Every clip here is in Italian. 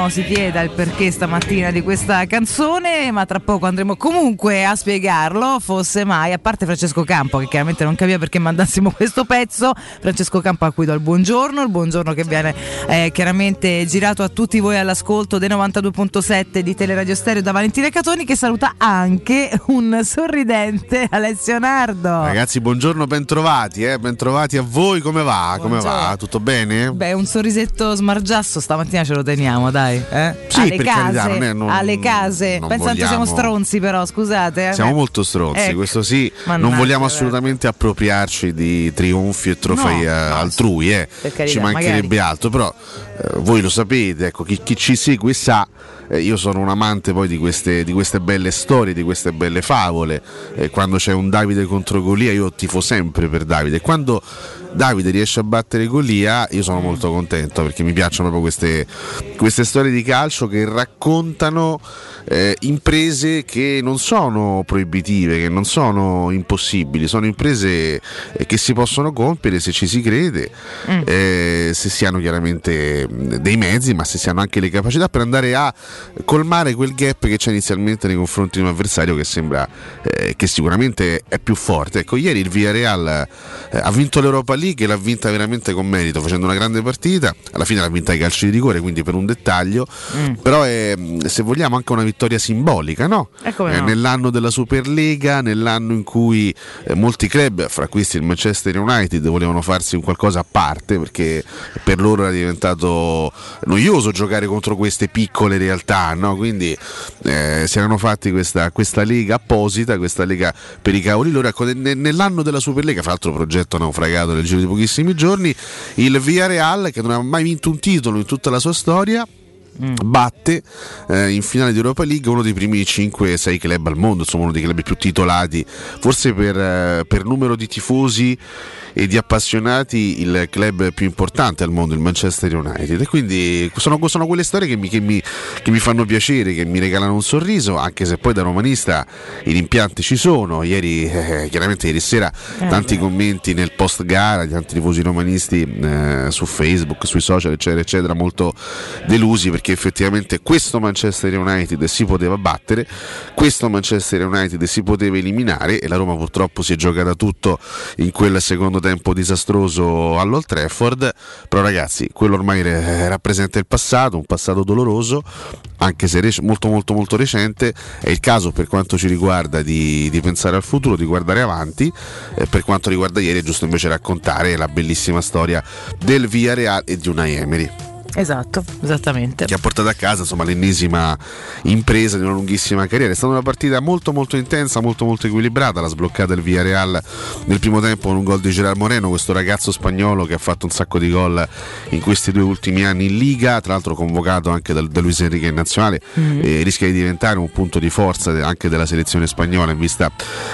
nessuno si chieda il perché stamattina di questa canzone, ma tra poco andremo comunque a spiegarlo, fosse mai, a parte Francesco Campo che chiaramente non capiva perché mandassimo questo pezzo, Francesco Campo a cui do il buongiorno, il buongiorno che viene eh, chiaramente girato a tutti voi all'ascolto dei 92.7 di Teleradio Stereo da Valentina Catoni che saluta anche un sorridente Alessio Nardo. Ragazzi, buongiorno, bentrovati, eh? bentrovati a voi, come va? Come va? Buongiorno. Tutto bene? Beh, un sorrisetto smargiasso stamattina ce lo teniamo, dai. Eh? Sì, alle case, carità, è- non- alle case. non Pensa quanto siamo vogliamo- stronzi, però, scusate. eh. Siamo Beh. molto stronzi, Ecco. questo sì. Mannaggia, non vogliamo assolutamente appropriarci di trionfi e trofei No, eh, no, altrui, eh. carità, ci mancherebbe magari. altro, però eh, voi lo sapete, ecco, chi, chi ci segue sa. eh, io sono un amante poi di queste, di queste belle storie, di queste belle favole. Eh, quando c'è un Davide contro Golia, io tifo sempre per Davide. Quando Davide riesce a battere Golia, io sono molto contento perché mi piacciono proprio queste, queste storie di calcio che raccontano eh, imprese che non sono proibitive, che non sono impossibili, sono imprese eh, che si possono compiere se ci si crede, eh, se si hanno chiaramente dei mezzi, ma se si hanno anche le capacità per andare a colmare quel gap che c'è inizialmente nei confronti di un avversario che sembra eh, che sicuramente è più forte. Ecco, ieri il Villarreal eh, ha vinto l'Europa League e l'ha vinta veramente con merito, facendo una grande partita. Alla fine l'ha vinta ai calci di rigore, quindi per un dettaglio. Però è, se vogliamo, anche una vittoria simbolica, no? E come Eh, no? Nell'anno della Superlega, nell'anno in cui eh, molti club, fra questi il Manchester United, volevano farsi un qualcosa a parte perché per loro era diventato noioso giocare contro queste piccole realtà, no? Quindi eh, si erano fatti questa, questa lega apposita, questa lega per i cavoli loro. Ecco, ne- nell'anno della Superlega, fra l'altro progetto naufragato nel giro di pochissimi giorni, il Villarreal, che non aveva mai vinto un titolo in tutta la sua storia, batte eh, in finale di Europa League uno dei primi 5-6 club al mondo, insomma uno dei club più titolati, forse per, eh, per numero di tifosi e di appassionati il club più importante al mondo, il Manchester United. E quindi sono, sono quelle storie che mi, che mi- che mi fanno piacere, che mi regalano un sorriso, anche se poi da romanista i rimpianti ci sono. Ieri, eh, chiaramente ieri sera, tanti commenti nel post gara di tanti tifosi romanisti eh, su Facebook, sui social, eccetera, eccetera, molto delusi perché effettivamente questo Manchester United si poteva battere, questo Manchester United si poteva eliminare e la Roma purtroppo si è giocata tutto in quel secondo tempo disastroso all'Old Trafford, però ragazzi, quello ormai rappresenta il passato, un passato doloroso, anche se molto molto molto recente, è il caso per quanto ci riguarda di, di pensare al futuro, di guardare avanti, eh, per quanto riguarda ieri è giusto invece raccontare la bellissima storia del Via Real e di una Emery. Esatto, esattamente. Che ha portato a casa insomma, l'ennesima impresa di una lunghissima carriera. È stata una partita molto molto intensa, molto molto equilibrata. La sbloccata del Villarreal nel primo tempo con un gol di Gerard Moreno, questo ragazzo spagnolo che ha fatto un sacco di gol in questi due ultimi anni in Liga, tra l'altro convocato anche da, da Luis Enrique in nazionale, mm-hmm. e rischia di diventare un punto di forza anche della selezione spagnola in vista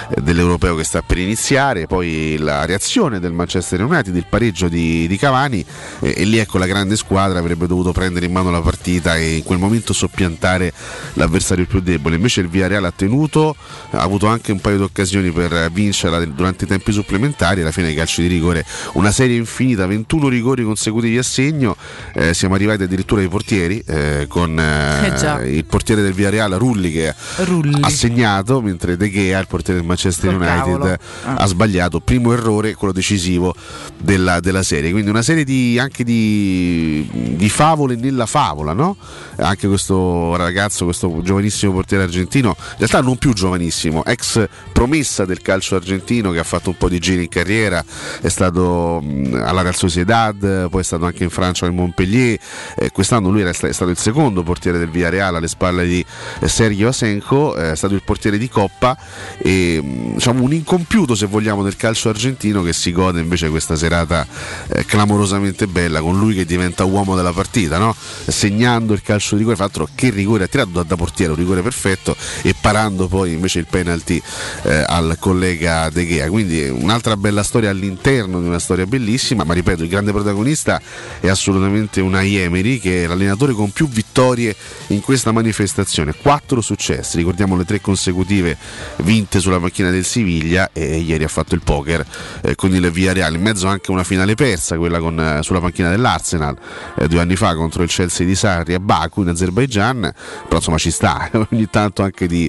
eh, dell'europeo che sta per iniziare. Poi la reazione del Manchester United, il pareggio di, di Cavani, e, e lì ecco la grande squadra avrebbe dovuto prendere in mano la partita e in quel momento soppiantare l'avversario più debole. Invece il Villarreal ha tenuto, ha avuto anche un paio di occasioni per vincerla durante i tempi supplementari. Alla fine i calci di rigore, una serie infinita, 21 rigori consecutivi a segno. Eh, siamo arrivati addirittura ai portieri eh, con eh, eh il portiere del Villarreal Rulli che Rulli. ha segnato, mentre De Gea, il portiere del Manchester Col United, ah. ha sbagliato. Primo errore, quello decisivo della, della serie. Quindi una serie di, anche di di favole nella favola, no? Anche questo ragazzo, questo giovanissimo portiere argentino, in realtà non più giovanissimo, ex promessa del calcio argentino che ha fatto un po' di giri in carriera, è stato alla Real Sociedad, poi è stato anche in Francia nel Montpellier, eh, quest'anno lui è stato il secondo portiere del Villarreal alle spalle di eh, Sergio Asenjo, è stato il portiere di Coppa e diciamo un incompiuto se vogliamo del calcio argentino che si gode invece questa serata eh, clamorosamente bella con lui che diventa uomo della partita, no? segnando il calcio di rigore, l'altro che rigore ha tirato da, da, portiere, un rigore perfetto e parando poi invece il penalty eh, al collega De Gea. Quindi un'altra bella storia all'interno di una storia bellissima, ma ripeto, il grande protagonista è assolutamente una Emery che è l'allenatore con più vittorie in questa manifestazione, quattro successi, ricordiamo le tre consecutive vinte sulla macchina del Siviglia e ieri ha fatto il poker eh, con il Villarreal, in mezzo anche una finale persa, quella con, eh, sulla panchina dell'Arsenal eh, due anni fa contro il Chelsea di Sarri a Baku in Azerbaijan, però insomma ci sta ogni tanto anche di,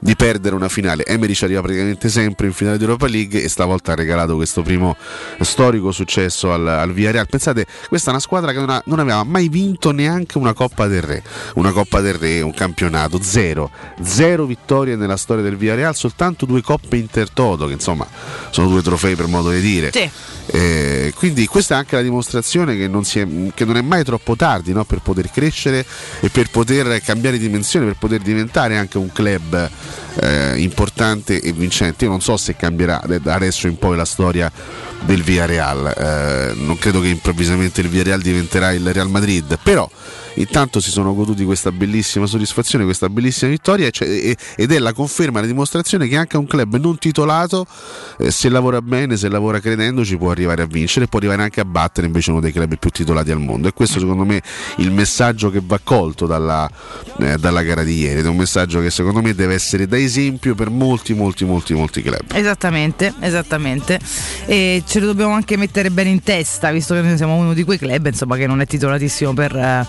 di perdere una finale. Emery ci arriva praticamente sempre in finale di Europa League e stavolta ha regalato questo primo storico successo al, al Villarreal. Pensate, questa è una squadra che non, ha, non, aveva mai vinto neanche una Coppa del Re, una Coppa del Re, un campionato, zero, zero vittorie nella storia del Villarreal, soltanto due Coppe Intertoto, che insomma sono due trofei per modo di dire. Sì. Eh, quindi questa è anche la dimostrazione che non, è, che non è, mai troppo tardi no? per poter crescere e per poter cambiare dimensione, per poter diventare anche un club eh, importante e vincente. Io non so se cambierà da adesso in poi la storia del Villarreal, eh, non credo che improvvisamente il Villarreal diventerà il Real Madrid, però intanto si sono goduti questa bellissima soddisfazione, questa bellissima vittoria cioè, ed è la conferma, la dimostrazione che anche un club non titolato, eh, se lavora bene, se lavora credendoci, può arrivare a vincere può arrivare anche a battere invece uno dei club più titolati al mondo. E questo secondo me è il messaggio che va colto dalla, eh, dalla gara di ieri ed è un messaggio che secondo me deve essere da esempio per molti, molti, molti, molti club. Esattamente, esattamente. E ce lo dobbiamo anche mettere bene in testa, visto che noi siamo uno di quei club insomma, che non è titolatissimo per eh,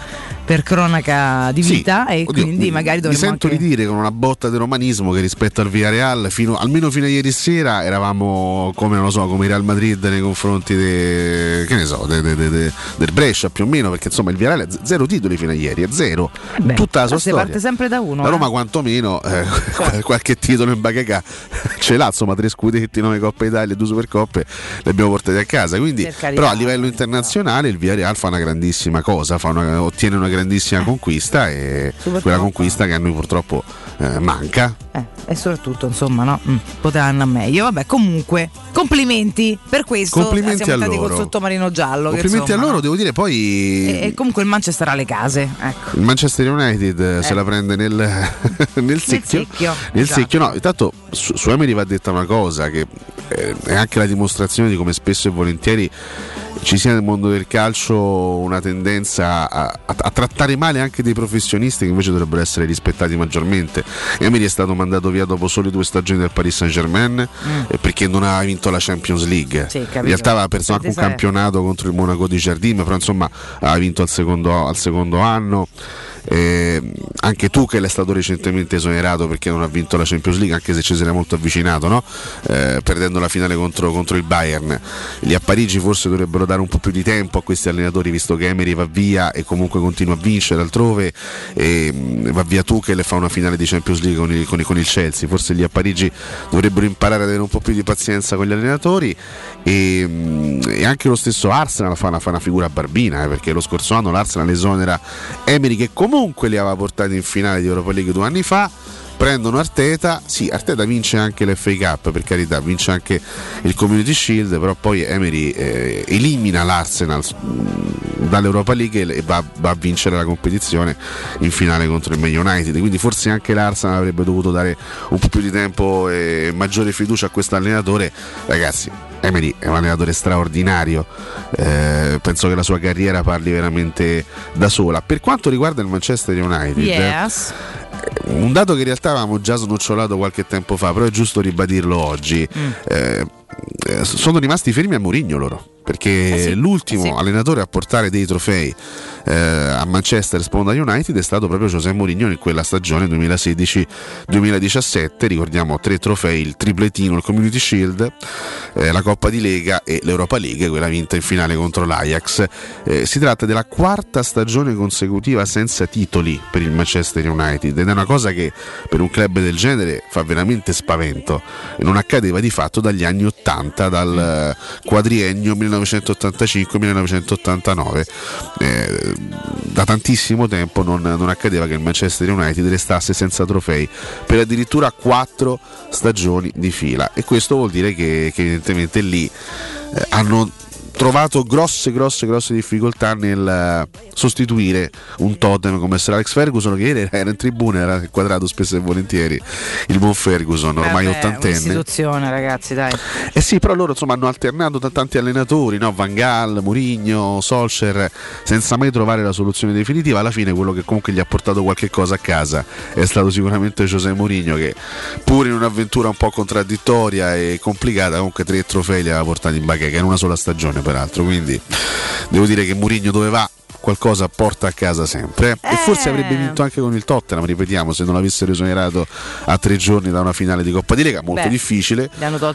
per cronaca di vita sì, e oddio, quindi magari dovremmo mi sento anche... di dire con una botta di romanismo che rispetto al Villarreal fino, almeno fino a ieri sera eravamo come non lo so come Real Madrid nei confronti de, che ne so de, de, del Brescia più o meno perché insomma il Villarreal è zero titoli fino a ieri è zero. Beh, tutta la sua storia. parte sempre da uno la Roma eh? quantomeno eh, qualche titolo in bacheca ce l'ha insomma tre scudetti nove Coppa Italia due Supercoppe le abbiamo portate a casa. Quindi però a livello internazionale il Villarreal fa una grandissima cosa una, ottiene una grandissima conquista e quella conquista che a noi purtroppo eh, manca. Eh, e soprattutto, insomma, no? Mm, andare meglio. Vabbè, comunque, complimenti per questo. Complimenti siamo a loro. col sottomarino giallo. Complimenti che, insomma, a loro, devo dire poi. E, e, comunque il Manchester ha le case. Ecco. Il Manchester United eh. se la prende nel, nel secchio. Nel secchio, nel esatto. secchio. No, intanto su, su Emery va detta una cosa che eh, è anche la dimostrazione di come spesso e volentieri ci sia nel mondo del calcio una tendenza a, a, a, trattare male anche dei professionisti che invece dovrebbero essere rispettati maggiormente. Emery è stato mandato via dopo solo due stagioni del Paris Saint Germain mm. eh, perché non aveva vinto la Champions League. Sì, In realtà aveva perso anche un campionato contro il Monaco di Jardim, però insomma aveva vinto al secondo, al secondo anno. Eh, anche Tuchel è stato recentemente esonerato perché non ha vinto la Champions League, anche se ci si era molto avvicinato, no? eh, perdendo la finale contro, contro, il Bayern. Gli a Parigi forse dovrebbero dare un po' più di tempo a questi allenatori, visto che Emery va via e comunque continua a vincere altrove, e mh, va via Tuchel e fa una finale di Champions League con il, con, con il Chelsea. Forse gli a Parigi dovrebbero imparare ad avere un po' più di pazienza con gli allenatori e, mh, e anche lo stesso Arsenal fa una, fa una figura barbina, eh, perché lo scorso anno l'Arsenal esonera Emery che comunque li aveva portati in finale di Europa League due anni fa prendono Arteta, sì Arteta vince anche l'FA Cup per carità, vince anche il Community Shield, però poi Emery eh, elimina l'Arsenal mh, dall'Europa League e va, va, a vincere la competizione in finale contro il Man United, quindi forse anche l'Arsenal avrebbe dovuto dare un po' più di tempo e maggiore fiducia a questo allenatore, ragazzi. Emery è un allenatore straordinario, eh, penso che la sua carriera parli veramente da sola. Per quanto riguarda il Manchester United, yes un dato che in realtà avevamo già snocciolato qualche tempo fa, però è giusto ribadirlo oggi. Mm. Eh, sono rimasti fermi a Mourinho loro perché eh sì, l'ultimo eh sì. allenatore a portare dei trofei eh, a Manchester Sponda United è stato proprio José Mourinho in quella stagione 2016-2017 ricordiamo tre trofei il tripletino, il Community Shield eh, la Coppa di Lega e l'Europa League quella vinta in finale contro l'Ajax. Eh, si tratta della quarta stagione consecutiva senza titoli per il Manchester United ed è una cosa che per un club del genere fa veramente spavento. E non accadeva di fatto dagli anni 80 dal quadriennio 19 1985-1989. Eh, da tantissimo tempo non, non, accadeva che il Manchester United restasse senza trofei per addirittura quattro stagioni di fila e questo vuol dire che, che evidentemente lì eh, hanno trovato grosse, grosse, grosse difficoltà nel eh, sostituire un totem come Sir Alex Ferguson che ieri era in tribuna, era inquadrato spesso e volentieri il buon Ferguson, ormai eh ottantenne. Istituzione ragazzi, dai. Eh sì, però loro insomma hanno alternato da tanti allenatori, no? Van Gaal, Mourinho, Solskjaer, senza mai trovare la soluzione definitiva. Alla fine quello che comunque gli ha portato qualche cosa a casa è stato sicuramente José Mourinho che pur in un'avventura un po' contraddittoria e complicata comunque tre trofei li aveva portati in bacheca in una sola stagione peraltro, quindi devo dire che Mourinho dove va qualcosa porta a casa sempre eh. e forse avrebbe vinto anche con il Tottenham ripetiamo se non l'avessero esonerato a tre giorni da una finale di Coppa di Lega molto Beh, difficile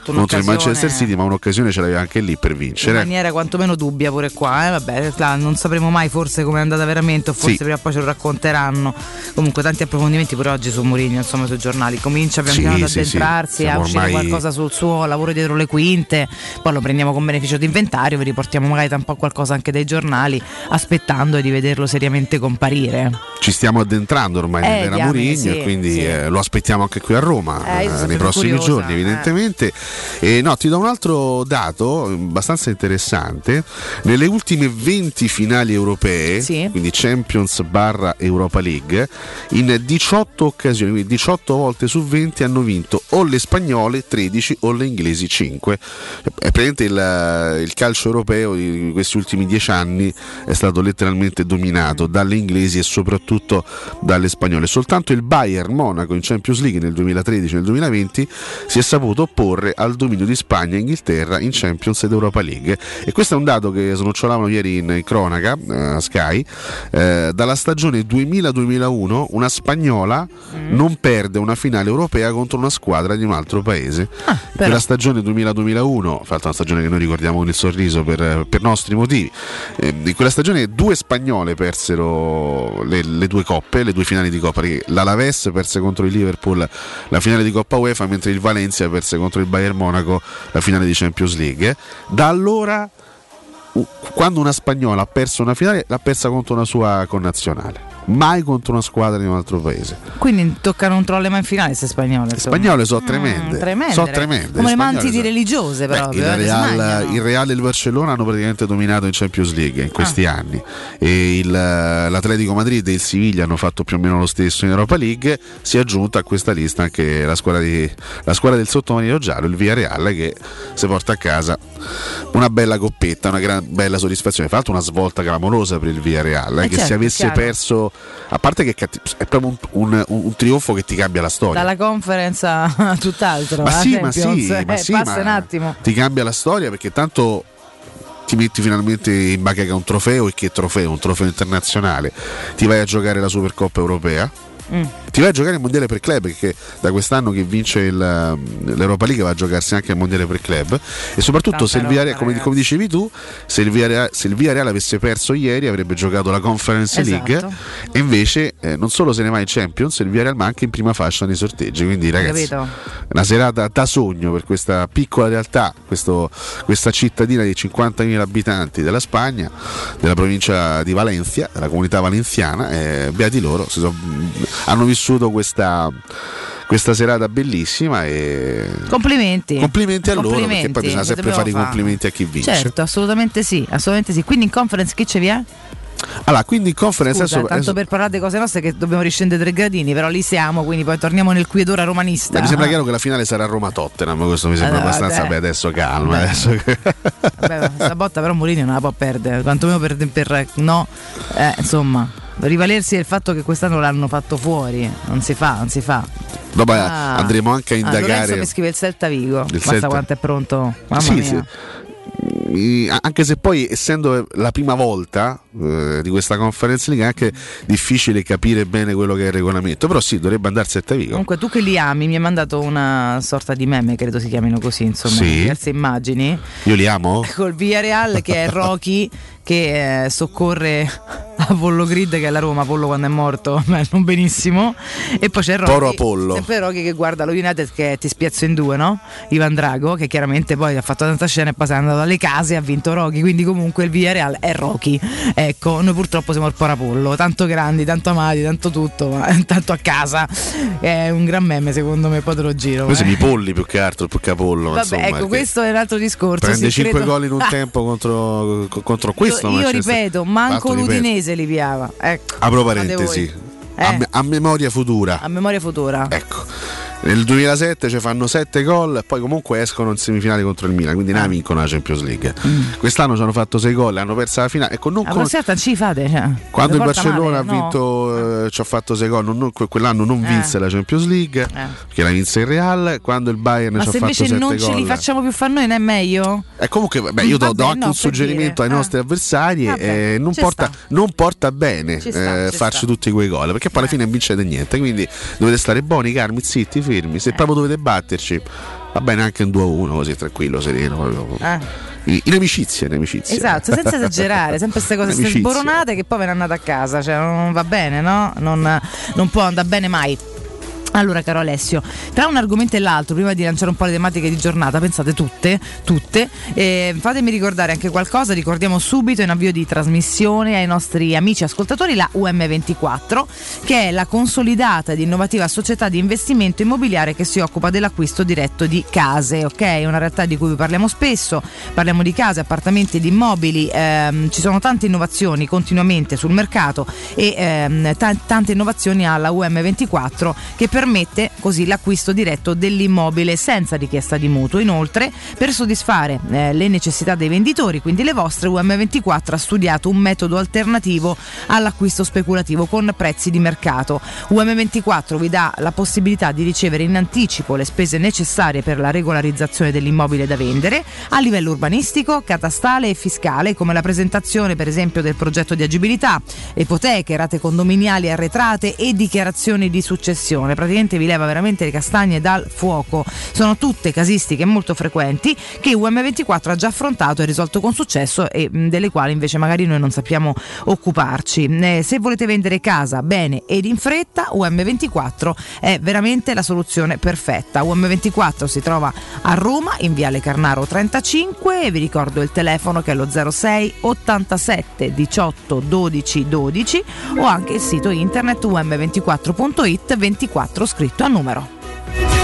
contro il Manchester City ma un'occasione ce l'aveva anche lì per vincere in maniera quantomeno dubbia pure qua eh? Vabbè, non sapremo mai forse come è andata veramente o forse sì. prima o poi ce lo racconteranno comunque tanti approfondimenti pure oggi su Mourinho insomma sui giornali comincia pian piano sì, ad addentrarsi sì, a uscire ormai... qualcosa sul suo lavoro dietro le quinte poi lo prendiamo con beneficio d'inventario vi riportiamo magari un po' qualcosa anche dai giornali aspettando aspettando di vederlo seriamente comparire. Ci stiamo addentrando ormai eh, nell'era Murigno sì, quindi sì. Eh, lo aspettiamo anche qui a Roma eh, eh nei prossimi curiosa, giorni evidentemente. E no, ti do un altro dato abbastanza interessante. Nelle ultime 20 finali europee, sì. quindi Champions barra Europa League, in 18 occasioni, quindi 18 volte su 20 hanno vinto o le spagnole 13 o le inglesi 5. È presente il, il calcio europeo di questi ultimi 10 anni è stato letteralmente letteralmente dominato dalle inglesi e soprattutto dalle spagnole. Soltanto il Bayern Monaco in Champions League nel 2013 e nel 2020 si è saputo opporre al dominio di Spagna e Inghilterra in Champions ed Europa League. E questo è un dato che snocciolavano ieri in cronaca uh, Sky. Uh, dalla stagione 2000-2001 una spagnola mm. non perde una finale europea contro una squadra di un altro paese. Ah, per la stagione 2000-2001, fatta una stagione che noi ricordiamo con il sorriso per, per nostri motivi, eh, in quella stagione due spagnole persero le, le, due coppe, le due finali di Coppa. L'Alaves perse contro il Liverpool la finale di Coppa UEFA, mentre il Valencia perse contro il Bayern Monaco la finale di Champions League. Da allora, quando una spagnola ha perso una finale, l'ha persa contro una sua connazionale mai contro una squadra di un altro paese. Quindi toccano un trolle mai in finale queste spagnole. Le spagnole sono mm, tremende. tremende. So tremende. Come le mantidi religiose, però. Beh, il, Real, il, Real, e il Barcellona hanno praticamente dominato in Champions League in questi ah. anni. E il, l'Atletico Madrid e il Siviglia hanno fatto più o meno lo stesso in Europa League. Si è aggiunta a questa lista anche la squadra, di, la squadra del sottomarino giallo, il Villarreal, che si porta a casa una bella coppetta, una gran, bella soddisfazione. L'altro, una svolta clamorosa per il Villarreal, eh, eh che certo, se avesse perso a parte che è proprio un, un, un, trionfo che ti cambia la storia. Dalla conference a tutt'altro. Ma sì, ma sì, ma eh, sì passa ma un attimo. Ti cambia la storia perché tanto ti metti finalmente in bacheca un trofeo e che trofeo? Un trofeo internazionale. Ti vai a giocare la Supercoppa europea. Mm. Ti vai a giocare il mondiale per club perché da quest'anno che vince il, l'Europa League va a giocarsi anche il mondiale per club e soprattutto se il Villarreal, come, come dicevi tu se il, Villarreal, se il Villarreal avesse perso ieri avrebbe giocato la Conference Esatto. League e invece eh, non solo se ne va in Champions il Villarreal ma anche in prima fascia nei sorteggi quindi ragazzi capito? una serata da sogno per questa piccola realtà, questo- questa cittadina di 50.000 abitanti della Spagna, della provincia di Valencia, della comunità valenziana, e beati loro, si so- hanno vissuto questa, questa serata bellissima e Complimenti. complimenti a loro perché Complimenti, poi bisogna sempre fare i complimenti a chi vince. Certo, assolutamente sì, assolutamente sì. Quindi in conference chi ce vi è? Allora, quindi in conference Scusa, adesso- tanto per parlare di cose nostre che dobbiamo riscendere tre gradini, però lì siamo, quindi poi torniamo nel qui ed ora romanista. Beh, mi sembra chiaro che la finale sarà Roma-Tottenham, questo mi sembra Allora, abbastanza. vabbè. Beh, adesso calma. Vabbè. Adesso Vabbè, questa botta però Mourinho non la può perdere, quantomeno per, per no, eh, insomma, rivalersi del fatto che quest'anno l'hanno fatto fuori, non si fa, non si fa. Dopo Ah. andremo anche a Ah, Lorenzo indagare. mi scrive il Celta Vigo, basta Celta. quanto è pronto, mamma Sì, mia. sì. Anche se poi, essendo la prima volta eh, di questa conference league, è anche difficile capire bene quello che è il regolamento. Però sì, dovrebbe andarsi a Vigo. Comunque tu che li ami mi hai mandato una sorta di meme, credo si chiamino così, insomma, Sì. diverse immagini. Io li amo? Col Villarreal che è Rocky che eh, soccorre Apollo Grid che è la Roma, Apollo quando è morto, beh, non benissimo. E poi c'è Rocky, Poro Apollo. sempre Rocky che guarda lo United che ti spiazzo in due, no? Ivan Drago che chiaramente poi ha fatto tanta scena e poi è andato alle case e ha vinto Rocky, quindi comunque il Villarreal è Rocky. Ecco, noi purtroppo siamo il Poro Apollo, tanto grandi, tanto amati, tanto tutto, ma tanto a casa. È un gran meme secondo me, poi te lo giro. Noi siamo eh. i polli più che altro, più che Apollo. Vabbè, insomma, ecco, questo è un altro discorso. Prende sì, 5 credo- gol in un tempo contro, co- contro questo. io, io ripeto, manco Fatto, li piava. Ecco, Apro parentesi. Eh, A, me- a memoria futura. a memoria futura. Ecco. Nel 2007 ci fanno 7 gol, poi comunque escono in semifinale contro il Milan, quindi Ah. ne vincono la Champions League. Quest'anno ci hanno fatto 6 gol, hanno perso la finale. Ecco, non La con- volta ci fate. Cioè, quando il Barcellona male, ha no? vinto, eh, ci ha fatto 6 gol, non- non- que- quell'anno non Eh. vinse la Champions League, Eh. perché la vinse il Real. Quando il Bayern Ma ci ha se fatto invece 7 non ce li gol. facciamo più fare noi, non è meglio? E comunque, vabbè, io do, do anche no, un suggerimento dire, ai eh. nostri avversari: Vabbè, eh, non, porta, non porta bene sta, eh, ci farci sta. tutti quei gol, perché poi alla Eh. fine non vincete niente. Quindi dovete stare buoni, calmi, zitti, fermi. Se proprio dovete batterci, va bene anche un 2-1, così tranquillo, sereno. Eh. In, amicizia, in amicizia. Esatto, senza esagerare, sempre queste cose queste sboronate che poi ve ne andate a casa, cioè non va bene, no? Non, non può andare bene mai. Allora, caro Alessio, tra un argomento e l'altro, prima di lanciare un po' le tematiche di giornata, pensate tutte, tutte, eh, fatemi ricordare anche qualcosa, ricordiamo subito in avvio di trasmissione ai nostri amici ascoltatori la UM24, che è la consolidata ed innovativa società di investimento immobiliare che si occupa dell'acquisto diretto di case, ok? È una realtà di cui vi parliamo spesso, parliamo di case, appartamenti ed immobili, ehm, ci sono tante innovazioni continuamente sul mercato e ehm, ta- tante innovazioni alla UM24 che permette così l'acquisto diretto dell'immobile senza richiesta di mutuo. Inoltre, per soddisfare eh, le necessità dei venditori, quindi le vostre, UM24 ha studiato un metodo alternativo all'acquisto speculativo con prezzi di mercato. UM24 vi dà la possibilità di ricevere in anticipo le spese necessarie per la regolarizzazione dell'immobile da vendere a livello urbanistico, catastale e fiscale, come la presentazione per esempio del progetto di agibilità, ipoteche, rate condominiali arretrate e dichiarazioni di successione. Praticamente vi leva veramente le castagne dal fuoco. Sono tutte casistiche molto frequenti che UM24 ha già affrontato e risolto con successo e delle quali invece magari noi non sappiamo occuparci. Eh, se volete vendere casa bene ed in fretta, UM24 è veramente la soluzione perfetta. UM24 si trova a Roma in Viale Carnaro 35 e vi ricordo il telefono che è lo 06 87 18 12 12 o anche il sito internet um24.it 24 scritto a numero.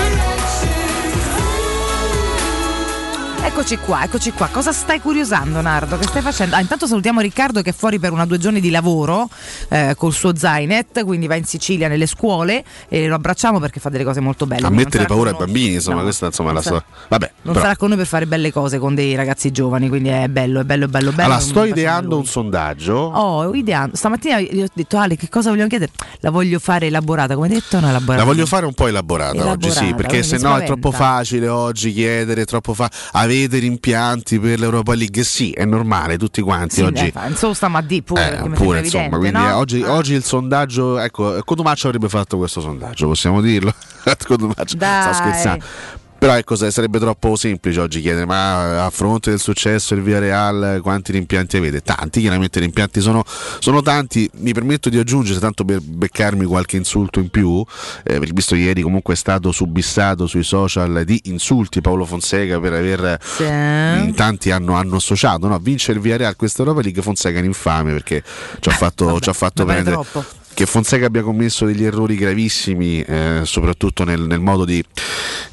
Eccoci qua, eccoci qua. Cosa stai curiosando, Nardo? Che stai facendo? Ah, intanto salutiamo Riccardo che è fuori per una due giorni di lavoro eh, col suo Zainet, quindi va in Sicilia nelle scuole e lo abbracciamo perché fa delle cose molto belle. A non mettere paura ai bambini, insomma, No, questa insomma è non la sua. Vabbè, Non però. sarà con noi per fare belle cose con dei ragazzi giovani, quindi è bello, è bello, è bello, bello. Allora, sto ideando un sondaggio. Oh, ideando. Stamattina gli ho detto Ale, che cosa vogliamo chiedere? La voglio fare elaborata, come hai detto, o no elaborata? La voglio fare un po' elaborata, oggi, sì, Elaborata, perché se no è troppo facile oggi chiedere, troppo fa- avere avete rimpianti per l'Europa League? Sì, è normale, tutti quanti Sì, oggi. insomma, stiamo a di pure, Eh, pure, insomma, evidente, quindi no? oggi, Ah. oggi il sondaggio, ecco, Cotumaccio avrebbe fatto questo sondaggio, possiamo dirlo? Cotumaccio, sto scherzando. Però ecco, sarebbe troppo semplice oggi chiedere, ma a fronte del successo del Villarreal quanti rimpianti avete? Tanti, chiaramente i rimpianti sono, sono tanti, mi permetto di aggiungere, tanto per beccarmi qualche insulto in più, eh, perché visto ieri comunque è stato subissato sui social di insulti Paolo Fonseca per aver Sì. in tanti hanno, hanno associato no? vincere il Villarreal questa Europa League Fonseca è un infame perché ci ha fatto, Vabbè, ci ha fatto prendere troppo. Che Fonseca abbia commesso degli errori gravissimi eh, soprattutto nel, nel modo di,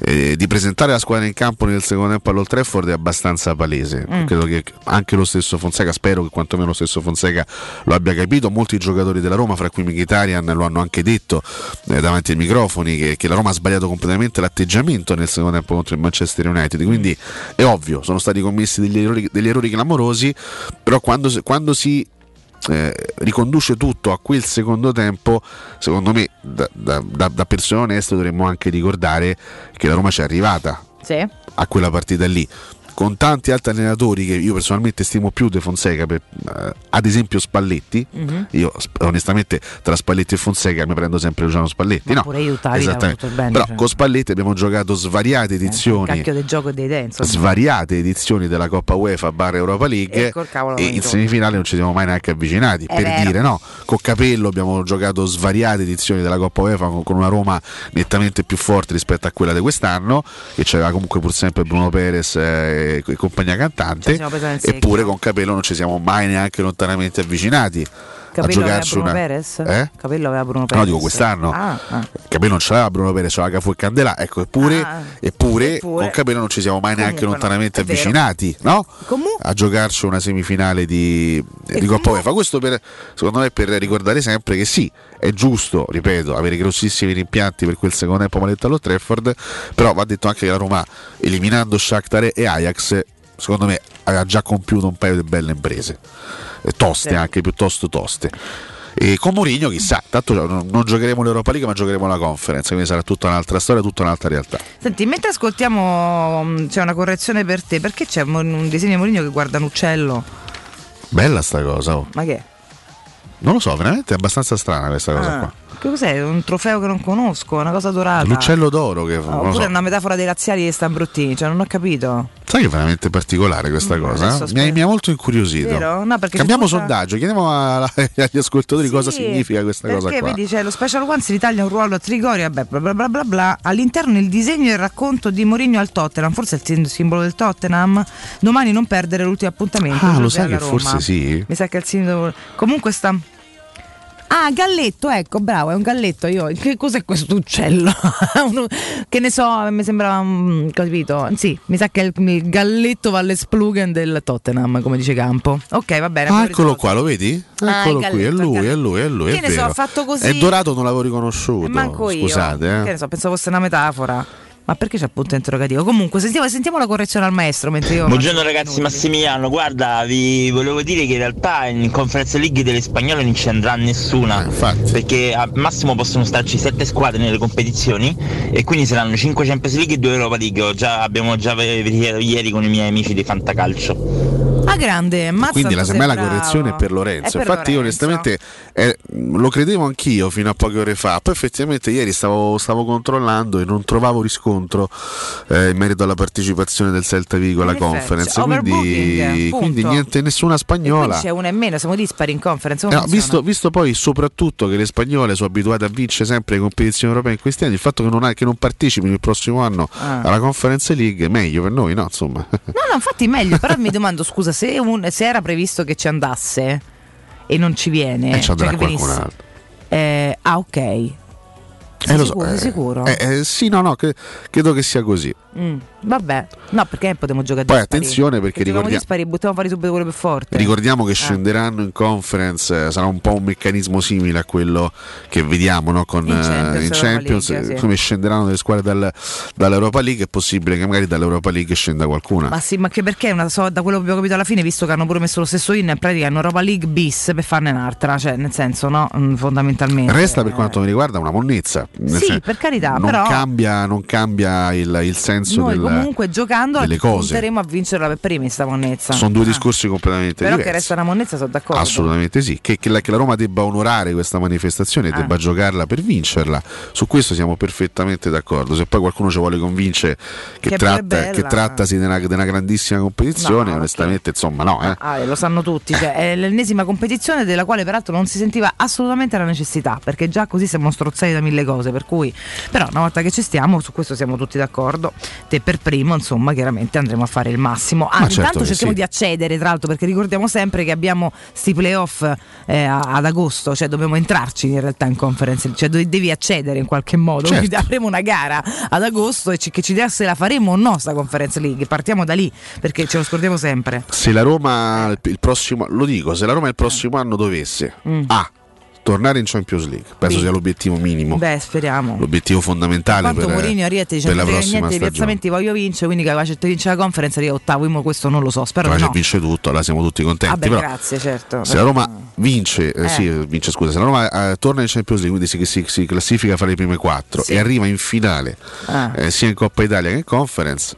eh, di presentare la squadra in campo nel secondo tempo all'Old Trafford è abbastanza palese. Mm. credo che anche lo stesso Fonseca spero che quantomeno lo stesso Fonseca lo abbia capito. Molti giocatori della Roma fra cui Mkhitaryan lo hanno anche detto eh, davanti ai microfoni che, che la Roma ha sbagliato completamente l'atteggiamento nel secondo tempo contro il Manchester United. Quindi è ovvio sono stati commessi degli errori, degli errori clamorosi però quando, quando si eh, riconduce tutto a quel secondo tempo, secondo me da, da- da- da persone oneste dovremmo anche ricordare che la Roma ci è arrivata Sì. a quella partita lì. Con tanti altri allenatori che io personalmente stimo più De Fonseca, per, eh, ad esempio Spalletti, Mhm. io onestamente tra Spalletti e Fonseca mi prendo sempre Luciano Spalletti. Ma no, pure io esattamente. bene, Però cioè. con Spalletti abbiamo giocato svariate Il edizioni cacchio del gioco e dei insomma. svariate edizioni della Coppa UEFA barra Europa League E e in semifinale non ci siamo mai neanche avvicinati È per vero. dire no con Capello abbiamo giocato svariate edizioni della Coppa UEFA con, con una Roma nettamente più forte rispetto a quella di quest'anno che c'era comunque pur sempre Bruno Perez eh, e compagnia cantante eppure con Capello non ci siamo mai neanche lontanamente avvicinati Capello aveva giocarci Bruno una Perez? eh? Capello aveva Bruno Perez. No, dico quest'anno. Ah, ah. Capello non ce l'aveva Bruno Perez, c'era Cafu e Candela, ecco, eppure, Ah, eppure, eppure. con Capello non ci siamo mai neanche Comunque lontanamente avvicinati, no? Comunque- A giocarci una semifinale di, di Coppa UEFA. Questo per, secondo me per ricordare sempre che sì, è giusto, ripeto, avere grossissimi rimpianti per quel secondo tempo maledetto allo Trafford, però va detto anche che la Roma, eliminando Shakhtar e Ajax, secondo me aveva già compiuto un paio di belle imprese, Eh, toste anche, piuttosto toste. E con Mourinho chissà, tanto non giocheremo l'Europa League ma giocheremo la conference, quindi sarà tutta un'altra storia, tutta un'altra realtà. Senti, mentre ascoltiamo mh, c'è una correzione per te, perché c'è un un disegno di Mourinho che guarda un uccello? Bella sta cosa, oh. Ma che è? non lo so, veramente è abbastanza strana questa cosa Ah, qua. Che cos'è? Un trofeo che non conosco, una cosa dorata. L'uccello d'oro che Ah, non lo oppure so. una metafora dei laziali di Stambruttini, cioè non ho capito. Sai che è veramente particolare questa Mm, cosa? eh? Mi, mi ha molto incuriosito. Vero? No, perché Cambiamo tutta- sondaggio, chiediamo alla- agli ascoltatori cosa Sì, significa questa cosa perché vedi c'è lo Special One si ritaglia un ruolo a Trigoria vabbè, bla bla bla bla bla all'interno il disegno e il racconto di Mourinho al Tottenham forse è il sim- simbolo del Tottenham domani non perdere l'ultimo appuntamento Ah, lo sai che Roma. forse sì? mi sa che il simbolo comunque sta Ah, galletto, ecco, bravo, è un galletto. Io, che cos'è questo uccello? Uno- che ne so, mi sembrava, mm, capito? Sì, mi sa che è il, il galletto Valle Splugen del Tottenham, come dice Campo. Ok, va bene. Ah, eccolo qua, lo vedi? Ah, Eccolo il qui, è lui, è lui, è lui. Che è ne so, vero. ha fatto così. È dorato, non l'avevo riconosciuto. Manco io. Scusate, Che eh. ne so, pensavo fosse una metafora. Ma perché c'è appunto interrogativo? Comunque, sentiamo, sentiamo la correzione al maestro mentre io. Buongiorno ragazzi, Massimiliano, guarda, vi volevo dire che in realtà in Conference League delle spagnole non ci andrà nessuna, Eh, infatti. perché al massimo possono starci 7 squadre nelle competizioni e quindi saranno 5 Champions League e 2 Europa League, Ho già- abbiamo già verificato ieri con i miei amici di Fantacalcio. Ah, grande, mazza Quindi la, tu sei semmai la bravo. correzione è per Lorenzo. È per Infatti, io Lorenzo. onestamente eh, lo credevo anch'io fino a poche ore fa. Poi, effettivamente, ieri stavo, stavo controllando e non trovavo riscontro eh, in merito alla partecipazione del Celta Vigo alla conference. Quindi, quindi niente, nessuna spagnola. c'è una in meno, siamo dispari in conference. No, visto, visto poi soprattutto che le spagnole sono abituate a vincere sempre le competizioni europee in questi anni, il fatto che non, ha- che non partecipino il prossimo anno Ah. alla conference league è meglio per noi, no? Insomma. No, no, infatti meglio, però mi domando, scusa, se, un- se era previsto che ci andasse e non ci viene, E ci andrà cioè qualcun altro. Eh, ah, ok. Sei Eh, lo so, sicuro? sei eh, sicuro? eh, eh, sì, no, no, che- credo che sia così. Mm, vabbè, no, perché potremmo giocare Poi attenzione, perché Se giochiamo ricordia- dispari, buttiamo fuori subito quello più forte. Ricordiamo che Eh. scenderanno in conference, eh, sarà un po' un meccanismo simile a quello che vediamo no, con, In eh, Champions, in Europa Champions, League, sì. come scenderanno delle squadre dal- dall'Europa League, è possibile che magari dall'Europa League scenda qualcuna. Ma sì, ma che perché una, so, da quello che abbiamo capito alla fine, visto che hanno pure messo lo stesso in, in pratica hanno Europa League bis per farne un'altra, cioè nel senso, no, Mm, fondamentalmente. Resta per Eh, quanto mi riguarda una monnezza, Sì, sen- per carità, non però- cambia, non cambia il, il senso Noi del, comunque giocando punteremo a vincerla per primi sta monnezza. Sono due Ah. discorsi completamente Però che diversi. resta una monnezza sono d'accordo. Assolutamente sì, che, che la, che la Roma debba onorare questa manifestazione Ah. debba giocarla per vincerla, su questo siamo perfettamente d'accordo. Se poi qualcuno ci vuole convincere che, Che tratta, che trattasi di una, di una grandissima competizione, No, onestamente insomma no. Eh. Ah, eh, lo sanno tutti, cioè, è l'ennesima competizione della quale peraltro non si sentiva assolutamente la necessità, perché già così siamo strozzati da mille cose, per cui però una volta che ci stiamo, su questo siamo tutti d'accordo, te per primo, insomma, chiaramente andremo a fare il massimo. Ah, Ma certo intanto che cerchiamo sì. di accedere, tra l'altro, perché ricordiamo sempre che abbiamo sti playoff eh, ad agosto, cioè dobbiamo entrarci in realtà in conference, cioè devi accedere in qualche modo, Certo. quindi avremo una gara ad agosto e ci- che ci dirà se la faremo o no sta conference league, partiamo da lì, perché ce lo scordiamo sempre. Se la Roma il, il prossimo, lo dico, se la Roma il prossimo anno dovesse Mm. A. Tornare in Champions League, penso Sì. sia l'obiettivo minimo, Beh, speriamo. l'obiettivo fondamentale Quanto per, Mourinho arriva e ti dice per la "Non frega prossima niente stagione. piazzamenti voglio vincere quindi capace di vincere la conference arriva ottavo mo questo non lo so spero se no vince tutto, allora siamo tutti contenti. Vabbè, però grazie certo se la Roma vince, eh, Eh. sì, vince, scusa, se la Roma eh, torna in Champions League, quindi si, si- si classifica fra le prime quattro Sì. e arriva in finale Ah. eh, sia in Coppa Italia che in Conference,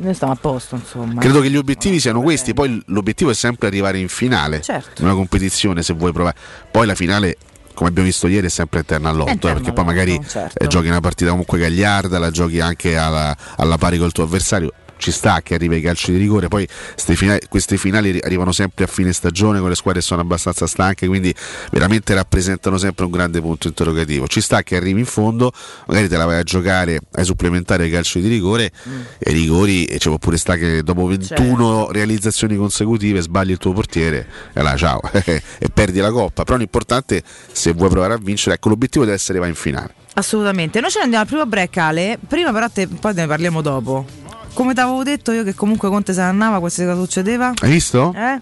noi stiamo a posto insomma credo che gli obiettivi siano questi. Poi l'obiettivo è sempre arrivare in finale Certo. in una competizione se vuoi provare. Poi la finale. Come abbiamo visto ieri è sempre eterna all'otto, eh, perché poi magari certo. eh, giochi una partita comunque gagliarda, la giochi anche alla, alla pari col tuo avversario. Ci sta che arriva i calci di rigore, poi finali- queste finali ri- arrivano sempre a fine stagione con le squadre che sono abbastanza stanche, quindi veramente rappresentano sempre un grande punto interrogativo. Ci sta che arrivi in fondo, magari te la vai a giocare ai supplementari ai calci di rigore e i rigori e ci può pure sta che dopo 21 realizzazioni consecutive sbagli il tuo portiere e là ciao e perdi la coppa. Però l'importante se vuoi provare a vincere, ecco l'obiettivo deve essere va in finale. assolutamente noi ce ne andiamo al primo break Ale prima però te, poi ne parliamo dopo come ti avevo detto io che comunque Conte se ne andava qualsiasi cosa succedeva Hai visto? eh?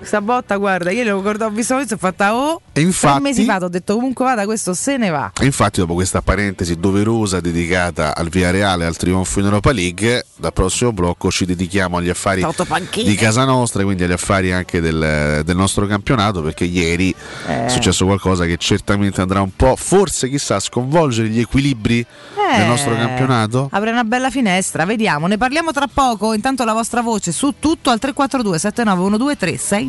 Questa botta, guarda, io l'ho guardato, ho visto questo e ho fatta oh. E infatti- Tre mesi fa ho detto comunque vada, questo se ne va. E infatti dopo questa parentesi doverosa dedicata al Via Reale e al trionfo in Europa League, dal prossimo blocco ci dedichiamo agli affari di casa nostra, quindi agli affari anche del, del nostro campionato, perché ieri Eh. è successo qualcosa che certamente andrà un po', forse chissà, a sconvolgere gli equilibri Eh, del nostro campionato. Apre una bella finestra, vediamo, ne parliamo tra poco. Intanto la vostra voce su tutto al 342 7912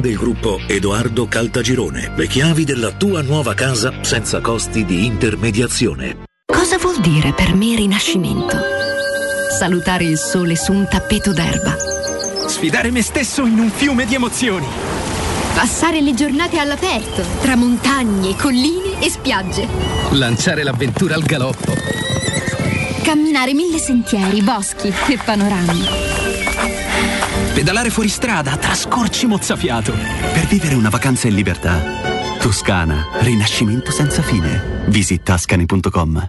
del gruppo Edoardo Caltagirone. Le chiavi della tua nuova casa senza costi di intermediazione. Cosa vuol dire per me rinascimento? Salutare il sole su un tappeto d'erba. Sfidare me stesso in un fiume di emozioni. Passare le giornate all'aperto, tra montagne, colline e spiagge. Lanciare l'avventura al galoppo. Camminare mille sentieri, boschi e panorami. Pedalare fuori strada tra scorci mozzafiato. Per vivere una vacanza in libertà. Toscana, rinascimento senza fine. Visit tascani.com.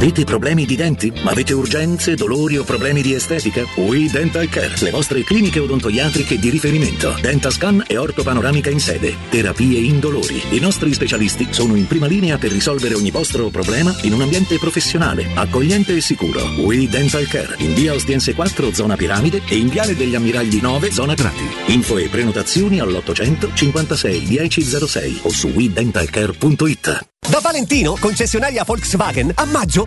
Avete problemi di denti? Avete urgenze, dolori o problemi di estetica? We Dental Care, le vostre cliniche odontoiatriche di riferimento. Dentascan e ortopanoramica in sede. Terapie indolori. I nostri specialisti sono in prima linea per risolvere ogni vostro problema in un ambiente professionale, accogliente e sicuro. We Dental Care, in via Ostiense 4, zona Piramide e in viale degli Ammiragli 9, zona Grati. Info e prenotazioni all'800 56 1006 o su WeDentalCare.it. Da Valentino, concessionaria Volkswagen, a maggio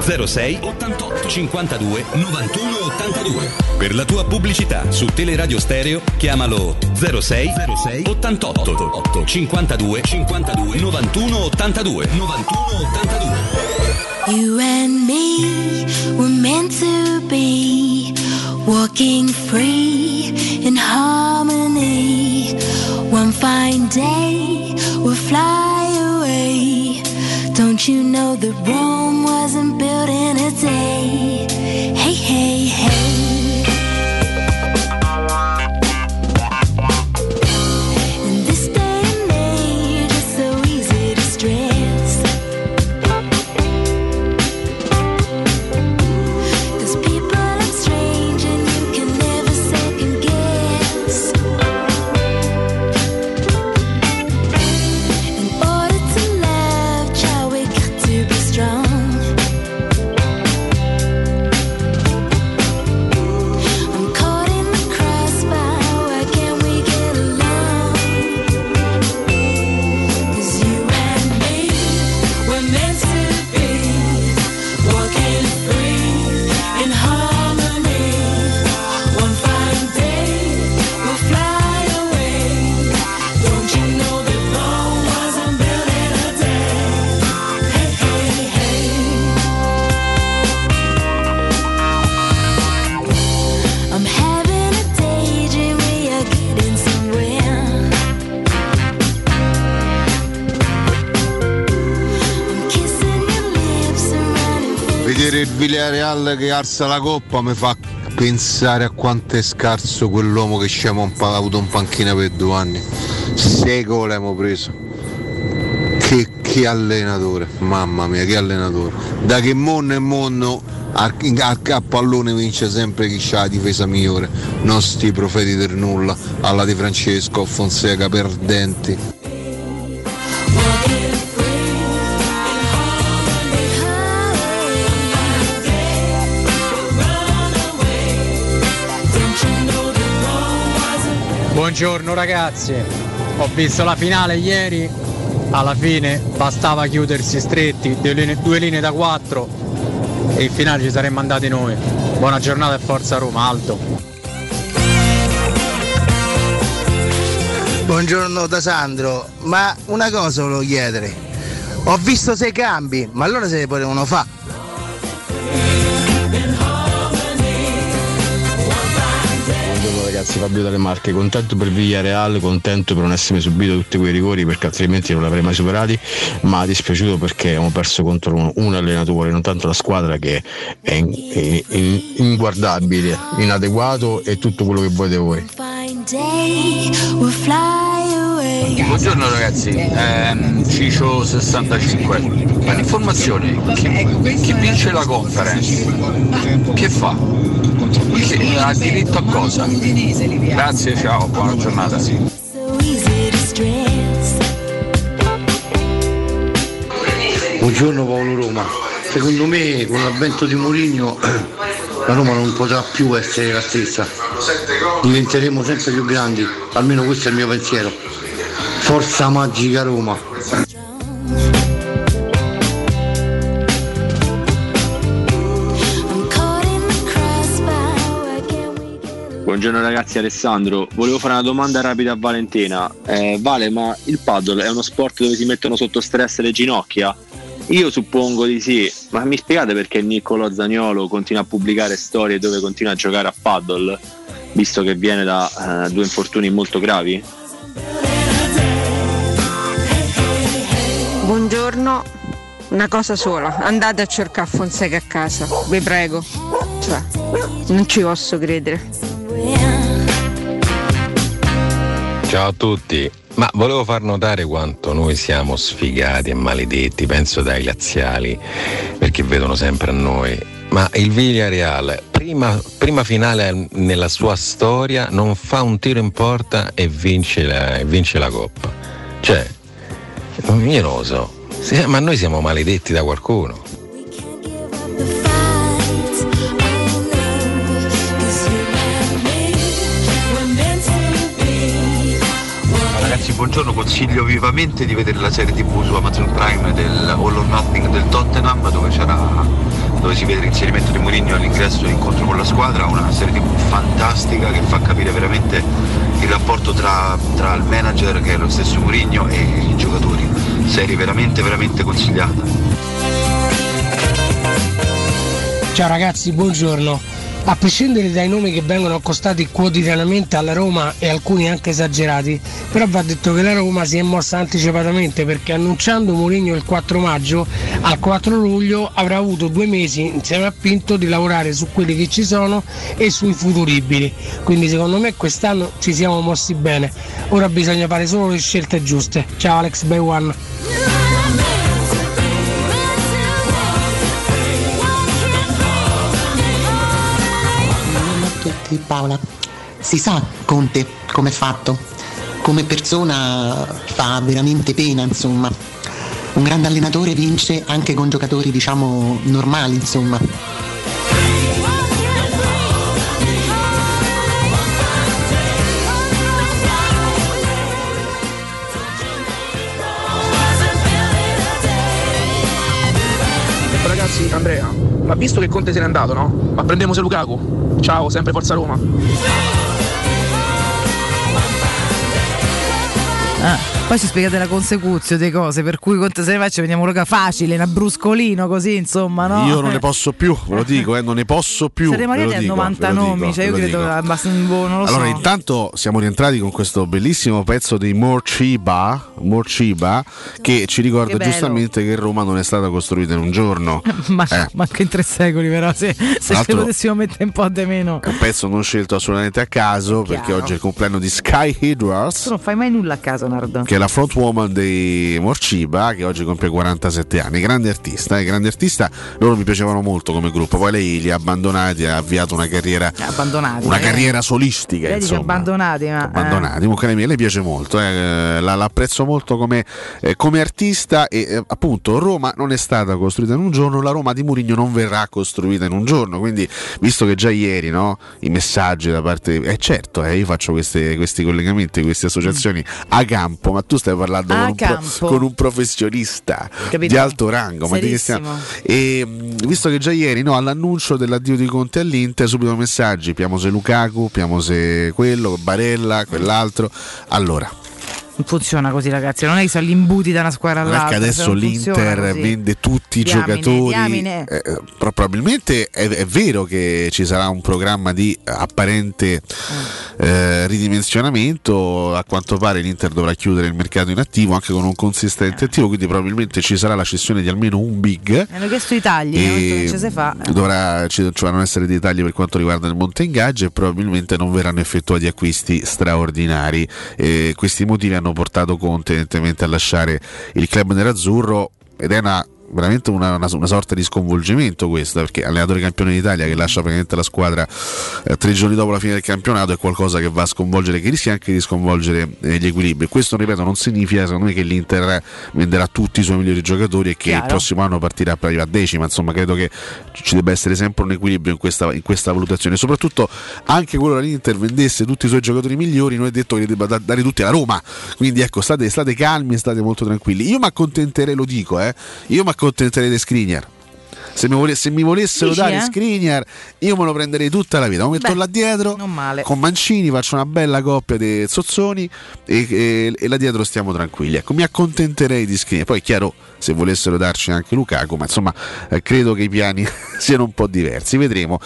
06 88 52 91 82 Per la tua pubblicità su Teleradio Stereo chiamalo 06 06 88 8 52 52 91 82 91 82 You and me were meant to be walking free in harmony. One fine day we'll fly away. Don't you know that Rome Villarreal che alza la coppa mi fa pensare a quanto è scarso quell'uomo che ha avuto un panchina per due anni. Sei gol abbiamo preso. Che, che allenatore, mamma mia, che allenatore. Da che mondo e a, a pallone vince sempre chi ha la difesa migliore. Non sti profeti del nulla, alla di Francesco, Fonseca, perdenti. Buongiorno ragazzi, ho visto la finale ieri, alla fine bastava chiudersi stretti, due linee, due linee da quattro e in finale ci saremmo andati noi. Buona giornata e forza Roma, Aldo. Buongiorno da Sandro, ma una cosa volevo chiedere. Ho visto sei cambi, ma allora se ne potevano fare. Ragazzi, Fabio dalle Marche, contento per Villareal, contento per non essermi subito tutti quei rigori perché altrimenti non l'avrei mai superati, ma dispiaciuto perché abbiamo perso contro un, allenatore, non tanto la squadra che è, in- è in- inguardabile, inadeguato e tutto quello che volete voi. Buongiorno ragazzi, ehm, Cicio 65. Ma chi, chi vince la conference? Che fa? Che- ha diritto a cosa? Grazie, ciao, buona giornata. Buongiorno Paolo Roma. Secondo me con l'avvento di Mourinho la Roma non potrà più essere la stessa. Diventeremo sempre più grandi, almeno questo è il mio pensiero. Forza magica Roma. Buongiorno ragazzi, Alessandro. Volevo fare una domanda rapida a Valentina. Eh, vale, ma il paddle è uno sport dove si mettono sotto stress le ginocchia? Io suppongo di sì, ma mi spiegate perché Niccolò Zagnolo continua a pubblicare storie dove continua a giocare a paddle, visto che viene da eh, due infortuni molto gravi? Buongiorno, una cosa sola, andate a cercare Fonseca a casa, vi prego. Cioè, non ci posso credere. Ciao a tutti, ma volevo far notare quanto noi siamo sfigati e maledetti, penso dai laziali, perché vedono sempre a noi. Ma il Villarreal, prima, prima finale nella sua storia, non fa un tiro in porta e vince la, vince la Coppa. Cioè, io non so, ma noi siamo maledetti da qualcuno. Ragazzi, buongiorno, consiglio vivamente di vedere la serie TV su Amazon Prime del All or Nothing del Tottenham dove c'era dove si vede l'inserimento di Mourinho all'ingresso e l'incontro con la squadra, una serie TV fantastica che fa capire veramente il rapporto tra, tra il manager che è lo stesso Mourinho e i giocatori. Serie veramente veramente consigliata. Ciao ragazzi, buongiorno. A prescindere dai nomi che vengono accostati quotidianamente alla Roma e alcuni anche esagerati, però va detto che la Roma si è mossa anticipatamente perché annunciando Mourinho il 4 maggio, al 4 luglio avrà avuto due mesi insieme a Pinto di lavorare su quelli che ci sono e sui futuribili. Quindi secondo me quest'anno ci siamo mossi bene. Ora bisogna fare solo le scelte giuste. Ciao Alex Bay One. Tutti, Paola. Si sa Conte come è fatto? Come persona fa veramente pena, insomma. Un grande allenatore vince anche con giocatori, diciamo, normali, insomma. Ragazzi, Andrea, ma visto che Conte se n'è andato, no? Ma prendiamo se Lukaku. Ciao, sempre Forza Roma. Poi ci spiegate la consecuzione delle cose, per cui Conte se ne va ci vediamo Luca facile, una bruscolino così, insomma, no? Io non ne posso più, ve lo dico, eh, non ne posso più. Saremo arrivati a dico, 90 ve lo nomi, dico, cioè io credo dico. abbastanza, non lo Allora, so. intanto siamo rientrati con questo bellissimo pezzo di Morciba, Morciba che ci ricorda Che giustamente che Roma non è stata costruita in un giorno. Ma Eh. manco in tre secoli, però, se, se l'altro- potessimo mettere un po' di meno. È un pezzo non scelto assolutamente a caso perché oggi è il compleanno di Sky Hydras. Tu non fai mai nulla a caso, Nardo. che è la front woman dei Morciba che oggi compie 47 anni grande artista, eh, grande artista loro mi piacevano molto come gruppo poi lei li ha abbandonati ha avviato una carriera Abbandonati. una eh. carriera solistica Lei dice insomma abbandonati, ma. abbandonati. Comunque lei, lei piace molto, eh, la, l'apprezzo molto come, eh, come artista e eh, appunto Roma non è stata costruita in un giorno, la Roma di Murigno non verrà costruita in un giorno, quindi visto che già ieri no, i messaggi da parte... Eh certo, eh, io faccio queste- questi collegamenti, queste associazioni a campo, ma tu stai parlando con un, pro- con un professionista Capito? di alto rango. E mh, visto che già ieri no, all'annuncio dell'addio di Conte all'Inter, subito messaggi: Piamose Lukaku, Piamose quello, Barella, quell'altro. Allora, Non funziona così, ragazzi. Non è che sono imbuti da una squadra all'altra. che se adesso l'Inter vende tutti i Diamine, giocatori. diamine. Eh, eh, pro- probabilmente è, è vero che ci sarà un programma di apparente eh, ridimensionamento. A quanto pare l'Inter dovrà chiudere il mercato in attivo anche con un consistente attivo, quindi probabilmente ci sarà la cessione di almeno un big. Mi hanno chiesto i tagli, E fa. dovrà, ci dovranno essere dei tagli per quanto riguarda il monte ingaggio e probabilmente non verranno effettuati acquisti straordinari. Questi motivi hanno portato Conte evidentemente a lasciare il club nerazzurro ed è una veramente una, una- una sorta di sconvolgimento questo perché allenatore campione d'Italia che lascia praticamente la squadra eh, tre giorni dopo la fine del campionato è qualcosa che va a sconvolgere che rischia anche di sconvolgere eh, gli equilibri. Questo ripeto non significa secondo me che l'Inter venderà tutti i suoi migliori giocatori e che Chiaro. il prossimo anno partirà per arrivare a decima. Insomma credo che ci debba essere sempre un equilibrio in questa, in questa valutazione. Soprattutto anche qualora l'Inter vendesse tutti i suoi giocatori migliori noi è detto che li debba da- dare tutti alla Roma. Quindi ecco state, state calmi state molto tranquilli. Io mi accontenterei lo dico eh io mi accontenterei di Skriniar se mi, vole- se mi volessero Dici, dare eh? Skriniar io me lo prenderei tutta la vita lo metto Beh, là dietro con Mancini faccio una bella coppia di zozzoni e, e- e là dietro stiamo tranquilli. Ecco, mi accontenterei di Skriniar. Poi è chiaro se volessero darci anche Lukaku, ma insomma eh, credo che i piani siano un po' diversi, vedremo.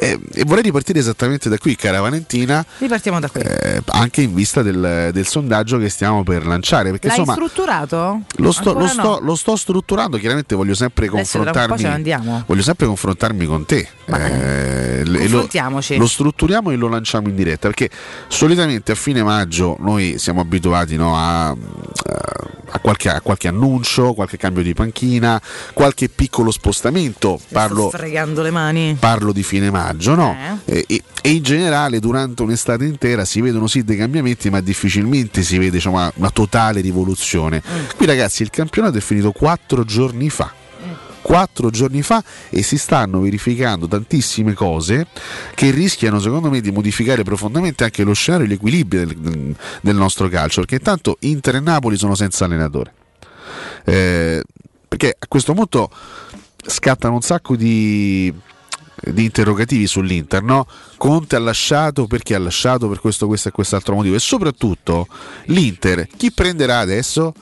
Eh, e vorrei ripartire esattamente da qui, cara Valentina, Ripartiamo da qui. eh, anche in vista del, del sondaggio che stiamo per lanciare. Perché L'hai insomma strutturato? lo sto, lo Ancora sto- no. lo sto strutturando, chiaramente voglio sempre confrontarmi. Voglio sempre confrontarmi con te. Eh, e lo, lo strutturiamo e lo lanciamo in diretta. Perché solitamente a fine maggio noi siamo abituati no, a, a qualche, a qualche annuncio, qualche cambio di panchina, qualche piccolo spostamento. Parlo, Sto fregando le mani. parlo di fine maggio, no? E, e- e in generale durante un'estate intera si vedono sì dei cambiamenti, ma difficilmente si vede diciamo, una, totale rivoluzione. Qui ragazzi il campionato è finito quattro giorni fa. Quattro giorni fa e si stanno verificando tantissime cose che rischiano secondo me di modificare profondamente anche lo scenario e gli equilibri del, del nostro calcio perché intanto Inter e Napoli sono senza allenatore Eh, perché a questo punto scattano un sacco di, di interrogativi sull'Inter, no? Conte ha lasciato perché ha lasciato per questo, questo e quest'altro motivo e soprattutto l'Inter chi prenderà adesso?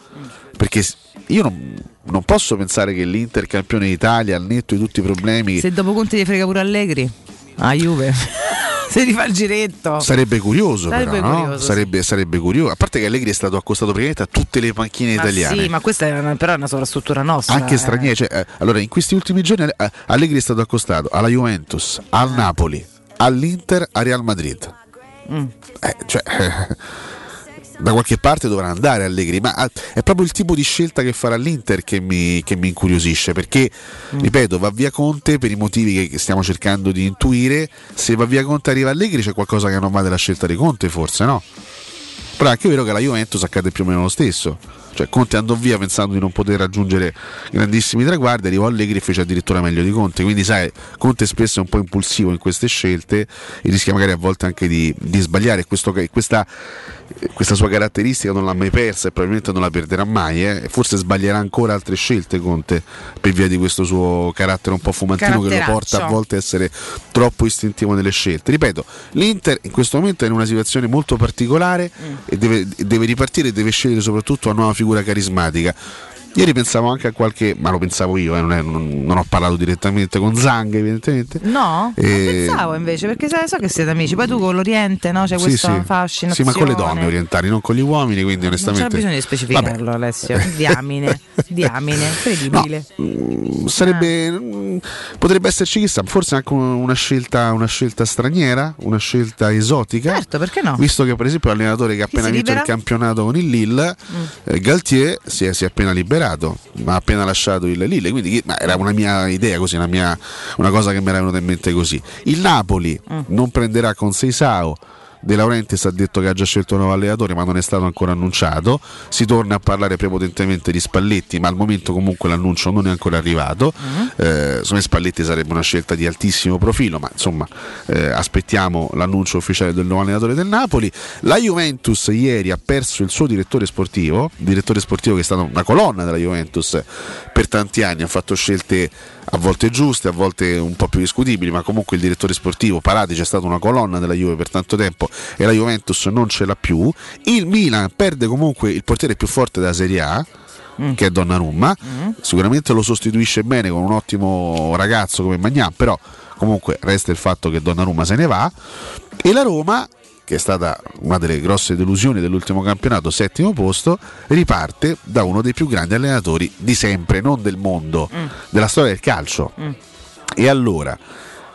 Perché io non, non posso pensare che l'Inter campione d'Italia al netto di tutti i problemi Se dopo Conte gli frega pure Allegri, a Juve. Se rifà il giretto. Sarebbe curioso, Sarebbe però, no? curioso, sì. sarebbe, sarebbe curioso. A parte che Allegri è stato accostato praticamente a tutte le panchine Ma italiane. Sì, ma questa è una, però è una sovrastruttura nostra. anche eh. stranieri. Cioè, eh, allora, in questi ultimi giorni eh, Allegri è stato accostato alla Juventus, al Napoli, all'Inter, al Real Madrid. Mm. Eh, cioè, da qualche parte dovrà andare Allegri, ma eh, è proprio il tipo di scelta che farà l'Inter che mi, che mi incuriosisce, perché, Mm. ripeto, va via Conte per i motivi che- stiamo cercando di intuire, se va via Conte arriva Allegri c'è qualcosa che non va della scelta di Conte, forse no? Però è anche vero che la Juventus accade più o meno lo stesso. Cioè Conte andò via pensando di non poter raggiungere grandissimi traguardi, arrivò Allegri e fece addirittura meglio di Conte. Quindi sai, Conte spesso è un po' impulsivo in queste scelte e rischia magari a volte anche di, di sbagliare. Questo- questa, questa sua caratteristica non l'ha mai persa e probabilmente non la perderà mai. eh. Forse sbaglierà ancora altre scelte Conte per via di questo suo carattere un po' fumantino che lo porta a volte a essere troppo istintivo nelle scelte. Ripeto, l'Inter in questo momento è in una situazione molto particolare e deve, deve ripartire e deve scegliere soprattutto una nuova figura carismatica. Ieri pensavo anche a qualche, ma lo pensavo io, eh, non, è- non- non ho parlato direttamente con Zang evidentemente. No? Eh, Non pensavo invece, perché sai, so che siete amici. Poi tu con l'Oriente, no? C'è Sì, questa sì. fascinazione. Sì, ma con le donne orientali, non con gli uomini, quindi Non onestamente... c'era bisogno di specificarlo, Alessio. Diamine, diamine, incredibile. Mm, sarebbe mm, potrebbe esserci chissà forse anche un- una scelta una scelta straniera una scelta esotica Certo, perché no? visto che per esempio l'allenatore che ha appena vinto il campionato con il Lille Mm. eh, Galtier si è, si è appena liberato ma ha appena lasciato il Lille quindi era una mia idea così una, mia, una cosa che mi era venuta in mente così il Napoli Mm. non prenderà con Seisao De Laurentiis ha detto che ha già scelto un nuovo allenatore, ma non è stato ancora annunciato. Si torna a parlare prepotentemente di Spalletti, ma al momento comunque l'annuncio non è ancora arrivato. Eh, secondo me Spalletti sarebbe una scelta di altissimo profilo, ma insomma eh, aspettiamo l'annuncio ufficiale del nuovo allenatore del Napoli. La Juventus ieri ha perso il suo direttore sportivo, direttore sportivo che è stato una colonna della Juventus per tanti anni, ha fatto scelte a volte giuste, a volte un po' più discutibili, ma comunque il direttore sportivo Paratici è stato una colonna della Juve per tanto tempo e la Juventus non ce l'ha più. Il Milan perde comunque il portiere più forte della Serie A. Che è Donnarumma, sicuramente lo sostituisce bene con un ottimo ragazzo come Magnan, però comunque resta il fatto che Donnarumma se ne va e la Roma che è stata una delle grosse delusioni dell'ultimo campionato, settimo posto, riparte da uno dei più grandi allenatori di sempre, non del mondo, della storia del calcio. E allora,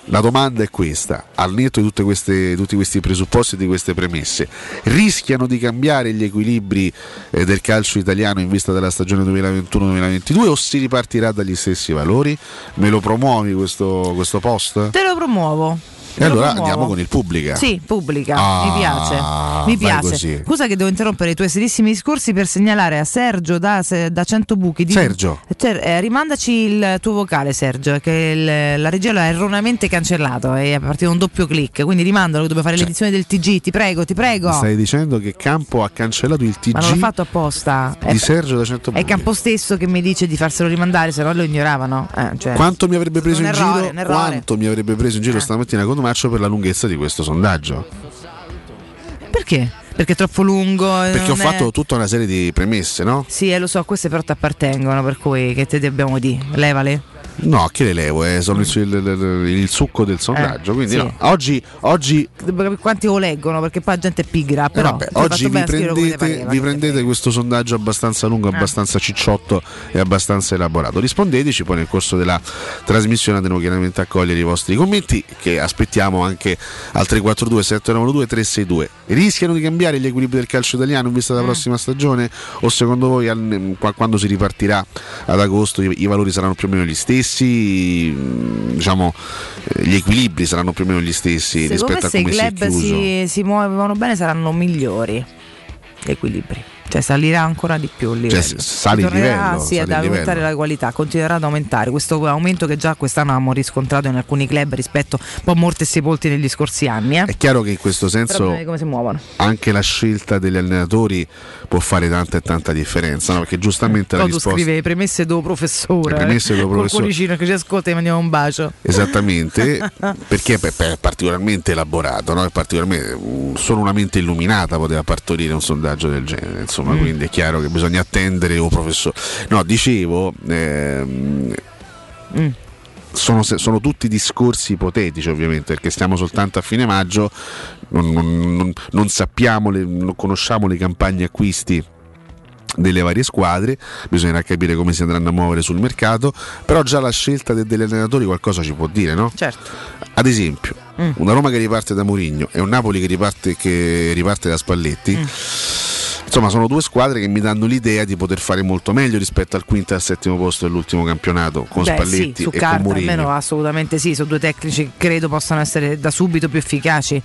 la domanda è questa, al netto di tutte queste- tutti questi presupposti e di queste premesse, rischiano di cambiare gli equilibri eh, del calcio italiano in vista della stagione 2021-2022 o si ripartirà dagli stessi valori? Me lo promuovi questo, questo post? Te lo promuovo. E allora andiamo con il pubblica. Sì, pubblica, Ah, mi piace. Mi piace. così. Scusa che devo interrompere i tuoi serissimi discorsi per segnalare a Sergio da, da 100 buchi. di- Sergio. Cioè, eh, rimandaci il tuo vocale, Sergio, che il- la regia l'ha erroneamente cancellato e è partito un doppio click. Quindi rimandalo dobbiamo fare l'edizione del TG. Ti prego, ti prego. Stai dicendo che Campo ha cancellato il TG Ma non l'ho fatto apposta. È, di Sergio da 100 è il campo stesso che mi dice di farselo rimandare, se no lo ignoravano. Eh, cioè, Quanto mi avrebbe preso in errore, giro? Eh. Quanto mi avrebbe preso in giro stamattina Cotumaccio per la lunghezza di questo sondaggio? Perché? Perché è troppo lungo. Perché ho è- fatto tutta una serie di premesse, no? Sì, eh, lo so, queste però ti appartengono, per cui che te dobbiamo dire? Levale. No, che le levo, eh, sono il, il- il- succo del sondaggio. Eh, quindi sì. no. oggi, oggi Quanti lo leggono? Perché poi la gente è pigra. Eh, Però vabbè, tu hai oggi vi prendete, pareva. vi prendete questo sondaggio abbastanza lungo, Eh. abbastanza cicciotto e abbastanza elaborato. Rispondeteci, poi nel corso della trasmissione andremo chiaramente a cogliere i vostri commenti che aspettiamo anche al 342 792 362. Rischiano di cambiare gli equilibri del calcio italiano in vista della Mm. prossima stagione o secondo voi quando si ripartirà ad agosto i valori saranno più o meno gli stessi? Mm, Diciamo eh, gli equilibri saranno più o meno gli stessi Secondo rispetto a se i come si è club chiuso? si, si muovono bene saranno migliori gli equilibri. Cioè salirà ancora di più il livello. Cioè, sale il Tornerà, livello, Sì, ad aumentare livello. la qualità, continuerà ad aumentare. Questo aumento che già quest'anno abbiamo riscontrato in alcuni club rispetto un po' morti e sepolti negli scorsi anni. Eh. È chiaro che in questo senso anche la scelta degli allenatori può fare tanta e tanta differenza, no? perché giustamente la Poi tu risposta scrive le premesse do professore. Le premesse do eh. Col professore. che ci ascolta e mandiamo un bacio. Esattamente, perché è, particolarmente elaborato, no? È particolarmente, solo una mente illuminata poteva partorire un sondaggio del genere, insomma, Mm. quindi è chiaro che bisogna attendere o professore. No, dicevo, ehm, Mm. sono, sono tutti discorsi ipotetici ovviamente, perché stiamo soltanto a fine maggio, non, non- non- non sappiamo, le- non conosciamo le campagne acquisti delle varie squadre, bisognerà capire come si andranno a muovere sul mercato, però già la scelta de- degli allenatori qualcosa ci può dire, no? Certo. Ad esempio, Mm. una Roma che riparte da Mourinho e un Napoli che riparte, che riparte da Spalletti. Mm. Insomma, sono due squadre che mi danno l'idea di poter fare molto meglio rispetto al quinto e al settimo posto dell'ultimo campionato con Beh, Spalletti sì, su e con carta Mourinho. almeno assolutamente sì, sono due tecnici che credo possano essere da subito più efficaci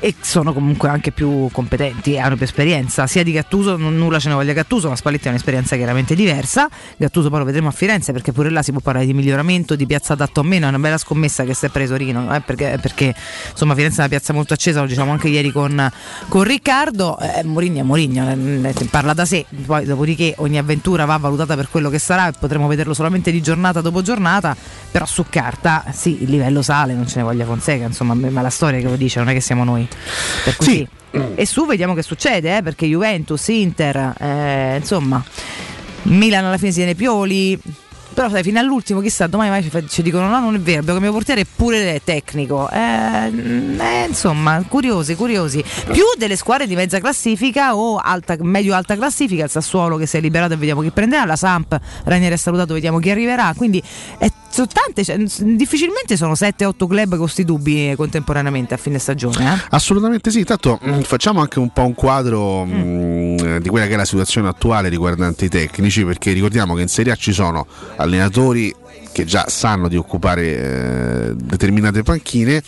e sono comunque anche più competenti e hanno più esperienza sia di Gattuso, non nulla ce ne voglia Gattuso, ma Spalletti ha un'esperienza chiaramente diversa. Gattuso poi lo vedremo a Firenze perché pure là si può parlare di miglioramento, di piazza adatto o meno, è una bella scommessa che si è preso Rino, eh, perché, perché, insomma Firenze è una piazza molto accesa, lo diciamo anche ieri con, con Riccardo, eh, Mourinho è Mourinho, eh, eh, parla da sé, poi dopodiché ogni avventura va valutata per quello che sarà e potremo vederlo solamente di giornata dopo giornata, però su carta sì, il livello sale, non ce ne voglia Fonseca, insomma, ma la storia che lo dice, non è che siamo noi. Cui sì. E su vediamo che succede, eh, perché Juventus, Inter, eh, insomma, Milan alla fine si tiene Pioli. Però sai, fino all'ultimo, chissà, domani mai ci, fa- ci dicono no, non è vero, abbiamo cambiato portiere pure tecnico. Eh, mm, eh, insomma, curiosi, curiosi. Più delle squadre di mezza classifica o alta, medio-alta classifica, il Sassuolo che si è liberato e vediamo chi prenderà, la Samp, Ranieri è salutato, vediamo chi arriverà. Quindi è, sono tante, cioè, difficilmente sono 7-8 club con questi dubbi eh, contemporaneamente a fine stagione. Eh? Assolutamente sì, tanto mm, facciamo anche un po' un quadro mm, eh, di quella che è la situazione attuale riguardante i tecnici, perché ricordiamo che in Serie A ci sono allenatori che già sanno di occupare eh, determinate panchine,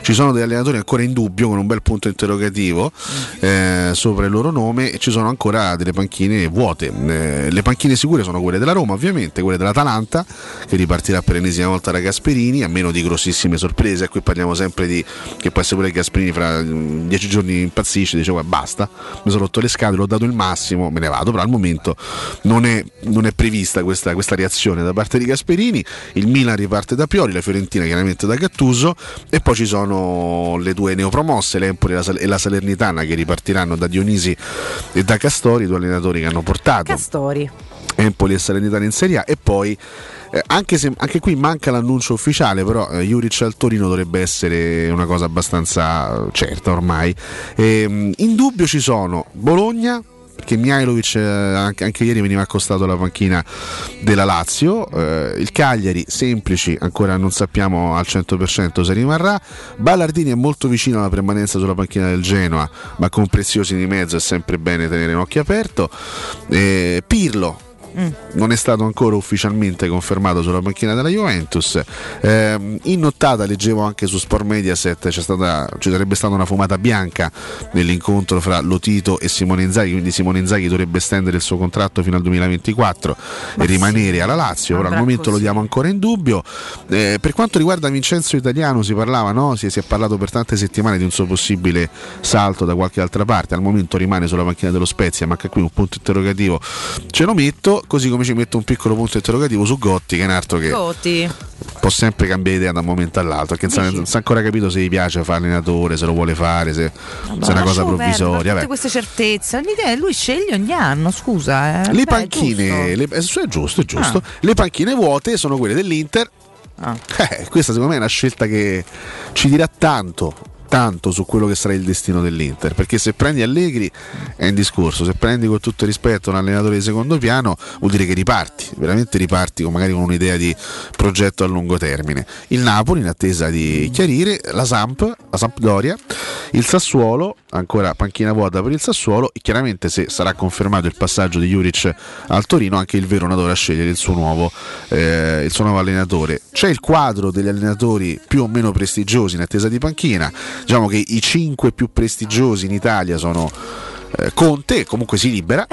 ci sono degli allenatori ancora in dubbio con un bel punto interrogativo eh, sopra il loro nome e ci sono ancora delle panchine vuote. Eh, le panchine sicure sono quelle della Roma ovviamente, quelle dell'Atalanta che ripartirà per l'ennesima volta da Gasperini, a meno di grossissime sorprese, e qui parliamo sempre di che può essere pure Gasperini fra mm, dieci giorni impazzisce, dice "Guarda, basta, mi sono rotto le scatole, ho dato il massimo, me ne vado, però al momento non è, non è prevista questa, questa reazione da parte di Gasperini, il Milan riparte da Pioli, la Fiorentina chiaramente da Gattuso e poi ci sono le due neopromosse, l'Empoli e la Sal- e la Salernitana che ripartiranno da Dionisi e da Castori, due allenatori che hanno portato Castori. Empoli e Salernitana in Serie A e poi eh, anche se anche qui manca l'annuncio ufficiale però eh, Juric al Torino dovrebbe essere una cosa abbastanza eh, certa ormai Ehm, in dubbio ci sono Bologna perché Mihailovic eh, anche, anche ieri veniva accostato alla panchina della Lazio. Eh, il Cagliari semplici ancora non sappiamo al 100% se rimarrà. Ballardini è molto vicino alla permanenza sulla panchina del Genoa ma con preziosi di mezzo è sempre bene tenere un occhio aperto. Eh, Pirlo non è stato ancora ufficialmente confermato sulla panchina della Juventus. Ehm, in nottata leggevo anche su Sport Mediaset stata, ci sarebbe stata una fumata bianca nell'incontro fra Lotito e Simone Inzaghi, quindi Simone Inzaghi dovrebbe estendere il suo contratto fino al 2024 e rimanere alla Lazio. Ora al momento lo così. diamo ancora in dubbio. Eh, per quanto riguarda Vincenzo Italiano si parlava, no? si, si è parlato per tante settimane di un suo possibile salto da qualche altra parte, al momento rimane sulla panchina dello Spezia, ma anche qui un punto interrogativo ce lo metto, così come ci metto un piccolo punto interrogativo su Gotti, che è un altro che Gotti. può sempre cambiare idea da un momento all'altro, perché non non sa ancora capito se gli piace fare allenatore, se lo vuole fare, se, se è una cosa Lasciamo perdere, provvisoria. tutte vabbè. queste certezze. L'idea è lui sceglie ogni anno, scusa. Eh. Le Beh, panchine, le- eh, è giusto, è giusto. Ah. Le panchine vuote sono quelle dell'Inter. Eh, questa secondo me è una scelta che ci dirà tanto. Tanto su quello che sarà il destino dell'Inter, perché se prendi Allegri è in discorso, se prendi con tutto il rispetto un allenatore di secondo piano vuol dire che riparti, veramente riparti con magari con un'idea di progetto a lungo termine. Il Napoli in attesa di chiarire, la Samp, la Sampdoria, il Sassuolo, ancora panchina vuota per il Sassuolo. E chiaramente se sarà confermato il passaggio di Juric al Torino anche il Verona dovrà scegliere il suo nuovo, eh, il suo nuovo allenatore. C'è il quadro degli allenatori più o meno prestigiosi in attesa di panchina, diciamo che i cinque più prestigiosi in Italia sono eh, Conte, comunque si libera,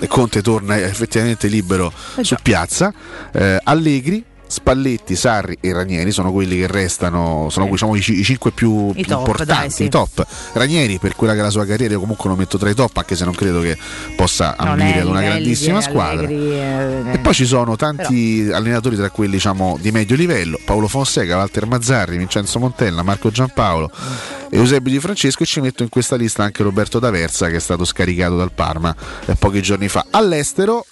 e Conte torna effettivamente libero su piazza, eh, Allegri. Spalletti, Sarri e Ranieri sono quelli che restano, sono diciamo, i, i cinque più, I più top, importanti, dai, sì. i top. Ranieri per quella che è la sua carriera io comunque lo metto tra i top anche se non credo che possa ambire ad una grandissima di squadra. Allegri, eh, E poi ci sono tanti allenatori tra quelli diciamo, di medio livello, Paolo Fonseca, Walter Mazzarri, Vincenzo Montella, Marco Giampaolo e Eusebio Di Francesco e ci metto in questa lista anche Roberto D'Aversa che è stato scaricato dal Parma eh, pochi giorni fa. All'estero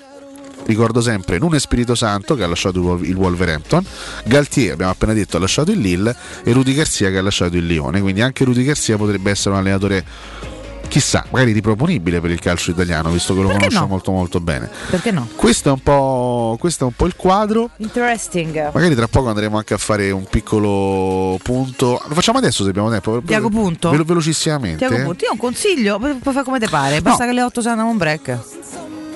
ricordo sempre Nuno Spirito Santo che ha lasciato il Wol- il Wolverhampton, Galtier abbiamo appena detto ha lasciato il Lille e Rudy Garcia che ha lasciato il Lione, quindi anche Rudy Garcia potrebbe essere un allenatore chissà, magari riproponibile per il calcio italiano visto che lo Perché conosce no? molto molto bene. Perché no? Questo è un po', questo è un po' il quadro. Interesting. Magari tra poco andremo anche a fare un piccolo punto. Lo facciamo adesso se abbiamo tempo. Diago Punto? Velo- velocissimamente. Tiago Punto, io ho un consiglio, puoi fare come ti pare, basta che alle 8 se andiamo un break.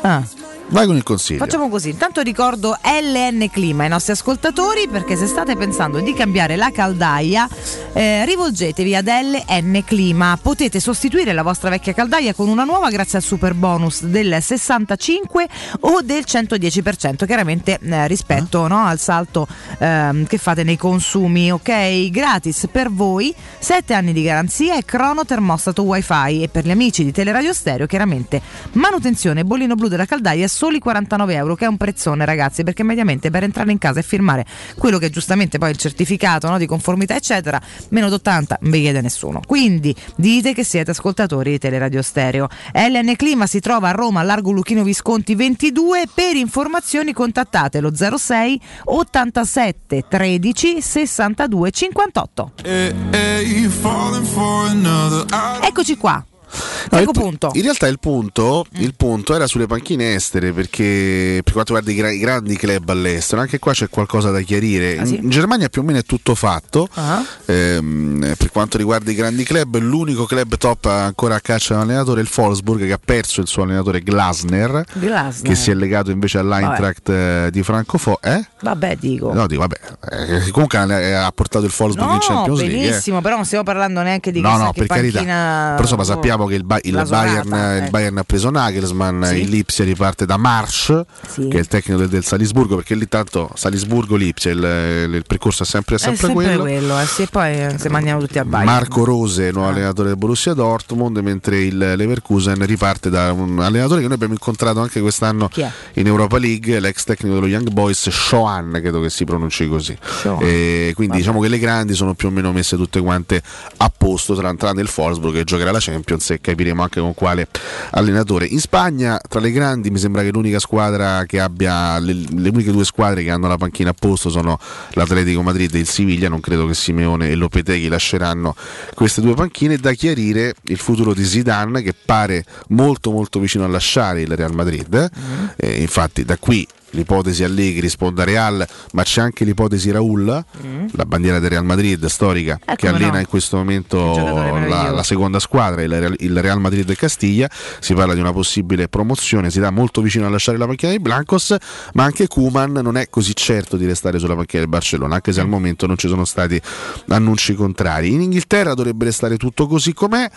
Ah. Vai con il consiglio. Facciamo così, intanto ricordo LN Clima ai nostri ascoltatori perché se state pensando di cambiare la caldaia eh, rivolgetevi ad LN Clima, potete sostituire la vostra vecchia caldaia con una nuova grazie al super bonus del 65 o del 110% chiaramente eh, rispetto no, al salto ehm, che fate nei consumi, ok? Gratis per voi, 7 anni di garanzia e crono termostato wifi e per gli amici di Teleradio Stereo chiaramente manutenzione bollino blu della caldaia soli 49 euro che è un prezzone ragazzi perché mediamente per entrare in casa e firmare quello che è giustamente poi il certificato no, di conformità eccetera meno d'80 non vi chiede nessuno. Quindi dite che siete ascoltatori di Teleradio Stereo. LN Clima si trova a Roma a Largo Luchino Visconti 22 per informazioni contattate lo 06 87 13 62 58 Eccoci qua No, Ecco pu- punto. In realtà il punto, il punto era sulle panchine estere perché per quanto riguarda i, gra- i grandi club all'estero, anche qua c'è qualcosa da chiarire. Ah, sì? In Germania più o meno è tutto fatto. Ah. Ehm, per quanto riguarda i grandi club, l'unico club top ancora a caccia dell'allenatore è il Wolfsburg che ha perso il suo allenatore Glasner, Glasner. che si è legato invece all'Eintracht eh, di Francoforte. Eh? Vabbè, dico. No, dico, vabbè, eh, comunque ha ha portato il Wolfsburg in No, Champions League. eh. benissimo, però non stiamo parlando neanche di No, no, per carità. panchina- Però insomma sappiamo che il, Ba- il Bayern, il ecco. Bayern ha preso Nagelsmann, Sì. il Lipsia riparte da Marsch, Sì. che è il tecnico del, del Salisburgo, perché lì tanto Salisburgo-Lipsia il, il- percorso è sempre, è È sempre, sempre quello. quello, eh, sì, poi eh, se mandiamo tutti al Bayern. Marco Rose, Ah. nuovo allenatore del Borussia Dortmund, mentre il Leverkusen riparte da un allenatore che noi abbiamo incontrato anche quest'anno in Europa League, l'ex tecnico dello Young Boys, Shoan, credo che si pronunci così. E quindi diciamo che le grandi sono più o meno messe tutte quante a posto, tra tranne il Wolfsburg che giocherà la Champions e capiremo anche con quale allenatore. In Spagna, tra le grandi, mi sembra che l'unica squadra che abbia le, le uniche due squadre che hanno la panchina a posto sono l'Atletico Madrid e il Siviglia. Non credo che Simeone e Lopeteghi lasceranno queste due panchine. Da chiarire il futuro di Zidane, che pare molto molto vicino a lasciare il Real Madrid. Eh, infatti, da qui l'ipotesi Allegri risponde a Real, ma c'è anche l'ipotesi Raul, la bandiera del Real Madrid storica, che Mm. come allena no. in questo momento la, la seconda squadra, il Real, il Real Madrid del Castiglia. Si parla di una possibile promozione, si dà molto vicino a lasciare la panchina dei Blancos, ma anche Kuman non è così certo di restare sulla panchina del Barcellona, anche se al momento non ci sono stati annunci contrari. In Inghilterra dovrebbe restare tutto così com'è,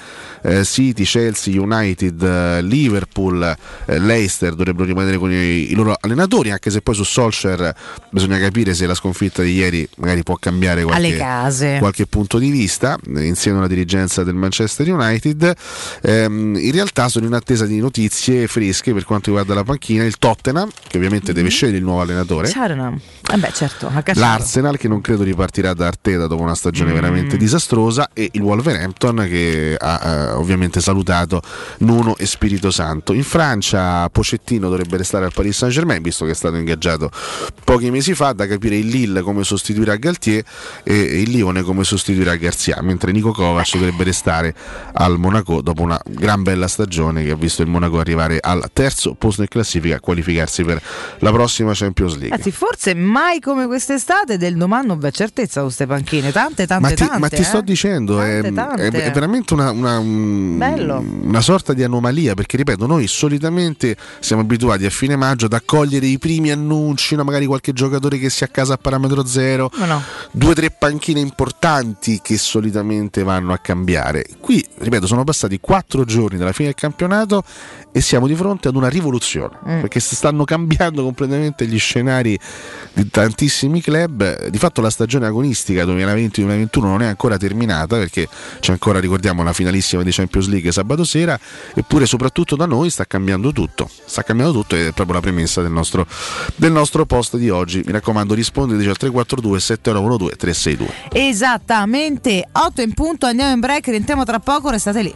eh, City, Chelsea, United, eh, Liverpool, eh, Leicester dovrebbero rimanere con i, i loro allenatori, anche se poi su Solskjaer bisogna capire se la sconfitta di ieri magari può cambiare qualche, qualche punto di vista insieme alla dirigenza del Manchester United. Ehm, in realtà sono in attesa di notizie fresche per quanto riguarda la panchina, il Tottenham, che ovviamente Mm-hmm. deve scegliere il nuovo allenatore. Tottenham. Eh beh, certo. L'Arsenal che non credo ripartirà da Arteta dopo una stagione Mm. veramente disastrosa e il Wolverhampton che ha eh, ovviamente salutato Nuno e Spirito Santo. In Francia Pocettino dovrebbe restare al Paris Saint Germain visto che è stato ingaggiato pochi mesi fa da capire il Lille come sostituirà Galtier e il Lione come sostituirà Garzia mentre Nico Kovac dovrebbe restare al Monaco dopo una gran bella stagione che ha visto il Monaco arrivare al terzo posto in classifica a qualificarsi per la prossima Champions League. Ragazzi, forse mai come quest'estate del domani non v'è certezza su queste panchine. Tante, tante, ma ti, tante. ma ti eh. sto dicendo, è, Tante, tante. è- è veramente una, una- un- Bello. una sorta di anomalia, perché ripeto, noi solitamente siamo abituati a fine maggio ad accogliere i primi annunci, no? magari qualche giocatore che si accasa a parametro zero, no. due o tre panchine importanti che solitamente vanno a cambiare. Qui, ripeto, sono passati quattro giorni dalla fine del campionato e siamo di fronte ad una rivoluzione, Mm. perché si stanno cambiando completamente gli scenari di tantissimi club. Di fatto la stagione agonistica 2020-2021 non è ancora terminata perché c'è ancora, ricordiamo, la finalissima di Champions League sabato sera, eppure soprattutto da noi sta cambiando tutto. Sta cambiando tutto ed è proprio la premessa del nostro, del nostro post di oggi. Mi raccomando, rispondeteci al 342 7012 362. Esattamente, 8 in punto, andiamo in break, rientriamo tra poco, restate lì.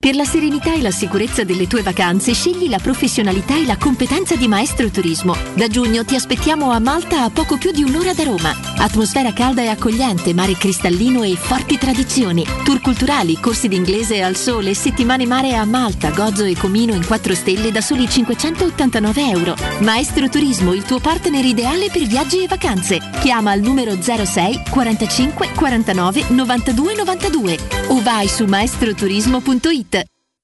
Per la serenità e la sicurezza delle tue vacanze scegli la professionalità e la competenza di Maestro Turismo. Da giugno ti aspettiamo a Malta a poco più di un'ora da Roma. Atmosfera calda e accogliente, mare cristallino e forti tradizioni. Tour culturali, corsi d'inglese al sole, settimane mare a Malta, Gozo e Comino in 4 stelle da soli 589 euro. Maestro Turismo, il tuo partner ideale per viaggi e vacanze. Chiama al numero 06 45 49 92 92 o vai su maestroturismo.it.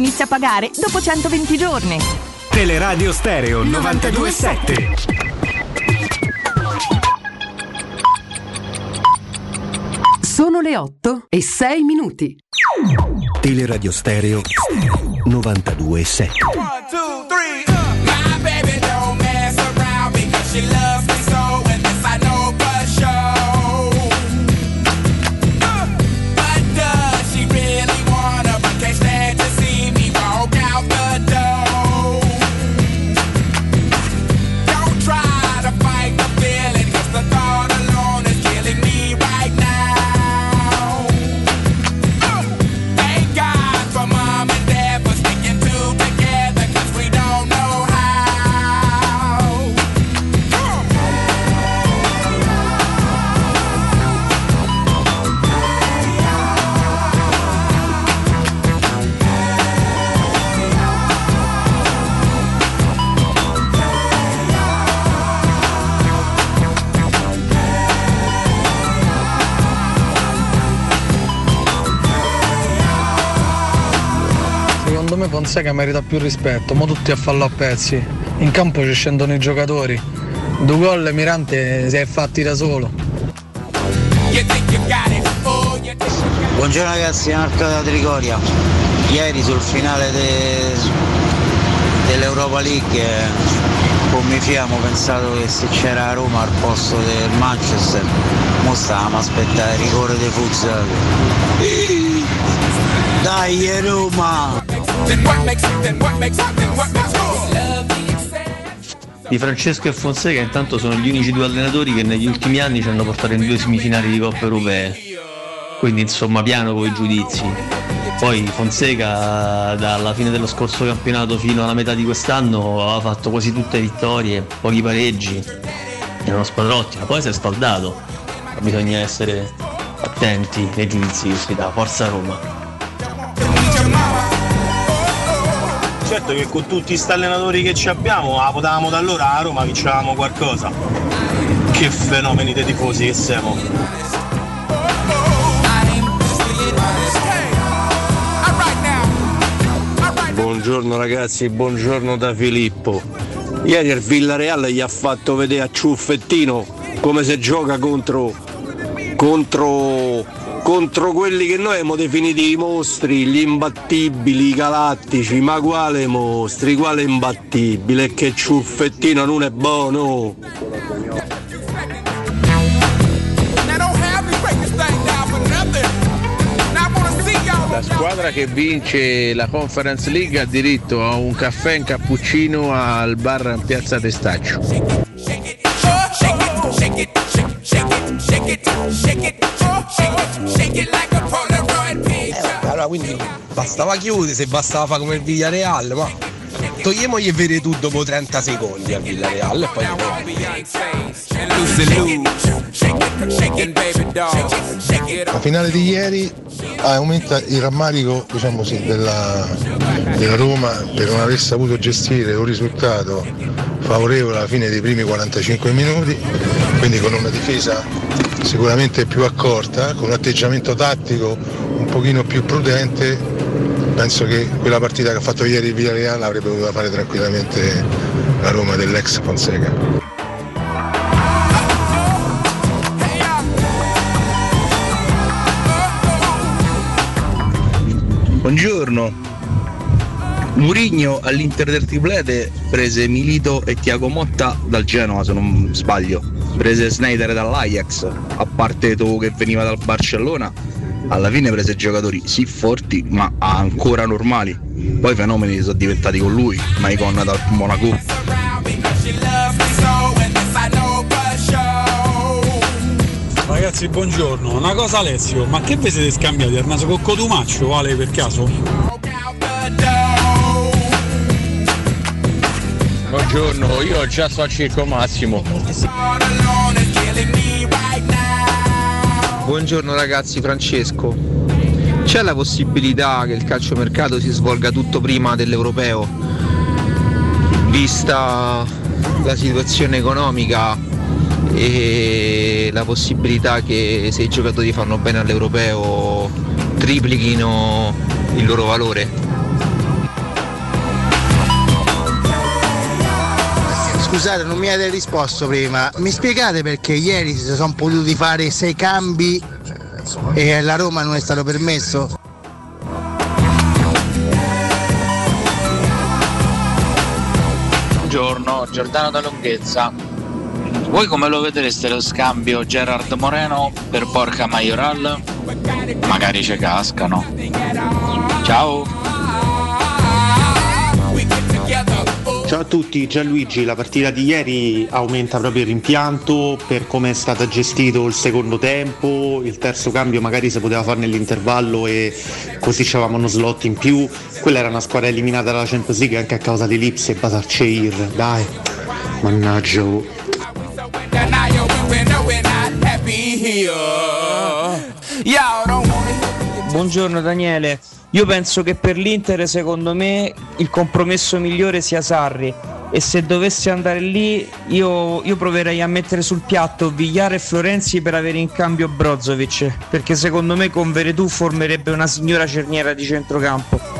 inizia a pagare dopo 120 giorni. Teleradio Stereo 927. Sono le 8 e 6 minuti. Teleradio Stereo 927. e 7. 1, 2, 3, Secondo me Fonseca merita più rispetto, ma tutti a fallo a pezzi. In campo ci scendono i giocatori. Due gol Mirante si è fatti da solo. Buongiorno ragazzi, Marco da Trigoria. Ieri sul finale de- dell'Europa League con mi fiamo ho pensato che se c'era Roma al posto del Manchester, mo stavamo aspettare il rigore dei futsal. Dai Roma! Di Francesco e Fonseca intanto sono gli unici due allenatori che negli ultimi anni ci hanno portato in due semifinali di Coppe Europee. Quindi insomma piano con i giudizi. Poi Fonseca dalla fine dello scorso campionato fino alla metà di quest'anno aveva fatto quasi tutte vittorie, pochi pareggi. Era uno squadra ottima, poi si è spaldato. Bisogna essere attenti nei giudizi che si dà. Forza Roma. Certo che con tutti sti allenatori che ci abbiamo, la potevamo da allora a Roma vincevamo qualcosa. Che fenomeni dei tifosi che siamo. Buongiorno ragazzi, buongiorno da Filippo. Ieri il Villareal gli ha fatto vedere a Ciuffettino come si gioca contro, contro, contro quelli che noi abbiamo definito i mostri, gli imbattibili, i galattici. Ma quale mostri, quale imbattibile? Che Ciuffettino non è buono! La squadra che vince la Conference League ha diritto a un caffè in cappuccino al bar in Piazza Testaccio. Allora quindi bastava chiudere, se bastava fare come il Villareal, ma togliemogli e vede tu dopo 30 secondi al Villareal e poi La finale di ieri aumenta il rammarico diciamo così, della, della Roma per non aver saputo gestire un risultato favorevole alla fine dei primi 45 minuti, quindi con una difesa sicuramente più accorta, con un atteggiamento tattico un pochino più prudente, penso che quella partita che ha fatto ieri il Villarreal avrebbe potuto fare tranquillamente la Roma dell'ex Fonseca. Buongiorno. Murigno all'Inter del triplete prese Milito e Tiago Motta dal Genoa se non sbaglio. Prese Snyder dall'Ajax, a parte tu che veniva dal Barcellona. Alla fine prese giocatori sì forti ma ancora normali. Poi i fenomeni sono diventati con lui, Maicon dal Monaco. Ragazzi, buongiorno. Una cosa Alessio, ma che vi siete scambiati? Il naso con Cotumaccio, vale per caso? Buongiorno, io già so a Circo Massimo. Buongiorno ragazzi, Francesco. C'è la possibilità che il calciomercato si svolga tutto prima dell'europeo? Vista la situazione economica e la possibilità che se i giocatori fanno bene all'europeo triplichino il loro valore? Scusate, non mi avete risposto prima. Mi spiegate perché ieri si sono potuti fare sei cambi e la Roma non è stato permesso? Buongiorno, Giordano da Lunghezza. Voi come lo vedreste lo scambio Gerard Moreno per Porca Majoral? Magari ci cascano. Ciao! Ciao a tutti, Gianluigi, la partita di ieri aumenta proprio il rimpianto per come è stato gestito il secondo tempo, il terzo cambio magari si poteva fare nell'intervallo e così c'avevamo uno slot in più, quella era una squadra eliminata dalla Champions League anche a causa di Lips e Basarceir, dai, mannaggia. oh. Buongiorno Daniele, io penso che per l'Inter secondo me il compromesso migliore sia Sarri e se dovessi andare lì io, io proverei a mettere sul piatto Vigliare e Florenzi per avere in cambio Brozovic perché secondo me con Veretù formerebbe una signora cerniera di centrocampo.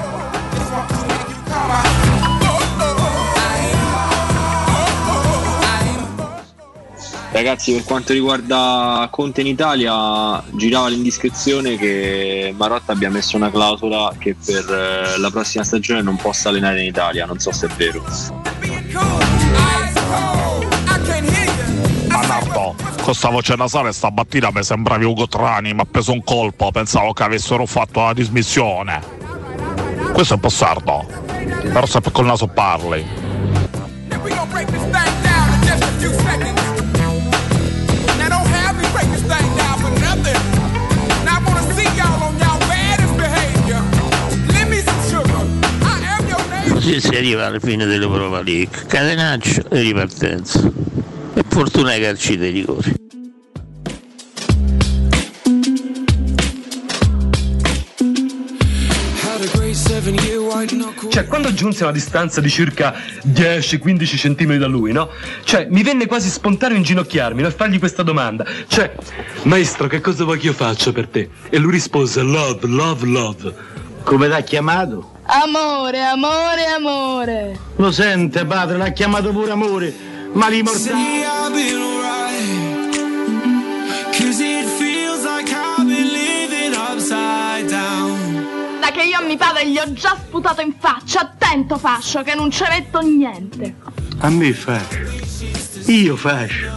Ragazzi, per quanto riguarda Conte in Italia, girava l'indiscrezione che Marotta abbia messo una clausola che per eh, la prossima stagione non possa allenare in Italia, non so se è vero. Manardo, con sta voce nasale stamattina mi sembravi Ugo Trani, mi ha preso un colpo, pensavo che avessero fatto la dismissione. Questo è un po' sardo, però sempre col naso parli. Così si arriva alla fine dell'Europa League, catenaccio e ripartenza. E fortuna ai calci dei rigori. Cioè, quando giunse a una distanza di circa 10-15 centimetri da lui, no? Cioè, mi venne quasi spontaneo inginocchiarmi no? e fargli questa domanda. Cioè, maestro, che cosa vuoi che io faccia per te? E lui rispose, love, love, love. Come l'ha chiamato? Amore, amore, amore. Lo sente, padre, l'ha chiamato pure amore. Ma li mortali. Cause it feels like I've been living upside down. Da che io a mio padre gli ho già sputato in faccia, attento fascio, che non ci metto niente. A me fascio. Io fascio.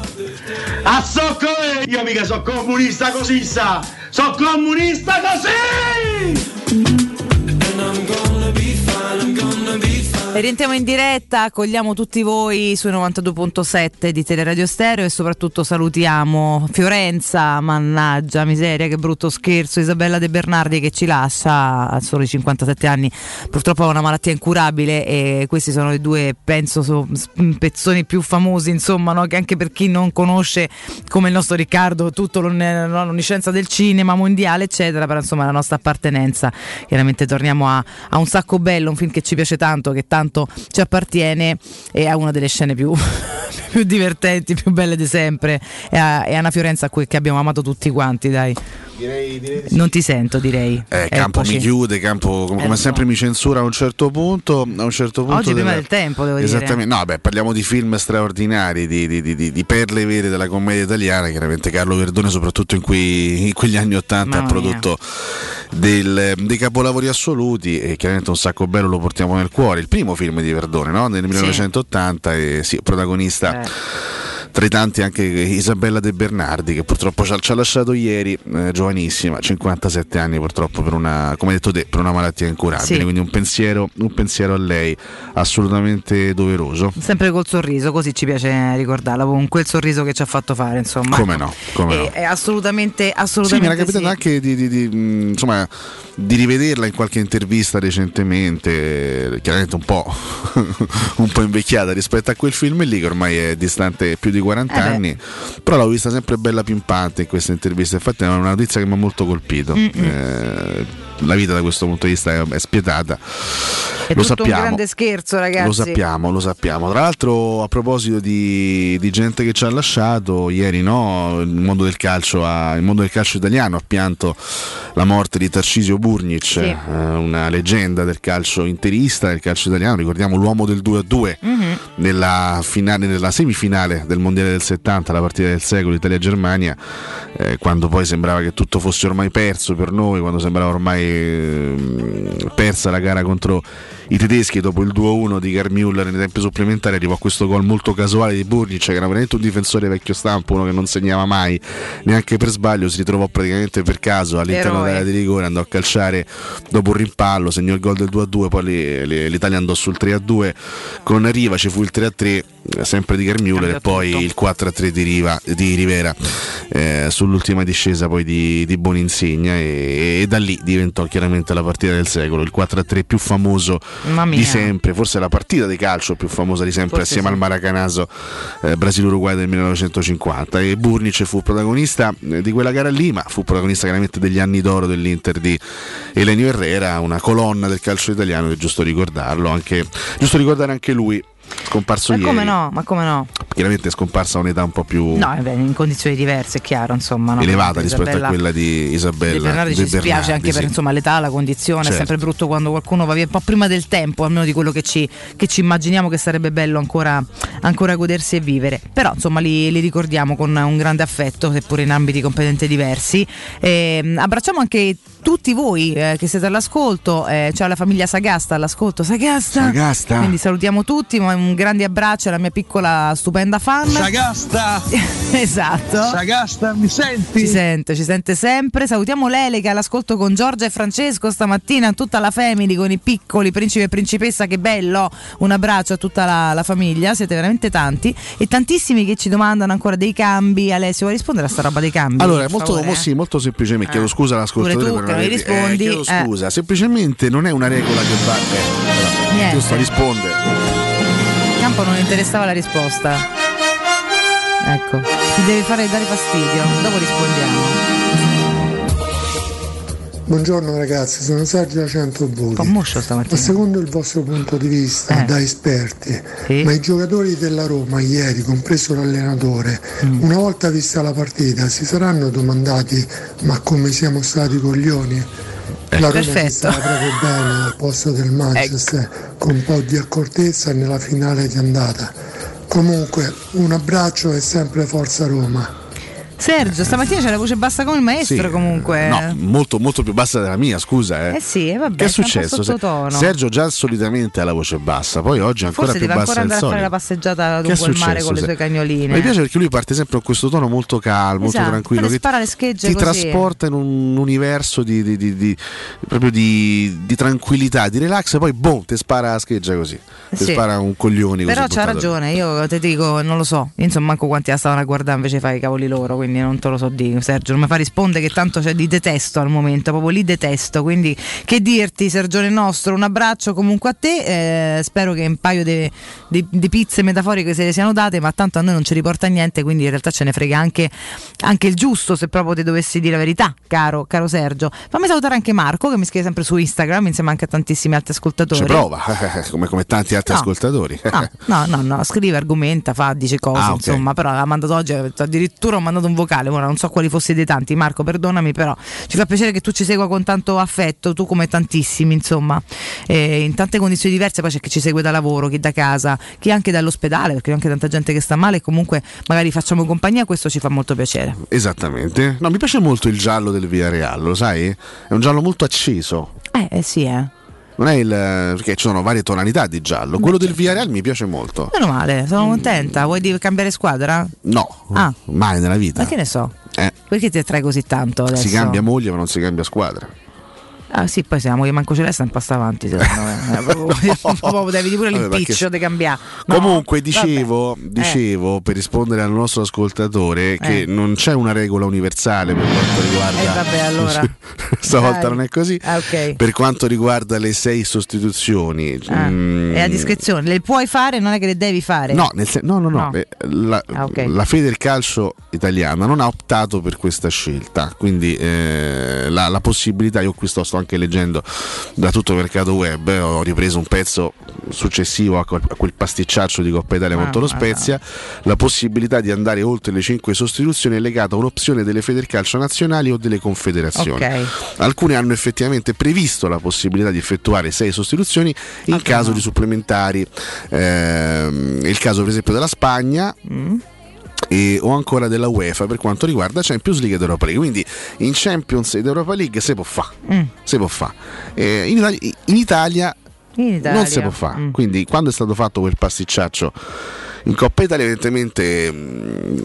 A socco io mica sono comunista così sa! Sono comunista così! E rientriamo in diretta, accogliamo tutti voi sui 92.7 di Teleradio Stereo e soprattutto salutiamo Fiorenza, mannaggia, miseria, che brutto scherzo, Isabella De Bernardi che ci lascia a soli 57 anni, purtroppo ha una malattia incurabile e questi sono i due, penso, so- pezzoni più famosi, insomma, no? che anche per chi non conosce come il nostro Riccardo, no, l'onniscienza del cinema mondiale, eccetera, però insomma la nostra appartenenza, chiaramente torniamo a, a un sacco bello, un film che ci piace tanto, che tanto ci appartiene e ha una delle scene più, più divertenti, più belle di sempre. E a, e a una Fiorenza a cui- che abbiamo amato tutti quanti, dai. Non ti sento, direi. Eh, campo Eccoci. mi chiude, campo come, come sempre mi censura a un certo punto. A un certo punto Oggi prima deve- del tempo, devo dire. Esattamente, no, beh, parliamo di film straordinari, di, di- di- di- di perle vere della commedia italiana. Chiaramente Carlo Verdone, soprattutto in, quei- in quegli anni Ottanta, ha Mamma mia. Del- dei capolavori assoluti e chiaramente un sacco bello lo portiamo nel cuore. Il primo film di Verdone, no? nel 1980, e sì, protagonista tra i tanti anche Isabella De Bernardi che purtroppo ci ha, ci ha lasciato ieri, eh, giovanissima, 57 anni purtroppo per una, come hai detto te, per una malattia incurabile, Sì. quindi un pensiero, un pensiero a lei assolutamente doveroso. Sempre col sorriso, così ci piace ricordarla, con quel sorriso che ci ha fatto fare, insomma. Come no, come E- no. È assolutamente, Sì, mi assolutamente era capitato sì. anche di, di- di, mh, insomma, di rivederla in qualche intervista recentemente, chiaramente un po', un po' invecchiata rispetto a quel film lì che ormai è distante più di 40 Eh anni, però l'ho vista sempre bella pimpante in questa intervista, infatti è una notizia che mi ha molto colpito. Mm-mm. Eh, la vita da questo punto di vista è, spietata. È lo tutto un sappiamo. grande scherzo, ragazzi. Lo sappiamo, lo sappiamo. Tra l'altro, a proposito di, di gente che ci ha lasciato, ieri no, il, mondo del calcio ha- il mondo del calcio italiano ha pianto la morte di Tarcisio Burnic, eh, una leggenda del calcio interista, del calcio italiano. Ricordiamo l'uomo del 2-2 Mhm. nella, finale, nella semifinale del mondiale del 70, la partita del secolo Italia-Germania, eh, quando poi sembrava che tutto fosse ormai perso per noi, quando sembrava ormai ehm, persa la gara contro i tedeschi dopo il 2-1 di Garmuller nei tempi supplementari arrivò a questo gol molto casuale di Burnic che era veramente un difensore vecchio stampo uno che non segnava mai neanche per sbaglio si ritrovò praticamente per caso all'interno dell'area di rigore andò a calciare dopo un rimpallo segnò il gol del 2-2 poi li- li- l'Italia andò sul 3-2 con Riva ci fu il 3-3 eh, sempre di Garmuller e poi il 4-3 di, Riva, di Rivera eh, sull'ultima discesa poi di, di Boninsegna e, e da lì diventò chiaramente la partita del secolo il 4-3 più famoso di sempre forse la partita di calcio più famosa di sempre Forse assieme sì. al Maracanaso eh, Brasile-Uruguay del 1950 e Burnic fu protagonista eh, di quella gara lì ma fu protagonista chiaramente degli anni d'oro dell'Inter di Elenio Herrera una colonna del calcio italiano è giusto ricordarlo anche, giusto ricordare anche lui scomparso Ma ieri come no? Ma come no? chiaramente è scomparsa a un'età un po' più No, eh beh, in condizioni diverse, è chiaro, insomma. no? elevata rispetto Isabella- a quella di Isabella. Bernardi De ci spiace Bernardi, anche per sì. insomma, l'età, la condizione, è Certo. sempre brutto quando qualcuno va via un po' prima del tempo, almeno di quello che ci, che ci immaginiamo che sarebbe bello ancora, ancora godersi e vivere. Però insomma li, li ricordiamo con un grande affetto, seppure in ambiti competenti diversi. Ehm, abbracciamo anche tutti voi eh, che siete all'ascolto, eh, c'è la famiglia Sagasta all'ascolto. Sagasta! Sagasta. Quindi salutiamo tutti, un grande abbraccio alla mia piccola stupenda fan. Sagasta! esatto. Sagasta, mi senti? Ci sente, ci sente sempre. Salutiamo Lele che è all'ascolto con Giorgia e Francesco stamattina, tutta la family con i piccoli principe e principessa, che bello! Un abbraccio a tutta la, la famiglia, siete veramente tanti e tantissimi che ci domandano ancora dei cambi. Alessio, vuoi rispondere a sta roba dei cambi? Allora, molto, eh? sì, molto semplicemente, chiedo scusa all'ascoltatore per che non gli avervi- rispondi, eh, eh. scusa, semplicemente non è una regola che va. Eh, giusto, risponde. Campo non interessava la risposta. Ecco, ti deve fare dare fastidio. Dopo rispondiamo. Buongiorno ragazzi, sono Sergio da 100 voti. Un po' moscio Ma stamattina. secondo il vostro punto di vista, Eh. da esperti, Sì. ma i giocatori della Roma ieri, compreso l'allenatore, Mm. una volta vista la partita, si saranno domandati ma come siamo stati coglioni? La Roma Perfetto. stava proprio bene al posto del Manchester, con un po' di accortezza nella finale di andata. Comunque, un abbraccio e sempre Forza Roma. Sergio, stamattina c'è la voce bassa come il maestro Sì, comunque. No, molto, molto più bassa della mia, scusa. Eh. Eh sì, eh vabbè, che è successo? Sergio già solitamente ha la voce bassa, poi oggi è ancora Forse più deve bassa ancora del andare a fare la passeggiata lungo il mare con le sue cagnoline. Mi piace perché lui parte sempre con questo tono molto calmo, Esatto, molto tranquillo, te che spara le schegge ti così. trasporta in un universo di, di- di- di- proprio di, tranquillità, di relax, e poi boom, ti spara la scheggia così. Ti Sì. spara un coglioni così Però c'ha ragione, io ti dico, non lo so, insomma manco quanti la stavano a guardare invece fai i cavoli loro, quindi non te lo so dire, Sergio, non mi fa rispondere che tanto c'è di detesto al momento, proprio lì detesto, quindi che dirti Sergione nostro, un abbraccio comunque a te, eh, spero che un paio di pizze metaforiche se le siano date, ma tanto a noi non ci riporta niente, quindi in realtà ce ne frega anche, anche il giusto se proprio ti dovessi dire la verità, caro, caro Sergio. Fammi salutare anche Marco che mi scrive sempre su Instagram insieme anche a tantissimi altri ascoltatori. Ci prova, come, come tanti altri No. ascoltatori. No, no, no, no, scrive, argomenta, fa, dice cose, Ah, ok. insomma, però l'ha mandato oggi, addirittura ho mandato un vocale, ora non so quali fossi dei tanti, Marco, perdonami, però ci fa piacere che tu ci segua con tanto affetto, tu come tantissimi, insomma, Eh, in tante condizioni diverse, poi c'è chi ci segue da lavoro, chi da casa, chi anche dall'ospedale, perché anche tanta gente che sta male e comunque magari facciamo compagnia, questo ci fa molto piacere. Esattamente. No, mi piace molto il giallo del Villarreal, lo sai? È un giallo molto acceso. Eh, eh sì, eh. Non è il. perché ci sono varie tonalità di giallo. Quello del Villarreal mi piace molto. Meno male, sono contenta. Vuoi cambiare squadra? No, Ah. mai nella vita. Ma che ne so? Eh, Perché ti attrae così tanto adesso? si cambia moglie, ma non si cambia squadra. Ah sì, poi siamo che manco celeste un passo avanti secondo me. Eh, proprio- proprio devi pure l'impiccio di cambiare. No, Comunque vabbè. dicevo, Eh. dicevo per rispondere al nostro ascoltatore che Eh. non c'è una regola universale per quanto riguarda Eh vabbè, allora. stavolta Dai. non è così Ah, ok. per quanto riguarda le sei sostituzioni Ah, mm, È a discrezione, le puoi fare, non è che le devi fare. No, sen- no, no, no, No. eh, La, Ah, ok. la Fede del Calcio italiana non ha optato per questa scelta, quindi eh, la, la possibilità, io qui sto, sto anche leggendo da tutto il mercato web, eh, ho ripreso un pezzo successivo a quel, pasticciaccio di Coppa Italia Ah, contro lo ah, Spezia, la possibilità di andare oltre le 5 sostituzioni è legata a un'opzione delle Federcalcio nazionali o delle confederazioni. Ok. Alcuni hanno effettivamente previsto la possibilità di effettuare 6 sostituzioni in caso di supplementari. È il caso per esempio della Spagna. Mm. E, o ancora della UEFA per quanto riguarda Champions League ed Europa League quindi in Champions ed Europa League si può fare Mm. fa. Eh, in, Italia, in Italia non si può fare Mm. quindi quando è stato fatto quel pasticciaccio in Coppa Italia evidentemente mm,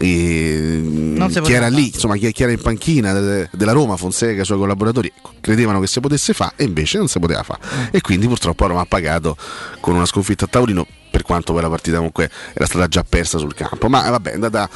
e, si chi era lì insomma chi, era in panchina de- della Roma Fonseca e i suoi collaboratori credevano che si potesse fare e invece non si poteva fare Mm. e quindi purtroppo Roma ha pagato con una sconfitta a tavolino per quanto poi la partita comunque era stata già persa sul campo ma eh, vabbè è andata,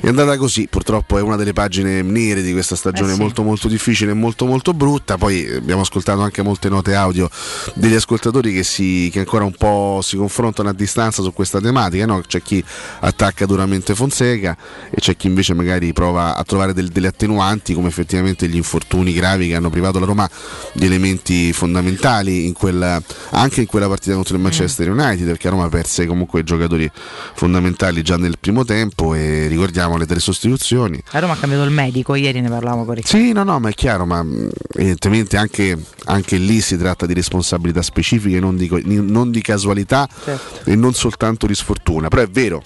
è andata così purtroppo è una delle pagine nere di questa stagione Eh sì. molto molto difficile e molto molto brutta poi eh, abbiamo ascoltato anche molte note audio degli ascoltatori che, si, che ancora un po' si confrontano a distanza su questa tematica no? c'è chi attacca duramente Fonseca e c'è chi invece magari prova a trovare del- delle attenuanti come effettivamente gli infortuni gravi che hanno privato la Roma di elementi fondamentali in quella- anche in quella partita contro il Manchester United perché Roma perse sei comunque giocatori fondamentali già nel primo tempo e ricordiamo le tre sostituzioni. A Roma ha cambiato il medico, ieri ne parlavamo con Riccardo. Sì, no, no, ma è chiaro, ma mh, evidentemente anche, anche lì si tratta di responsabilità specifiche, non di, non di casualità Certo. e non soltanto di sfortuna. Però è vero,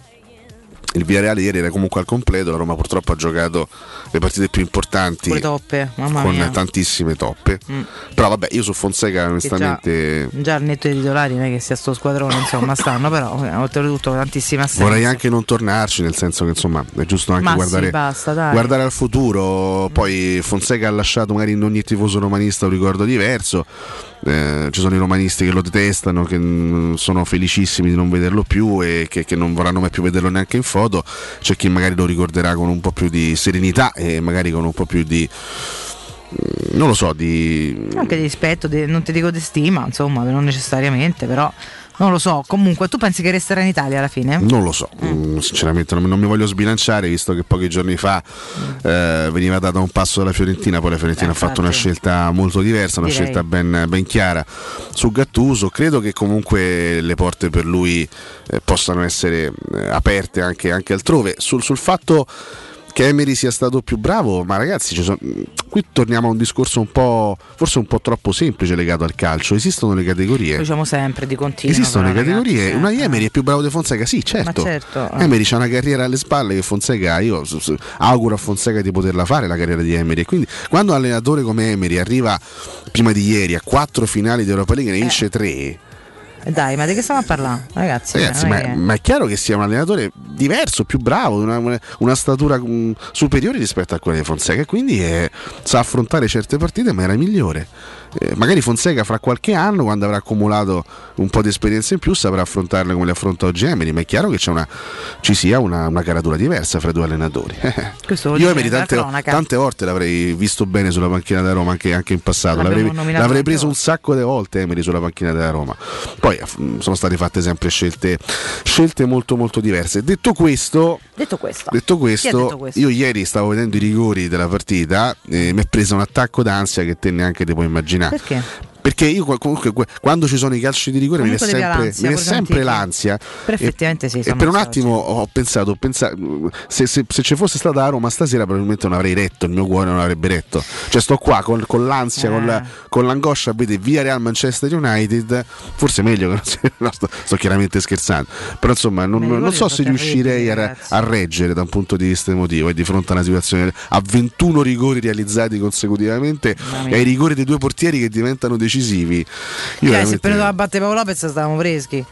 il Villarreal ieri era comunque al completo, la Roma purtroppo ha giocato le partite più importanti Pure toppe, con mia. tantissime toppe. Mm. Però vabbè, io su Fonseca onestamente già, già al netto dei titolari non è che sia sto squadrone, insomma, stanno, però eh, oltretutto tantissime assenze. vorrei anche non tornarci, nel senso che insomma è giusto anche sì, guardare, basta, guardare al futuro. Poi Fonseca ha lasciato magari in ogni tifoso romanista un ricordo diverso. Eh, ci sono i romanisti che lo detestano, che sono felicissimi di non vederlo più e che, che non vorranno mai più vederlo neanche in foto. C'è chi magari lo ricorderà con un po' più di serenità e magari con un po' più di. Non lo so, di. Anche di rispetto, di- non ti dico di stima, insomma, non necessariamente, però non lo so. Comunque, tu pensi che resterà in Italia alla fine? Non lo so, mm, sinceramente non, non mi voglio sbilanciare visto che pochi giorni fa eh, veniva data un passo dalla Fiorentina, poi la Fiorentina ha fatto una scelta molto diversa, una Direi. scelta ben, ben chiara su Gattuso. Credo che comunque le porte per lui eh, possano essere eh, aperte anche, anche altrove. Sul, sul fatto che Emery sia stato più bravo, ma ragazzi, ci sono- qui torniamo a un discorso un po', forse un po' troppo semplice legato al calcio. Esistono le categorie. Lo diciamo sempre di continuo. Esistono le categorie, ragazzi, una eh. Emery è più bravo di Fonseca, sì, certo. Certo, eh. Emery c'ha una carriera alle spalle che Fonseca, io auguro a Fonseca di poterla fare la carriera di Emery. E quindi quando un allenatore come Emery arriva prima di ieri a quattro finali di Europa League e ne vince tre. Eh, Dai, ma di che stiamo a parlare? Ragazzi, Ragazzi, ma, è ma è chiaro che sia un allenatore diverso, più bravo, una, una- statura mm, superiore rispetto a quella di Fonseca e quindi eh, sa affrontare certe partite in maniera migliore. Eh, magari Fonseca fra qualche anno, quando avrà accumulato un po' di esperienza in più, saprà affrontarle come le affronta oggi Emery, ma è chiaro che c'è una- ci sia una, una caratura diversa fra i due allenatori. Io Emery tante, tante volte l'avrei visto bene sulla panchina da Roma, anche, anche in passato. L'avrei, l'avrei preso un sacco di volte Emery sulla panchina della Roma. Poi mm, sono state fatte sempre scelte, scelte molto molto diverse. Detto questo, Detto questo, detto questo, detto questo? io ieri stavo vedendo i rigori della partita e mi è preso un attacco d'ansia che te neanche ti puoi immaginare. Perché? Perché io comunque que- quando ci sono i calci di rigore mi devi sempre, l'ansia, mi pure sempre l'ansia. Però effettivamente sì, E per un attimo ho pensato, ho pensato, se, se- se ci fosse stata la Roma stasera probabilmente non avrei retto, il mio cuore non avrebbe retto. Cioè sto qua con, con l'ansia, con, Eh. la- con l'angoscia a vedere via Real Manchester United, forse meglio che non sia- no, sto, sto chiaramente scherzando, però insomma non, non so se riuscirei a, a reggere da un punto di vista emotivo e di fronte a una situazione a 21 rigori realizzati consecutivamente e ai rigori dei due portieri che diventano decisivi. Io Cioè, se veramente- prendo la batte Paolo Lopez stavamo freschi.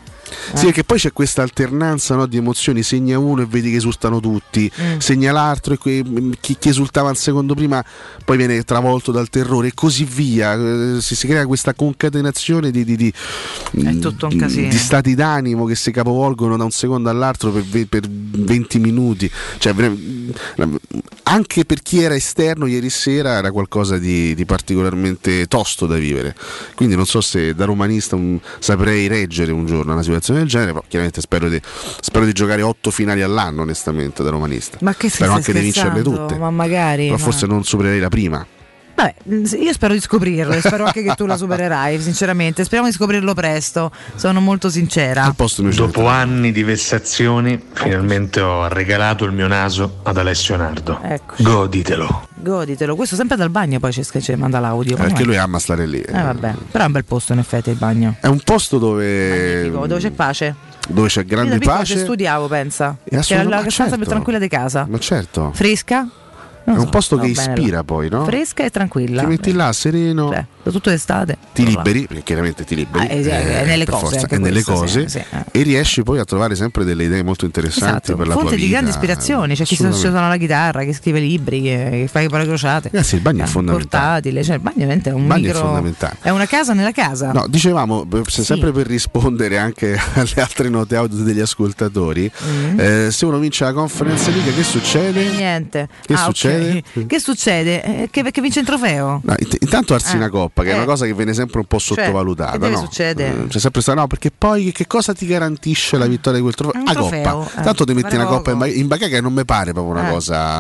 Sì, perché poi c'è questa alternanza no, di emozioni, segna uno e vedi che esultano tutti, Mm. segna l'altro e que- chi, chi esultava un secondo prima poi viene travolto dal terrore e così via, Eh, si, si crea questa concatenazione di, di- di- tutto un casino. di stati d'animo che si capovolgono da un secondo all'altro per, ve- per 20 minuti, Cioè, vera- anche per chi era esterno ieri sera era qualcosa di, di particolarmente tosto da vivere, quindi non so se da romanista un- saprei reggere un giorno una situazione del genere, però chiaramente spero di, spero di giocare otto finali all'anno onestamente da romanista. Ma che spero anche di vincerle tutte. Ma magari. Però ma- forse non supererei la prima. Vabbè, io spero di scoprirlo e spero anche che tu la supererai, sinceramente. Speriamo di scoprirlo presto. Sono molto sincera. Dopo anni di vessazioni, finalmente ho regalato il mio naso ad Alessio Nardo. Eccoci. Goditelo. Goditelo. Questo sempre dal bagno poi ci ci manda l'audio. Perché Come lui ama stare lì. Eh vabbè, però è un bel posto in effetti il bagno. È un posto dove, dove c'è pace. dove c'è grande pace. studiavo, pensa. Era assolutamente- la stanza più certo. tranquilla di casa. Ma certo. Fresca. È Non un so, posto che va bene ispira là. poi, no? Fresca e tranquilla. Ti metti là sereno, Cioè, da tutto d'estate. ti liberi, perché chiaramente ti liberi. Ah, eh, è nelle per cose, forza, è nelle questo, cose sì, sì, eh. e riesci poi a trovare sempre delle idee molto interessanti Esatto, per la tua fonte vita. di grandi ispirazioni, c'è chi sa- Assolutamente. suona la chitarra, che scrive libri, che, che fa le parole crociate. Ragazzi, il bagno è Eh, fondamentale. Portatile, cioè il bagno è un bagno è micro- fondamentale. È una casa nella casa. No, dicevamo, se- Sì. sempre per rispondere anche alle altre note audio degli ascoltatori, Mm. eh, se uno vince la conference League che succede? Niente. Che ah, succede? succede? Che succede? Eh, Che, che vince il trofeo? No, int- intanto alzi Eh, una coppa, che è eh. una cosa che viene sempre un po' Cioè, sottovalutata. deve no? succedere? Eh, C'è sempre stato, no, perché poi che cosa ti garantisce la vittoria di quel trofeo? La coppa. eh, Tanto ti metti una coppa in, poco. ba- in bacheca che non mi pare proprio una Eh. cosa.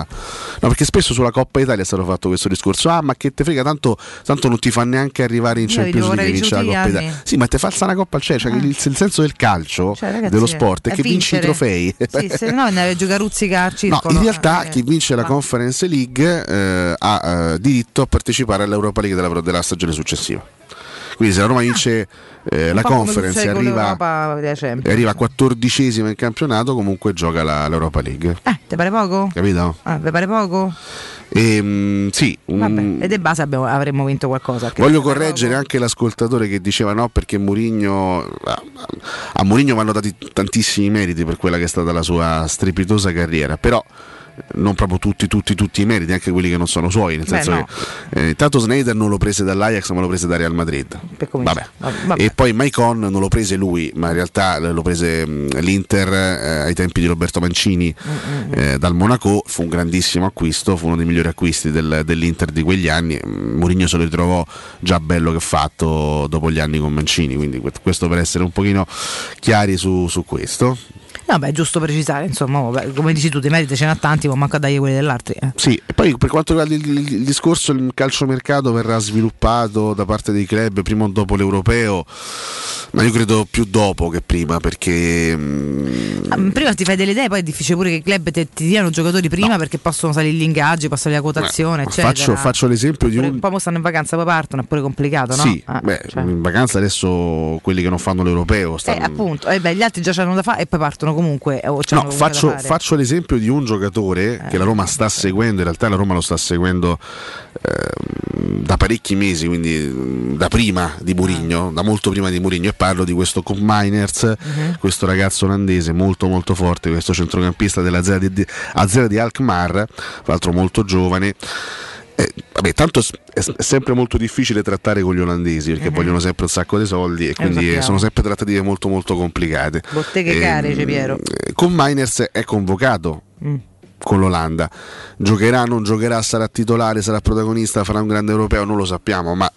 No, perché spesso sulla Coppa Italia è stato fatto questo discorso. Ah, ma che te frega, tanto, tanto non ti fa neanche arrivare in Io Champions League vince la Coppa. Italia. Sì, ma te falsa una coppa al cielo. Cioè, il, il senso del calcio, Cioè, ragazzi, dello sport, è, è che vinci i vincere. trofei. Sì, se no ne giocaruzzica al No, circolo. in realtà Eh, chi vince la Conference League eh, ha eh, diritto a partecipare all'Europa League della, della stagione successiva. Quindi se la Roma vince eh, un la Conference e arriva, e Champions. arriva quattordicesima in campionato, comunque gioca la- l'Europa League. Eh, ti pare poco? Capito? Ah, vi pare poco? E, mm, sì, mm, Vabbè, e de base abbiamo- avremmo vinto qualcosa. Voglio correggere anche l'ascoltatore che diceva no perché Mourinho a, a Mourinho vanno dati tantissimi meriti per quella che è stata la sua strepitosa carriera, però non proprio tutti, tutti, tutti i meriti, anche quelli che non sono suoi, nel Beh, senso no. che eh, intanto Snyder non lo prese dall'Ajax ma lo prese da Real Madrid. Vabbè. Vabbè. E poi Maicon non lo prese lui, ma in realtà lo prese mh, l'Inter eh, ai tempi di Roberto Mancini Mm, eh, dal Monaco, fu un grandissimo acquisto, fu uno dei migliori acquisti del- dell'Inter di quegli anni. Mm, Mourinho se lo ritrovò già bello che fatto dopo gli anni con Mancini, quindi que- questo per essere un pochino chiari su, su questo. No, beh, è giusto precisare, insomma, vabbè, come dici tu, di meriti ce n'ha tanti, ma manca a dargli quelli dell'altri. eh. Sì, e poi per quanto riguarda il, il- il discorso, il calciomercato verrà sviluppato da parte dei club prima o dopo l'europeo, ma io credo più dopo che prima, perché mm, Ah, Prima ti fai delle idee, poi è difficile pure che i club te- ti diano giocatori prima perché possono salire gli ingaggi, può salire la quotazione, eh, eccetera. faccio, faccio l'esempio di un... Poi mo stanno in vacanza, poi partono, è pure complicato, no? Sì, Ah, beh, cioè. in vacanza adesso quelli che non fanno l'europeo Eh, stanno... appunto, eh, beh, gli altri già c'hanno da fare e poi partono comunque. O c'hanno No, faccio, faccio l'esempio di un giocatore che la Roma sta seguendo, in realtà la Roma lo sta seguendo ehm, da parecchi mesi, quindi mm, da prima di Murigno, da molto prima di Murigno, e parlo di questo Cup Miners, Mhm. questo ragazzo olandese molto molto forte, questo centrocampista della Zera di, Azera di Alkmaar, tra l'altro molto giovane. Eh, vabbè, tanto è, è sempre molto difficile trattare con gli olandesi perché Mhm. vogliono sempre un sacco di soldi e lo quindi sappiamo. sono sempre trattative molto molto complicate. Botteghe Ehm, care, dice Piero. eh, con Miners è convocato Mm. con l'Olanda. Giocherà, non giocherà, sarà titolare, sarà protagonista, farà un grande europeo, non lo sappiamo, ma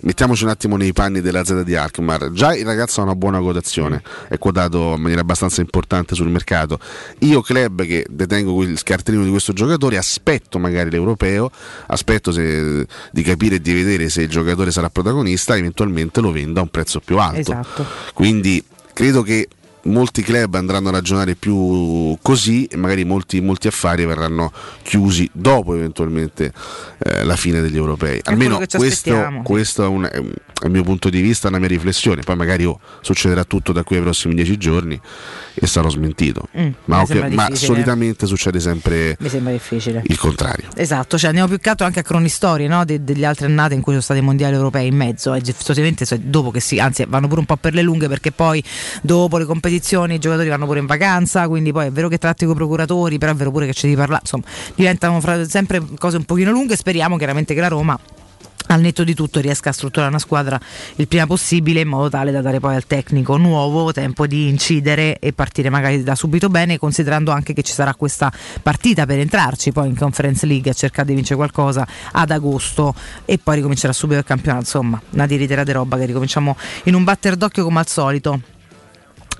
mettiamoci un attimo nei panni della Z di Alkmaar. Già il ragazzo ha una buona quotazione, è quotato in maniera abbastanza importante sul mercato. Io club che detengo il cartellino di questo giocatore aspetto magari l'europeo, aspetto se- di capire e di vedere se il giocatore sarà protagonista, eventualmente lo vendo a un prezzo più alto. Esatto. Quindi credo che molti club andranno a ragionare più così e magari molti, molti affari verranno chiusi dopo eventualmente eh, la fine degli europei. Almeno questo, questo è, un, è un- mio punto di vista, una mia riflessione. Poi magari oh, succederà tutto da qui ai prossimi dieci giorni e sarò smentito. Mm, ma, mi ok, sembra ma solitamente succede sempre il contrario. Esatto, cioè andiamo più che altro anche a cronistorie no? De- degli altri annate in cui sono stati i mondiali europei in mezzo e giustamente so- dopo che sì, anzi vanno pure un po' per le lunghe perché poi dopo le competizioni i giocatori vanno pure in vacanza, quindi poi è vero che tratti con i procuratori, però è vero pure che ci devi parlare, insomma diventano sempre cose un pochino lunghe, speriamo chiaramente che la Roma al netto di tutto riesca a strutturare una squadra il prima possibile in modo tale da dare poi al tecnico nuovo tempo di incidere e partire magari da subito bene considerando anche che ci sarà questa partita per entrarci poi in Conference League a cercare di vincere qualcosa ad agosto e poi ricomincerà subito il campionato. Insomma una di roba che ricominciamo in un batter d'occhio come al solito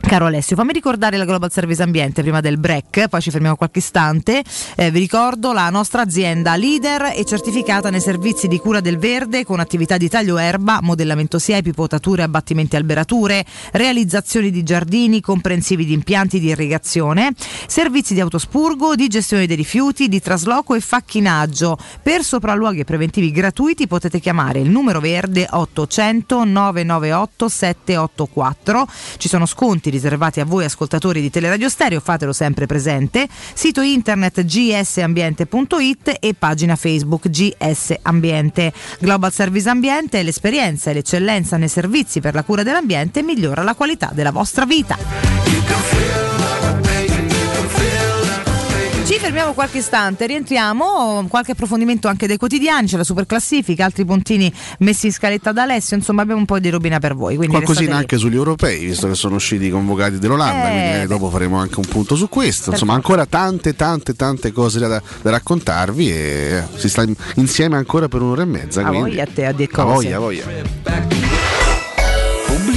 Caro Alessio, fammi ricordare la Global Service Ambiente prima del break, poi ci fermiamo qualche istante. Eh, vi ricordo la nostra azienda leader e certificata nei servizi di cura del verde con attività di taglio erba, modellamento siepi, potature, abbattimenti alberature, realizzazioni di giardini comprensivi di impianti di irrigazione, servizi di autospurgo, di gestione dei rifiuti, di trasloco e facchinaggio. Per sopralluoghi e preventivi gratuiti potete chiamare il numero verde 800 998 784. Ci sono sconti riservati a voi ascoltatori di Teleradio Stereo, fatelo sempre presente. Sito internet gsambiente.it e pagina Facebook GS Ambiente. Global Service Ambiente è l'esperienza e l'eccellenza nei servizi per la cura dell'ambiente migliora la qualità della vostra vita. Fermiamo qualche istante, rientriamo, qualche approfondimento anche dei quotidiani, c'è la super classifica, altri puntini messi in scaletta da Alessio, insomma abbiamo un po' di robina per voi. Qualcosina anche sugli europei, visto che sono usciti i convocati dell'Olanda, Eh, quindi magari dopo faremo anche un punto su questo. Insomma, ancora tante, tante, tante cose da, da raccontarvi e si sta in- insieme ancora per un'ora e mezza. A voglia a te a dire A cose. voglia, a voglia.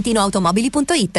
ValentinoAutomobili.it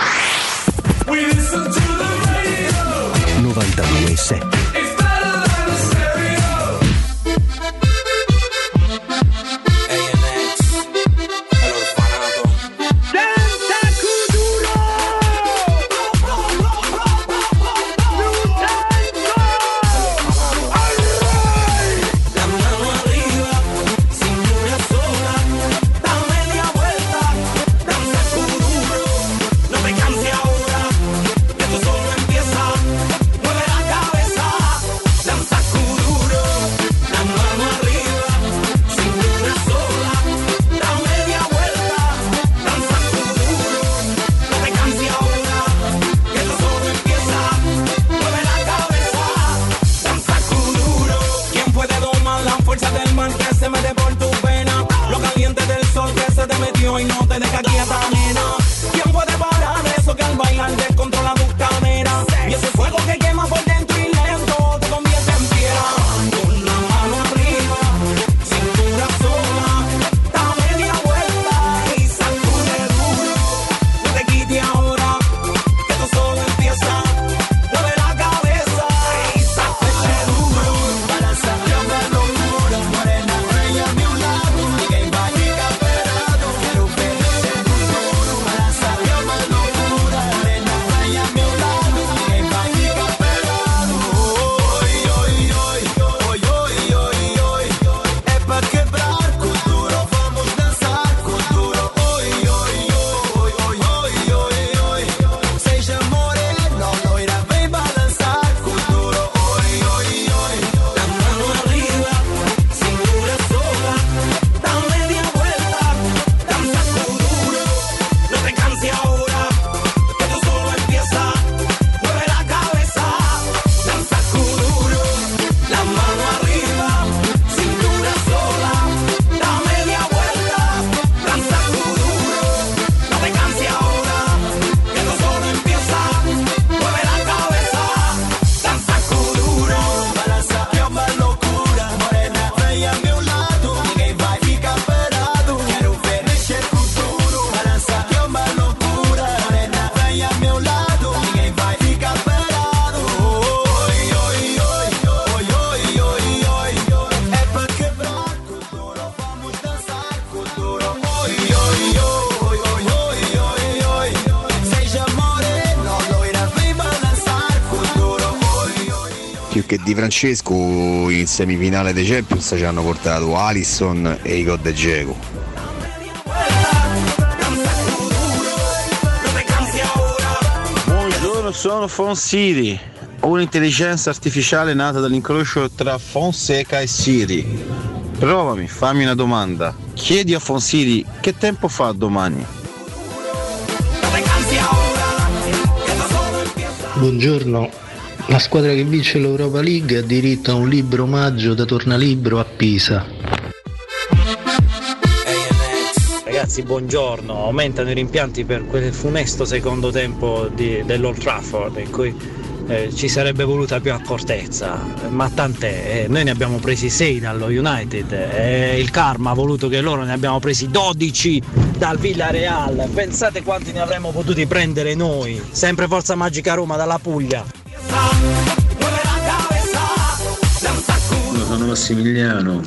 92.7 di Francesco in semifinale dei Champions ci hanno portato Alisson e Igor De Dzeko. Buongiorno, sono Fonsiri, un'intelligenza artificiale nata dall'incrocio tra Fonseca e Siri. Provami, fammi una domanda. Chiedi a Fonsiri che tempo fa domani. Buongiorno, la squadra che vince l'Europa League ha diritto a un libro omaggio da tornalibro a Pisa. Ragazzi, buongiorno. Aumentano i rimpianti per quel funesto secondo tempo di- dell'Old Trafford in cui eh, ci sarebbe voluta più accortezza, ma tant'è. eh, noi ne abbiamo presi 6 dallo United e il karma ha voluto che loro ne abbiamo presi 12 dal Villarreal. Pensate quanti ne avremmo potuti prendere noi. Sempre Forza Magica Roma dalla Puglia. Sono Massimiliano.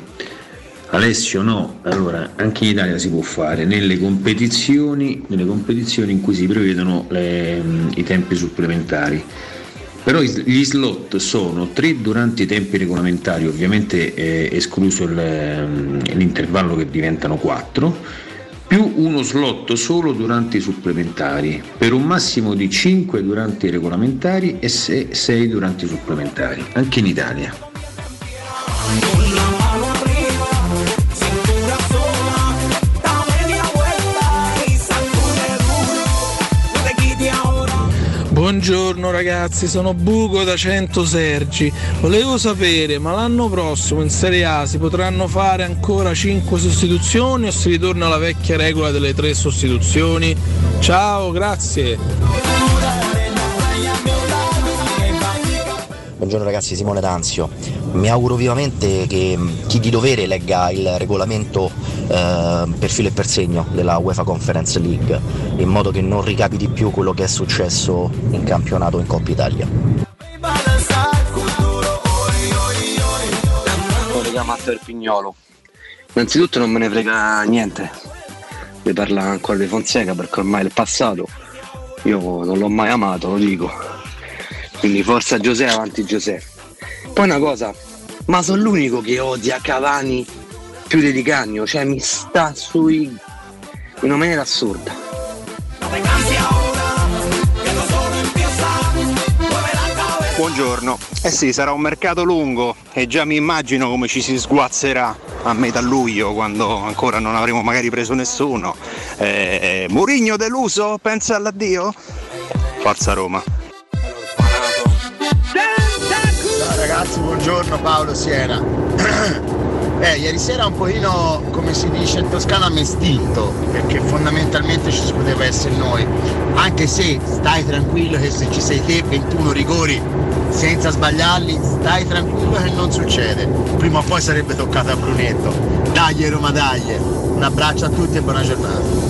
Alessio no, allora anche in Italia si può fare nelle competizioni, nelle competizioni in cui si prevedono le- i tempi supplementari. Però gli slot sono tre durante i tempi regolamentari, ovviamente eh, escluso ehm, l'intervallo che diventano quattro, più uno slot solo durante i supplementari, per un massimo di 5 durante i regolamentari e 6 durante i supplementari, anche in Italia. Buongiorno ragazzi, sono Buco da 100 Sergi. Volevo sapere, ma l'anno prossimo in Serie A si potranno fare ancora 5 sostituzioni o si ritorna alla vecchia regola delle 3 sostituzioni? Ciao, grazie. Buongiorno ragazzi, Simone D'Anzio. Mi auguro vivamente che mh, chi di dovere legga il regolamento eh, per filo e per segno della UEFA Conference League, in modo che non ricapiti più quello che è successo in campionato in Coppa Italia. Sono Matteo del Pignolo. Innanzitutto non me ne frega niente di parlare ancora di Fonseca perché ormai è il passato. Io non l'ho mai amato, lo dico. Quindi forza Giuseppe avanti Giuseppe. Poi una cosa, ma sono l'unico che odia Cavani più di Cagno, cioè mi sta sui. in una maniera assurda. Buongiorno. Eh sì, sarà un mercato lungo e già mi immagino come ci si sguazzerà a metà luglio quando ancora non avremo magari preso nessuno. Eh, Murigno deluso? Pensa all'addio? Forza Roma. Ragazzi, buongiorno Paolo Siena. Eh, ieri sera un pochino, come si dice in toscano, mestilto, perché fondamentalmente ci poteva essere noi. Anche se stai tranquillo che se ci sei te 21 rigori senza sbagliarli, stai tranquillo che non succede. Prima o poi sarebbe toccato a Brunetto. Dai Roma, dai. Un abbraccio a tutti e buona giornata.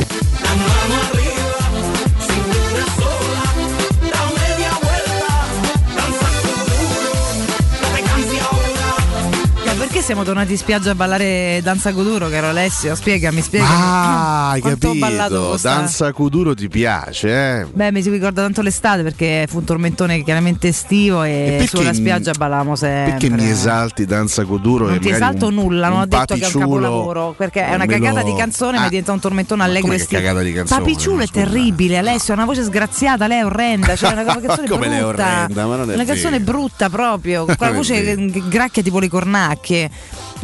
Perché siamo tornati in spiaggia a ballare Danza Coduro, caro Alessio? Spiegami, spiegami. Ah, hai Quanto capito. Danza Kuduro ti piace, eh? Beh, mi si ricorda tanto l'estate perché fu un tormentone chiaramente estivo e, perché sulla spiaggia ballavamo sempre. Perché mi esalti Danza Kuduro? Non e ti esalto un- nulla, non ho detto che è un capolavoro, perché è una cagata di canzone, ma Ah, diventa un tormentone allegro estivo. cagata di canzone? Papiciulo è terribile, Alessio, ha una voce sgraziata, lei è orrenda, cioè è una canzone Come lei è brutta. orrenda? Ma non è una canzone brutta proprio, con quella è voce che gracchia tipo le cornacchie.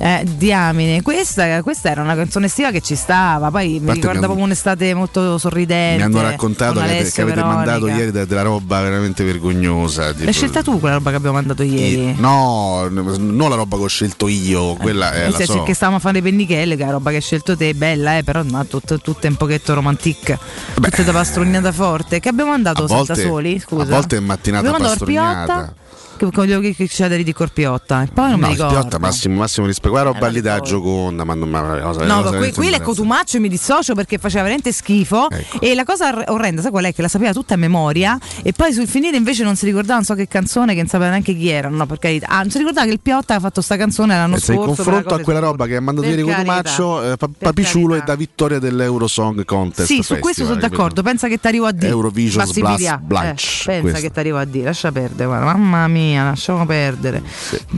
Eh, diamine, questa, questa era una canzone estiva che ci stava, poi mi ricorda proprio un'estate molto sorridente. Mi hanno raccontato con che, avete- che avete mandato ieri de- della roba veramente vergognosa. tipo- L'hai scelta tu quella roba che abbiamo mandato ieri? No, non la roba che ho scelto io, quella è Nel la senso so. che stavamo a fare le pennichelle, che è la roba che hai scelto te, bella, eh, però no, tut- tutte un pochetto romantic, tutte da pastrugnato forte. Che abbiamo mandato A senza soli? Scusa. a volte è mattinata abbiamo pastrugnata. Che con gli occhi cederi di Corpiotta. E poi non No, mi ricordo. Piotta, massimo, massimo rispetto. Quella roba lì da Gioconda, ma non ma una cosa, No, cosa qui, qui le imbarazzo- cotumaccio e mi dissocio perché faceva veramente schifo. Ecco. E la cosa or- orrenda, sai qual è? Che la sapeva tutta a memoria. E poi sul finire invece non si ricordava, non so che canzone, che non sapeva neanche chi era. No, per carità. Ah, non si ricordava che il Piotta aveva fatto sta canzone l'anno E se in scorso. per confronto la a quella roba che ha mandato ieri. Cotumaccio, eh, Papiciulo è da vittoria dell'Eurosong Contest. Sì, su questo sono d'accordo. Pensa che ti arrivo a dire. Eurovision Blast Blanche, eh, pensa che ti arrivo a dire. Lascia perdere, guarda. Mamma mia, lasciamo perdere.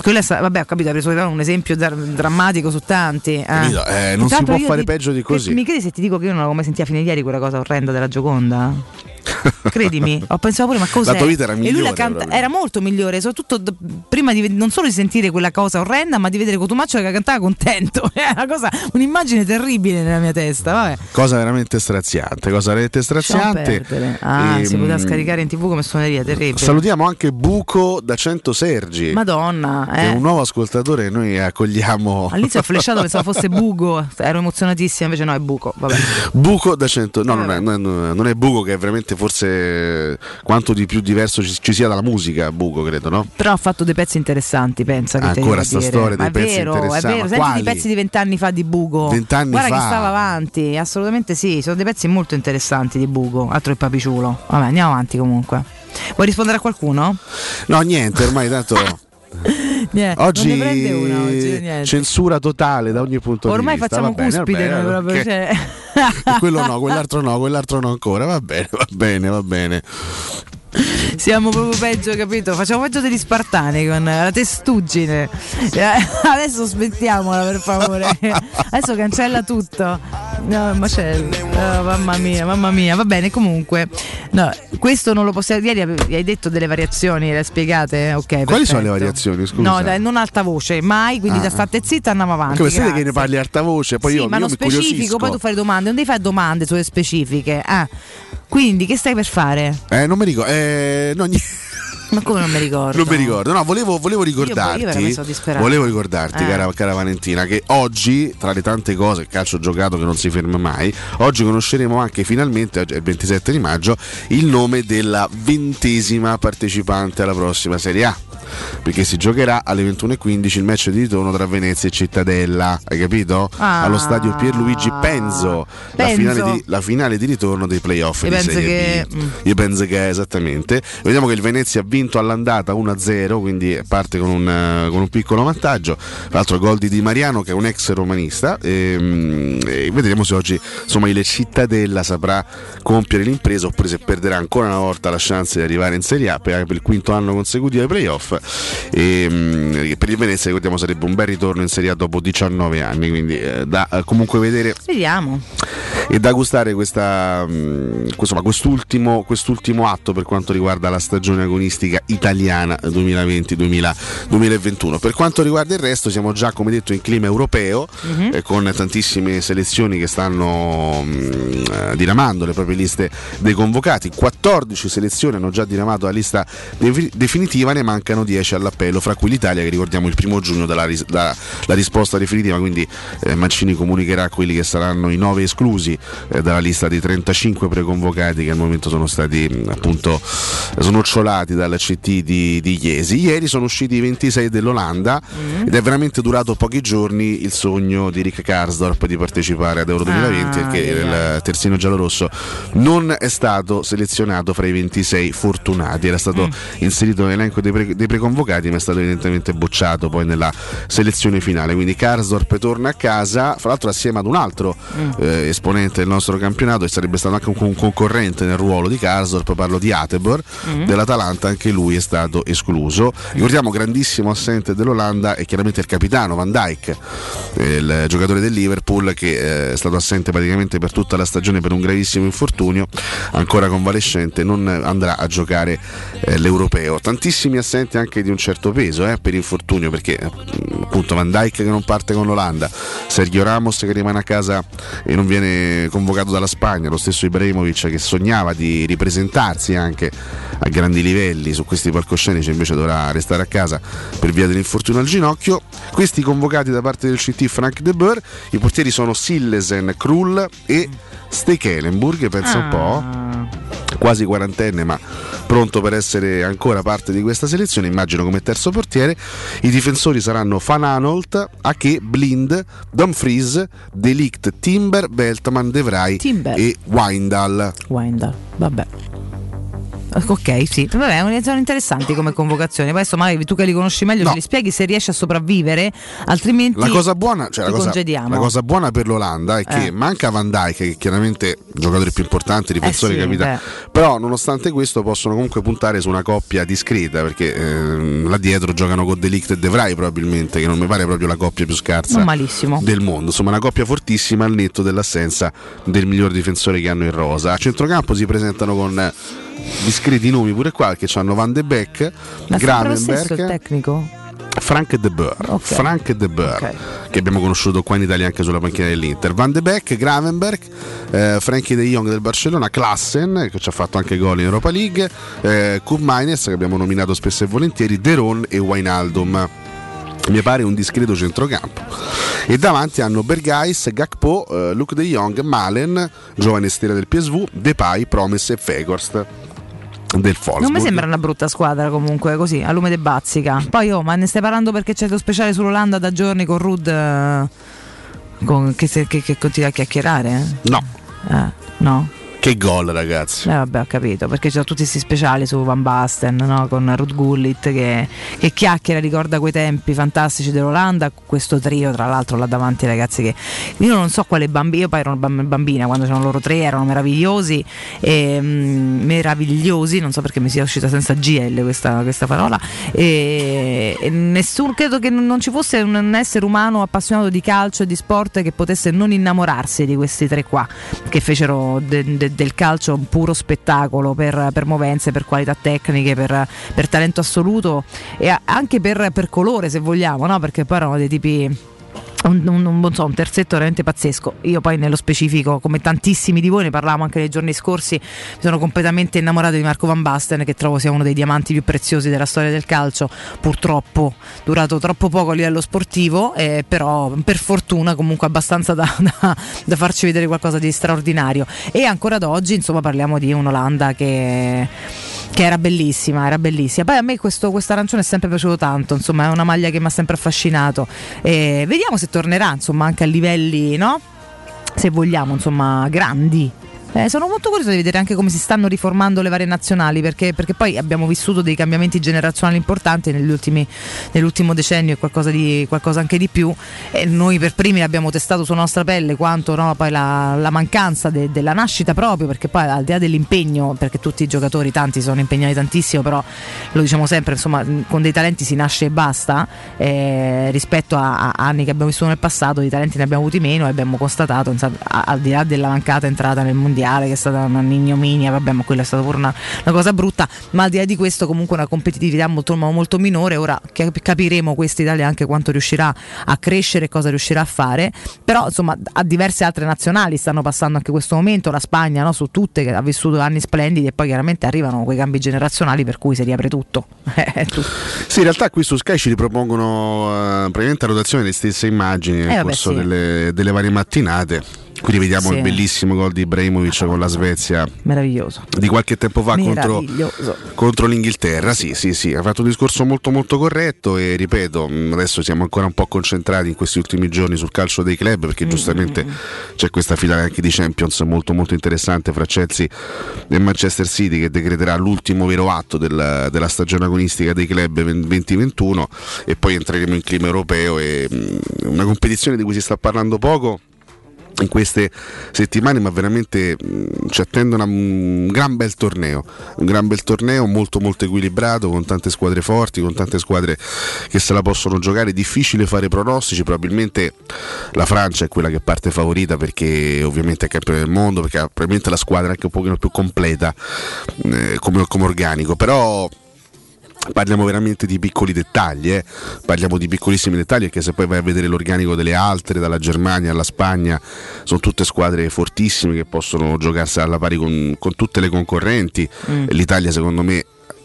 Quella è sta- vabbè, ho capito, ha preso un esempio dar- drammatico su tanti. eh. Capito? Eh, non si Intanto può io fare ti- peggio di così. Mi credi se ti dico che io non l'avevo mai sentita fine ieri quella cosa orrenda della Gioconda? Credimi, ho pensato pure, ma cos'è? La tua vita era e lui migliore, la canta- proprio. era molto migliore, soprattutto d- prima di non solo di sentire quella cosa orrenda, ma di vedere Cotumaccio che cantava contento. È una cosa, un'immagine terribile nella mia testa. Vabbè. Cosa veramente straziante, cosa veramente straziante. Ah, Ehm, si poteva scaricare in tv come suoneria, terribile. Salutiamo anche Buco da 100 Sergi. Madonna, Che è eh. un nuovo ascoltatore che noi accogliamo. All'inizio ho flashato, pensavo fosse Bugo, ero emozionatissima, invece no, è Buco. Vabbè. Buco da 100, no, non è, non è- non è Buco che è veramente forse quanto di più diverso ci, ci sia dalla musica, Buco credo, no? Però ha fatto dei pezzi interessanti, pensa che ancora sta dire. storia Ma dei è pezzi vero, è interessanti, vero, ma senti quali? i pezzi di vent'anni fa di Bugo. Vent'anni Guarda fa? che stava avanti, assolutamente sì, sono dei pezzi molto interessanti di Bugo, altro il papiciulo. Vabbè, andiamo avanti comunque. Vuoi rispondere a qualcuno? No, niente, ormai tanto Niente, oggi, una oggi, censura totale da ogni punto Ormai di vista. facciamo va bene, cuspide bene, noi proprio, cioè. quello no, quell'altro no, quell'altro no ancora, va bene, va bene, va bene. Siamo proprio peggio, capito? Facciamo peggio degli spartani con la testuggine. Eh, Adesso smettiamola per favore. Adesso cancella tutto. No, macello. Oh, mamma mia, mamma mia. Va bene, comunque. No, questo non lo possiamo. Ieri hai detto delle variazioni, le hai spiegate? Ok. Quali perfetto. sono le variazioni? Scusa. No, dai, non alta voce, mai, quindi Ah. da state zitta andiamo avanti. Come vede che ne parli alta voce, poi sì, io, ma io mi specifico, poi tu fai domande, non devi fare domande sulle specifiche. Ah, quindi che stai per fare? Eh, non mi ricordo. Eh, no, niente. Ma come non mi ricordo? Non mi ricordo, no, volevo, volevo ricordarti. io disperata. volevo ricordarti, Eh. cara, cara Valentina, che oggi, tra le tante cose, il calcio giocato che non si ferma mai, oggi conosceremo anche finalmente, oggi è il 27 di maggio, il nome della ventesima partecipante alla prossima Serie A. Perché si giocherà alle 21.15 il match di ritorno tra Venezia e Cittadella, hai capito? Ah. Allo stadio Pierluigi Penzo, La, finale di, la finale di ritorno dei playoff Io di penso Serie che- B. Io penso che esattamente. Vediamo che il Venezia ha vinto all'andata 1-0, quindi parte con un, eh, con un piccolo vantaggio. Tra l'altro gol di Di Mariano che è un ex romanista. E, e vedremo se oggi insomma, il Cittadella saprà compiere l'impresa oppure se perderà ancora una volta la chance di arrivare in Serie A per, per il quinto anno consecutivo ai playoff. E, mm, che per il Venezia ricordiamo sarebbe un bel ritorno in Serie A dopo 19 anni, quindi eh, da eh, comunque vedere Vediamo. e da gustare questa, mh, insomma, quest'ultimo, quest'ultimo atto per quanto riguarda la stagione agonistica calcistica italiana 2020-2021. Per quanto riguarda il resto siamo già come detto in clima europeo Mhm. eh, con tantissime selezioni che stanno mh, eh, diramando le proprie liste dei convocati. 14 selezioni hanno già diramato la lista defi- definitiva, ne mancano 10 all'appello, fra cui l'Italia che ricordiamo il primo giugno dalla ris- da- la risposta definitiva, quindi eh, Mancini comunicherà quelli che saranno i 9 esclusi eh, dalla lista dei 35 preconvocati che al momento sono stati appunto snocciolati dal CT di, di Iesi. Ieri sono usciti i 26 dell'Olanda ed è veramente durato pochi giorni il sogno di Rick Karsdorp di partecipare ad Euro 2020 Ah, perché yeah. il terzino giallorosso non è stato selezionato fra i 26 fortunati, era stato inserito nell'elenco dei, pre- dei preconvocati ma è stato evidentemente bocciato poi nella selezione finale, quindi Karsdorp torna a casa, fra l'altro assieme ad un altro eh, esponente del nostro campionato e sarebbe stato anche un, un concorrente nel ruolo di Karsdorp, parlo di Atebor Mm. dell'Atalanta, anche lui è stato escluso. Ricordiamo grandissimo assente dell'Olanda e chiaramente il capitano Van Dijk, eh, il giocatore del Liverpool che eh, è stato assente praticamente per tutta la stagione per un gravissimo infortunio, ancora convalescente, non andrà a giocare eh, l'europeo. Tantissimi assenti anche di un certo peso eh, per infortunio perché eh, appunto Van Dijk che non parte con l'Olanda, Sergio Ramos che rimane a casa e non viene convocato dalla Spagna, lo stesso Ibrahimovic che sognava di ripresentarsi anche a grandi livelli su questi palcoscenici invece dovrà restare a casa per via dell'infortunio al ginocchio. Questi convocati da parte del CT Frank De Boer, i portieri sono Sillesen, Krull e Stekelenburg, pensa un po' quasi quarantenne ma pronto per essere ancora parte di questa selezione, immagino come terzo portiere. I difensori saranno Van Anolt, Ake, Blind, Dumfries, Delict, Timber, Beltman, De Vrij e Windal. Windal, vabbè. Ok, sì, vabbè, sono interessanti come convocazioni. Poi adesso magari tu che li conosci meglio No. ce li spieghi se riesci a sopravvivere, altrimenti La cosa buona, cioè la cosa, congediamo. la cosa buona per l'Olanda è che Eh. manca Van Dijk, che chiaramente è il giocatore più importante, difensore Eh sì, capitano. Però nonostante questo possono comunque puntare su una coppia discreta, perché ehm, là dietro giocano con Delict e De Vrij probabilmente, che non mi pare proprio la coppia più scarsa del mondo. Insomma, una coppia fortissima al netto dell'assenza del miglior difensore che hanno in rosa. A centrocampo si presentano con eh, discreti nomi pure qua, che hanno Van de Beek, Ma stesso il Gravenberg. tecnico? Frank De Boer, Frank De Boer che abbiamo conosciuto qua in Italia anche sulla panchina dell'Inter. Van de Beek, Gravenberg, eh, Frankie De Jong del Barcellona, Klassen che ci ha fatto anche gol in Europa League, eh, Kub Miners che abbiamo nominato spesso e volentieri, Deron e Wijnaldum. Mi pare un discreto centrocampo. E davanti hanno Bergais, Gakpo, eh, Luke De Jong, Malen, giovane stella del PSV, Depay, Promes e Fegorst del Wolfsburg. Non mi sembra una brutta squadra comunque, così, a lume de bazzica. Poi oh, ma ne stai parlando perché c'è lo speciale sull'Olanda da giorni con Rud eh, con- che, che- che continua a chiacchierare? No. Eh, no? Che gol ragazzi. Eh, vabbè, ho capito, perché ci sono tutti questi speciali su Van Basten, no? con Ruth Gullit che, che chiacchiera, ricorda quei tempi fantastici dell'Olanda, questo trio tra l'altro là davanti ragazzi che io non so quale bambino, io poi ero bam- bambina quando c'erano loro tre, erano meravigliosi, e, mm, meravigliosi, non so perché mi sia uscita senza GL questa, questa parola, e, e nessuno, credo che non ci fosse un, un essere umano appassionato di calcio e di sport che potesse non innamorarsi di questi tre qua, che fecero de- de- del calcio un puro spettacolo per, per movenze, per qualità tecniche, per, per talento assoluto e anche per, per colore se vogliamo, no? perché poi erano dei tipi un, un- un- so, un terzetto veramente pazzesco. Io poi nello specifico, come tantissimi di voi, ne parlavamo anche nei giorni scorsi, mi sono completamente innamorato di Marco Van Basten, che trovo sia uno dei diamanti più preziosi della storia del calcio. Purtroppo durato troppo poco a livello sportivo, eh, però per fortuna comunque abbastanza da, da- da farci vedere qualcosa di straordinario. E ancora ad oggi, insomma, parliamo di un'Olanda che che era bellissima, era bellissima. Poi a me questo, questo arancione è sempre piaciuto tanto, insomma, è una maglia che mi ha sempre affascinato. E vediamo se tornerà, insomma, anche a livelli, no? Se vogliamo, insomma, grandi. Eh, sono molto curioso di vedere anche come si stanno riformando le varie nazionali perché, perché poi abbiamo vissuto dei cambiamenti generazionali importanti ultimi- nell'ultimo decennio e qualcosa, qualcosa anche di più. E noi per primi l'abbiamo testato sulla nostra pelle quanto no, poi la, la mancanza de- della nascita proprio perché poi al di là dell'impegno perché tutti i giocatori tanti sono impegnati tantissimo però lo diciamo sempre insomma con dei talenti si nasce e basta eh, rispetto a, a anni che abbiamo vissuto nel passato di talenti ne abbiamo avuti meno e abbiamo constatato insomma, al di là della mancata entrata nel mondiale mondiale che è stata una ignominia, vabbè, ma quella è stata pure una, una cosa brutta, ma al di là di questo comunque una competitività molto, molto minore, ora cap- capiremo questa Italia anche quanto riuscirà a crescere e cosa riuscirà a fare, però insomma a diverse altre nazionali stanno passando anche questo momento, la Spagna no, su tutte che ha vissuto anni splendidi e poi chiaramente arrivano quei cambi generazionali per cui si riapre tutto. Eh, tutto. Sì, in realtà qui su Sky ci ripropongono eh, praticamente a rotazione le stesse immagini nel Eh, vabbè, corso sì. delle, delle varie mattinate. Qui vediamo Sì. il bellissimo gol di Ibrahimovic con la Svezia Meraviglioso. di qualche tempo fa contro, contro l'Inghilterra. Sì, sì, sì, ha fatto un discorso molto molto corretto e ripeto, adesso siamo ancora un po' concentrati in questi ultimi giorni sul calcio dei club Mm, perché giustamente c'è questa finale anche di Champions molto molto interessante fra Chelsea e Manchester City che decreterà l'ultimo vero atto del- della stagione agonistica dei club 2021 e poi entreremo in clima europeo e mh, una competizione di cui si sta parlando poco in queste settimane, ma veramente mh, ci attende una- un gran bel torneo, un gran bel torneo molto molto equilibrato, con tante squadre forti, con tante squadre che se la possono giocare, difficile fare pronostici, probabilmente la Francia è quella che parte favorita perché ovviamente è campione del mondo, perché ha probabilmente la squadra anche un pochino più completa eh, come, come organico, però parliamo veramente di piccoli dettagli, eh. parliamo di piccolissimi dettagli perché se poi vai a vedere l'organico delle altre, dalla Germania alla Spagna, sono tutte squadre fortissime che possono giocarsi alla pari con, con tutte le concorrenti. Mm. L'Italia secondo me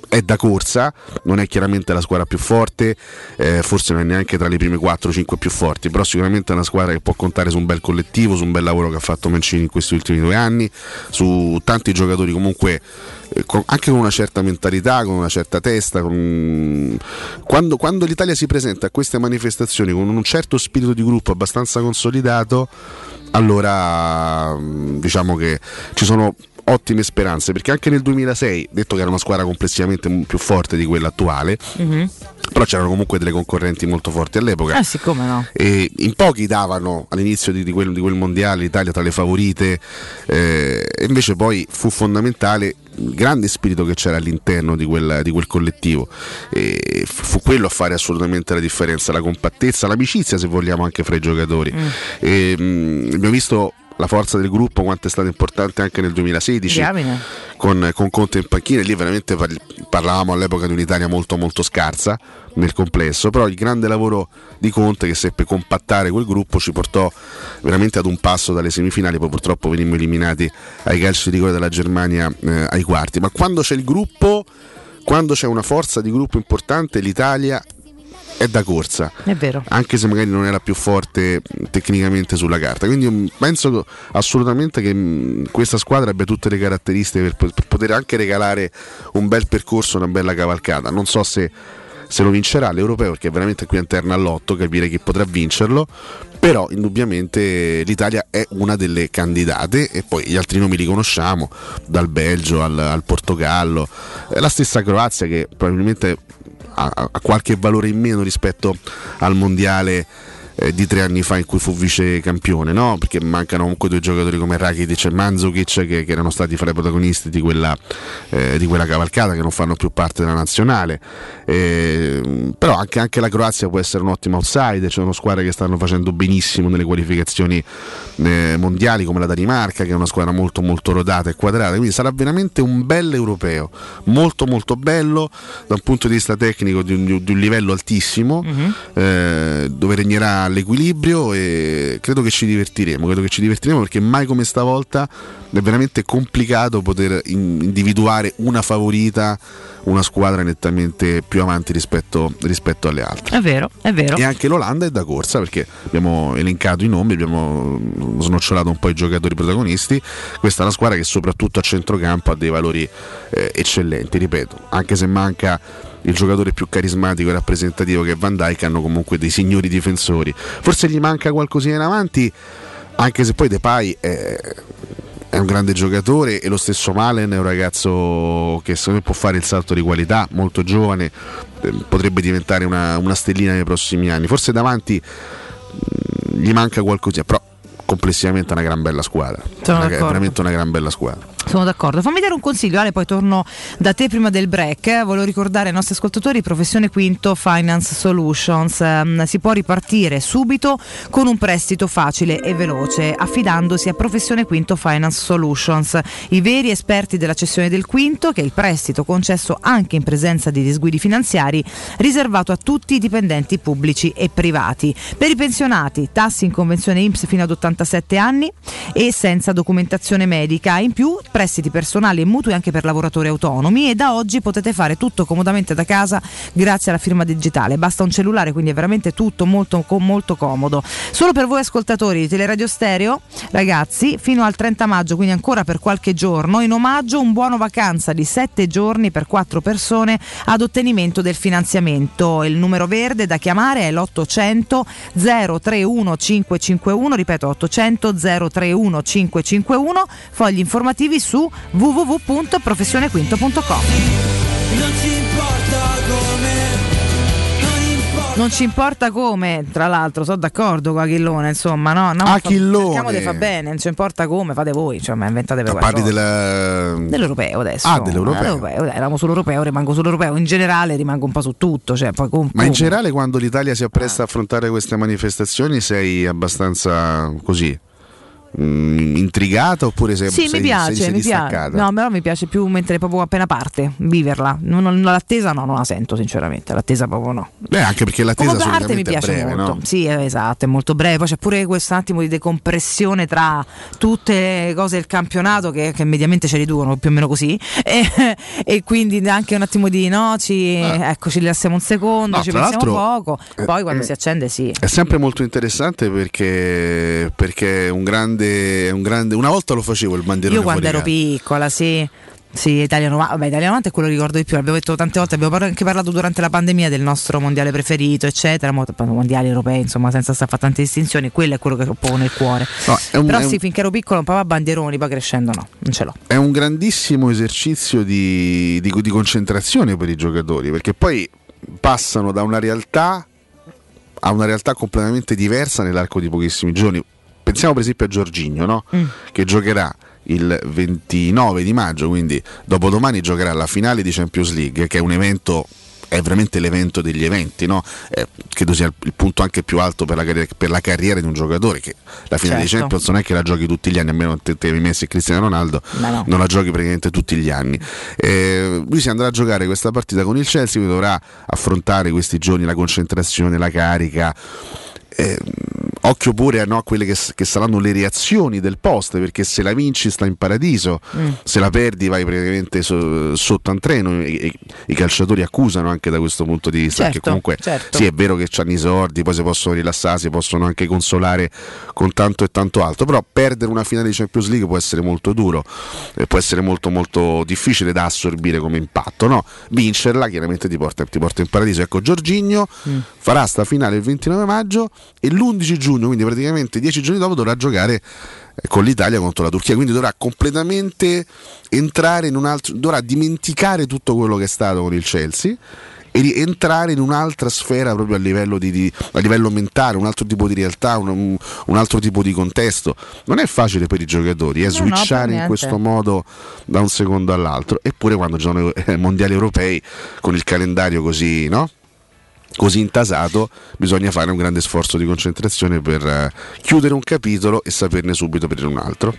è da corsa, non è chiaramente la squadra più forte, eh, forse non è neanche tra le prime 4-5 più forti, però sicuramente è una squadra che può contare su un bel collettivo, su un bel lavoro che ha fatto Mancini in questi ultimi due anni, su tanti giocatori comunque con- anche con una certa mentalità, con una certa testa. con- Quando, quando l'Italia si presenta a queste manifestazioni con un certo spirito di gruppo abbastanza consolidato, allora mm, diciamo che ci sono ottime speranze perché anche nel 2006 detto che era una squadra complessivamente più forte di quella attuale Mhm. però c'erano comunque delle concorrenti molto forti all'epoca Ah sì, come no? e in pochi davano all'inizio di, di quel, di quel mondiale l'Italia tra le favorite eh, e invece poi fu fondamentale il grande spirito che c'era all'interno di quel, di quel collettivo e fu quello a fare assolutamente la differenza la compattezza, l'amicizia se vogliamo anche fra i giocatori e, mh, abbiamo visto la forza del gruppo quanto è stata importante anche nel 2016 Diamine. con, con Conte in panchina. Lì veramente par- parlavamo all'epoca di un'Italia molto molto scarsa nel complesso, però il grande lavoro di Conte che seppe compattare quel gruppo ci portò veramente ad un passo dalle semifinali, poi purtroppo venimmo eliminati ai calci di rigore della Germania eh, ai quarti, ma quando c'è il gruppo, quando c'è una forza di gruppo importante, l'Italia è da corsa È vero. anche se magari non era più forte tecnicamente sulla carta. Quindi penso assolutamente che questa squadra abbia tutte le caratteristiche per poter anche regalare un bel percorso, una bella cavalcata. Non so se, se lo vincerà l'Europeo perché è veramente qui interna all'otto, capire chi potrà vincerlo. Però indubbiamente l'Italia è una delle candidate e poi gli altri nomi li conosciamo, dal Belgio al, al Portogallo, eh, la stessa Croazia che probabilmente ha, ha qualche valore in meno rispetto al mondiale eh, di tre anni fa in cui fu vice campione, no? perché mancano comunque due giocatori come Rakitic e Mandzukic che, che erano stati fra i protagonisti di quella, eh, di quella cavalcata che non fanno più parte della nazionale. Eh, però anche, anche la Croazia può essere un ottimo outsider, ci sono squadre che stanno facendo benissimo nelle qualificazioni eh, mondiali come la Danimarca che è una squadra molto molto rodata e quadrata, quindi sarà veramente un bel europeo, molto molto bello da un punto di vista tecnico di un, di un livello altissimo eh, dove regnerà l'equilibrio e credo che ci divertiremo, credo che ci divertiremo perché mai come stavolta è veramente complicato poter in- individuare una favorita, una squadra nettamente più avanti rispetto, rispetto alle altre. È vero, è vero. E anche l'Olanda è da corsa perché abbiamo elencato i nomi, abbiamo snocciolato un po' i giocatori protagonisti. Questa è una squadra che soprattutto a centrocampo ha dei valori eh, eccellenti, ripeto, anche se manca il giocatore più carismatico e rappresentativo che è Van Dyke hanno comunque dei signori difensori. Forse gli manca qualcosina in avanti, anche se poi Depay è, è un grande giocatore e lo stesso Malen è un ragazzo che secondo me può fare il salto di qualità, molto giovane, eh, potrebbe diventare una, una stellina nei prossimi anni. Forse davanti mh, gli manca qualcosina, però complessivamente è una gran bella squadra. Una- è veramente una gran bella squadra. Sono d'accordo. Fammi dare un consiglio, Ale, poi torno da te prima del break. Volevo ricordare ai nostri ascoltatori Professione Quinto Finance Solutions. Ehm, si può ripartire subito con un prestito facile e veloce affidandosi a Professione Quinto Finance Solutions, i veri esperti della cessione del quinto, che è il prestito concesso anche in presenza di disguidi finanziari, riservato a tutti i dipendenti pubblici e privati. Per i pensionati, tassi in convenzione IMSS fino ad 87 anni e senza documentazione medica. In più, prestiti personali e mutui anche per lavoratori autonomi e da oggi potete fare tutto comodamente da casa grazie alla firma digitale. Basta un cellulare, quindi è veramente tutto molto, molto comodo. Solo per voi ascoltatori di Teleradio Stereo, ragazzi, fino al 30 maggio, quindi ancora per qualche giorno, in omaggio un buono vacanza di 7 giorni per 4 persone ad ottenimento del finanziamento. Il numero verde da chiamare è l'800 031 551, ripeto 800 031 551, fogli informativi su www.professionequinto.com. Non ci importa come Non importa Non ci importa come, tra l'altro, sono d'accordo con Achillone, insomma, no? no Achillone. Cerchiamo di fa bene, non ci importa come, fate voi, cioè, ma inventate per Parli qualcosa. della... Dell'europeo adesso. Ah, dell'europeo. Dai, eravamo sull'europeo, rimango sull'europeo. In generale rimango un po' su tutto. Cioè, poi com- Ma in generale quando l'Italia si appresta a affrontare queste manifestazioni sei abbastanza così mm, intrigata oppure sei, Sì, sei- mi piace, sei- sei mi piace. No, però mi piace più mentre proprio appena parte, viverla. Non- non- l'attesa no, non la sento sinceramente, l'attesa proprio no. Beh, anche perché l'attesa Come parte mi piace breve, molto. no? Sì, eh, esatto, è molto breve. Poi c'è pure questo attimo di decompressione tra tutte le cose del campionato che, che mediamente ci riducono più o meno così. E, e quindi anche un attimo di no, ci, ecco, ci rilassiamo un secondo, No, ci pensiamo poco. Poi quando si accende, sì. È sempre molto interessante perché, perché è un grande, è un grande. Una volta lo facevo il bandierone Io quando ero piccola, sì. Sì, Italia 90, vabbè, Italia 90 è quello che ricordo di più, l'abbiamo detto tante volte, abbiamo anche parlato durante la pandemia del nostro mondiale preferito, eccetera, mo- mondiali europei, insomma, senza stare a fare tante distinzioni, quello è quello che ho un po' nel cuore. No, un- Però è un- sì, finché ero piccolo un a bandieroni, poi crescendo no, non ce l'ho. È un grandissimo esercizio di, di- di concentrazione per i giocatori perché poi passano da una realtà a una realtà completamente diversa nell'arco di pochissimi giorni. Pensiamo per esempio a Giorginio, no? Mm. che giocherà il 29 di maggio, quindi dopodomani giocherà la finale di Champions League, che è un evento è veramente l'evento degli eventi, no? Eh, credo sia il, punto anche più alto per la, carriera, per la carriera di un giocatore che la finale di Certo. Champions non è che la giochi tutti gli anni, almeno te, te Messi e Cristiano Ronaldo no. non la giochi praticamente tutti gli anni. Eh, lui si andrà a giocare questa partita con il Chelsea, dovrà affrontare questi giorni la concentrazione, la carica. Eh, occhio pure no, a quelle che, che saranno le reazioni del post perché se la vinci sta in paradiso Mm. se la perdi vai praticamente so- sotto un treno e, e- i calciatori accusano anche da questo punto di vista Certo, che comunque certo. sì è vero che hanno i soldi poi si possono rilassare si possono anche consolare con tanto e tanto altro però perdere una finale di Champions League può essere molto duro eh, può essere molto molto difficile da assorbire come impatto no? vincerla chiaramente ti porta, ti porta in paradiso ecco Giorginio Mm. farà sta finale il 29 maggio e l'11 giugno, quindi praticamente 10 giorni dopo, dovrà giocare eh, con l'Italia contro la Turchia, quindi dovrà completamente entrare in un altro, dovrà dimenticare tutto quello che è stato con il Chelsea e rientrare in un'altra sfera proprio a livello, di, di- a livello mentale, un altro tipo di realtà, un, un- altro tipo di contesto. Non è facile per i giocatori, eh, No, no, switchare in questo modo da un secondo all'altro. Eppure quando ci sono i mondiali europei con il calendario così, no? Così intasato, bisogna fare un grande sforzo di concentrazione per eh, chiudere un capitolo e saperne subito aprire un altro.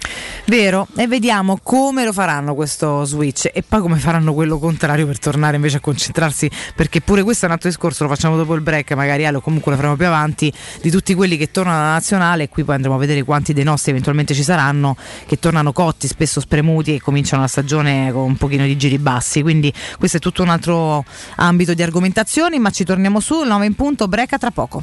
Vero, e vediamo come lo faranno questo switch e poi come faranno quello contrario per tornare invece a concentrarsi, perché pure questo è un altro discorso, lo facciamo dopo il break, magari o comunque lo faremo più avanti, di tutti quelli che tornano alla nazionale qui poi andremo a vedere quanti dei nostri eventualmente ci saranno, che tornano cotti, spesso spremuti e cominciano la stagione con un pochino di giri bassi, quindi questo è tutto un altro ambito di argomentazioni, ma ci torniamo su, il 9 in punto, break tra poco.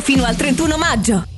fino al 31 maggio.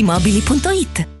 paolettimobili.it.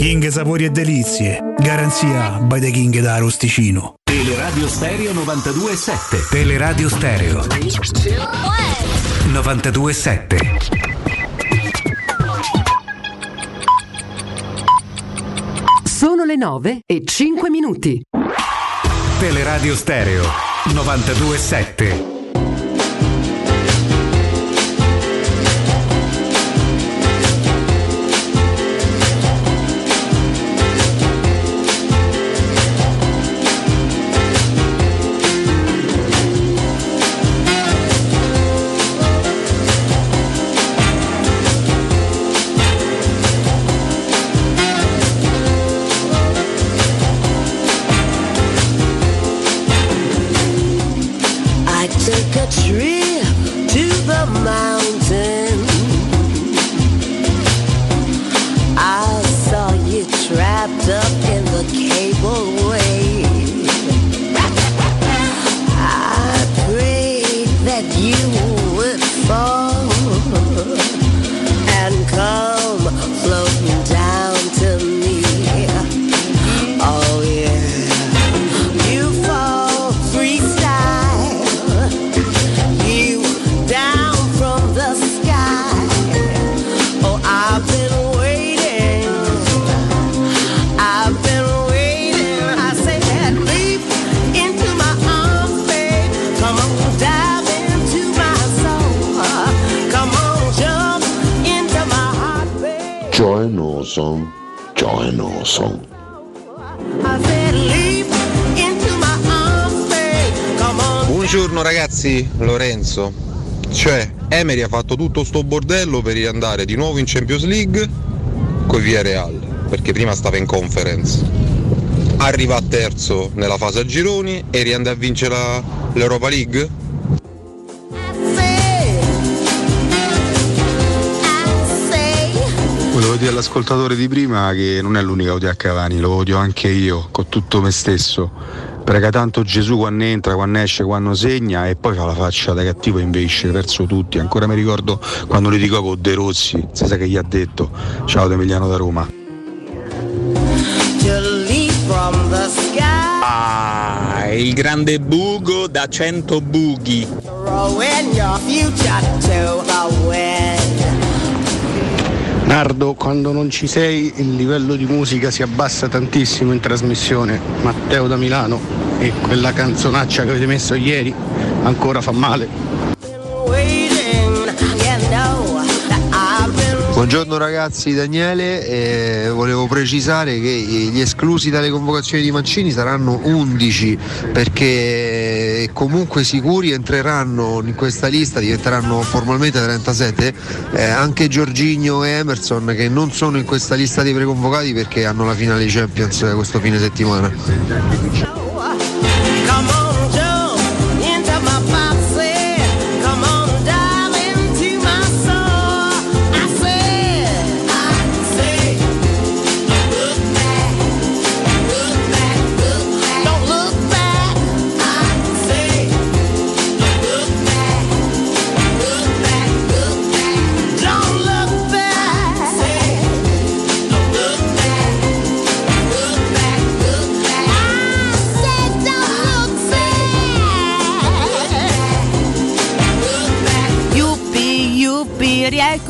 King Sapori e Delizie. Garanzia by the King da Arosticino. Teleradio Stereo 92.7 Teleradio Stereo 927. Sono le 9 e 5 minuti. Teleradio Stereo 927. Emery ha fatto tutto sto bordello per riandare di nuovo in Champions League con Via Real, perché prima stava in conference. Arriva a terzo nella fase a gironi e rianda a vincere la- l'Europa League? Volevo dire all'ascoltatore di prima che non è l'unica a Cavani, lo odio anche io, con tutto me stesso. Prega tanto Gesù quando entra, quando esce, quando segna e poi fa la faccia da cattivo e invece verso tutti. Ancora mi ricordo quando litigò con De Rossi, si sa che gli ha detto ciao da Emiliano da Roma. Ah, il grande bugo da 100 bughi. Nardo, quando non ci sei il livello di musica si abbassa tantissimo in trasmissione. Matteo da Milano e quella canzonaccia che avete messo ieri ancora fa male. Buongiorno ragazzi, Daniele, eh, volevo precisare che gli esclusi dalle convocazioni di Mancini saranno 11 perché comunque sicuri entreranno in questa lista, diventeranno formalmente 37 eh, anche Giorginio e Emerson che non sono in questa lista dei preconvocati perché hanno la finale Champions questo fine settimana.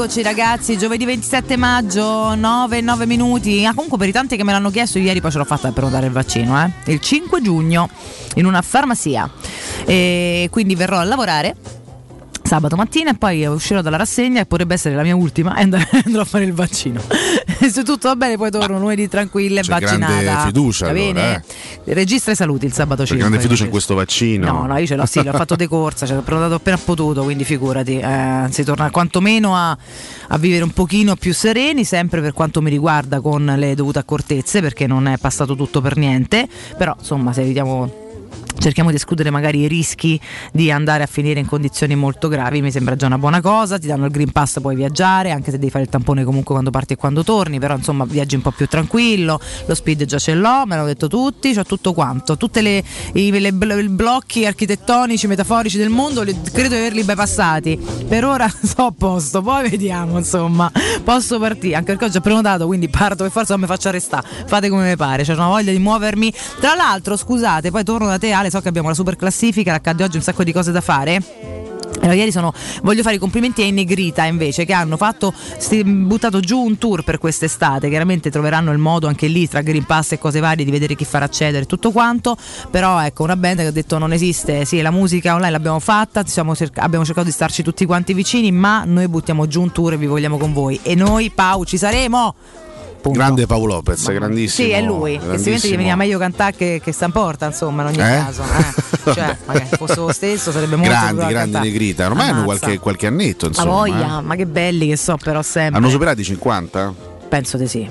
Rieccoci ragazzi, giovedì 27 maggio, 9 9 minuti. Ah, comunque per i tanti che me l'hanno chiesto ieri poi ce l'ho fatta per dare il vaccino, eh. Il 5 giugno in una farmacia. E quindi verrò a lavorare sabato mattina e poi uscirò dalla rassegna e potrebbe essere la mia ultima e andrò, a fare il vaccino. Se tutto va bene poi torno lunedì tranquilla e c'è vaccinata. grande fiducia Va allora, bene? Registra i saluti il sabato C'è 5. grande fiducia in questo vaccino. No, no, io ce l'ho, sì, l'ho fatto decorsa, cioè, l'ho prenotato appena potuto, quindi figurati, eh, si torna quantomeno a, a vivere un pochino più sereni, sempre per quanto mi riguarda con le dovute accortezze, perché non è passato tutto per niente, però insomma se evitiamo cerchiamo di escludere magari i rischi di andare a finire in condizioni molto gravi, mi sembra già una buona cosa, ti danno il Green Pass puoi viaggiare, anche se devi fare il tampone comunque quando parti e quando torni, però insomma viaggi un po' più tranquillo, lo speed già ce l'ho, me l'hanno detto tutti, ho tutto quanto, tutti i blocchi architettonici, metaforici del mondo, li- credo di averli bypassati, per ora sto a posto, poi vediamo insomma, posso partire, anche perché ho già prenotato, quindi parto per forza non mi faccio arrestare, fate come mi pare, c'è una voglia di muovermi, tra l'altro scusate, poi torno da te Ale, so che abbiamo la super classifica, accade oggi un sacco di cose da fare. Allora, ieri sono, voglio fare i complimenti ai Negrita invece che hanno fatto, buttato giù un tour per quest'estate. Chiaramente troveranno il modo anche lì tra Green Pass e cose varie di vedere chi farà accedere tutto quanto. Però ecco, una band che ha detto non esiste, sì, la musica online l'abbiamo fatta, cerca- abbiamo cercato di starci tutti quanti vicini, ma noi buttiamo giù un tour e vi vogliamo con voi. E noi, Pau, ci saremo! Punto. Grande Paolo Lopez, grandissimo. Sì, è lui. Che si vede che grandissimo. veniva meglio cantare che, che sta in porta, insomma, in ogni Eh? caso. eh. Cioè, magari fosse lo stesso, sarebbe molto grandi, grandi negrita. Ormai hanno Ammazza. qualche, qualche annetto, insomma. voglia, eh. ma che belli che so, però sempre. Hanno superato i 50? Penso di sì.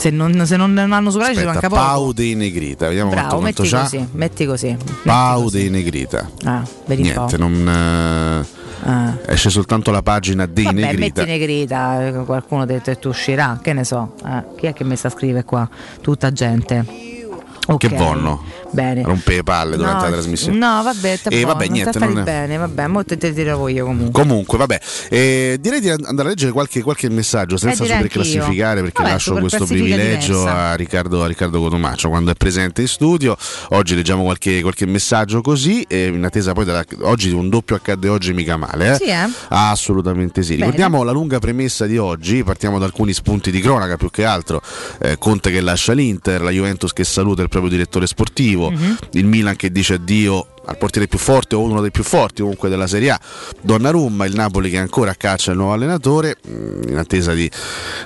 Se non, se non hanno superato ci Aspetta, manca poco. Pau dei Negrita, vediamo Bravo, quanto, metti quanto così, metti così. Pau dei Negrita. Ah, vedi. Niente, non. eh, Ah. Esce soltanto la pagina dei Vabbè, Negrita. metti negrita, qualcuno ha detto e tu uscirà, che ne so. eh, chi è che mi sta a scrivere qua? Tutta gente. Che Ok, vonno. Bene. Rompe le palle durante No, la trasmissione. No, vabbè, E buono, vabbè, niente, non è- bene, vabbè, mo te tiravo io comunque. Comunque, vabbè, eh, direi di andare a leggere qualche, qualche messaggio senza Eh, direi super anch'io. classificare perché Vabbè, lascio questo privilegio a Riccardo, a Riccardo Cotomaccio quando è presente in studio. Oggi leggiamo qualche, qualche messaggio così, eh, in attesa poi della, oggi un doppio accade oggi mica male. Eh? Sì, eh? Assolutamente sì. Bene. Ricordiamo la lunga premessa di oggi, partiamo da alcuni spunti di cronaca più che altro. Eh, Conte che lascia l'Inter, la Juventus che saluta il proprio direttore sportivo, Mhm. il Milan che dice addio al portiere più forte o uno dei più forti comunque della Serie A, Donnarumma, il Napoli che ancora caccia il nuovo allenatore, mh, in attesa di-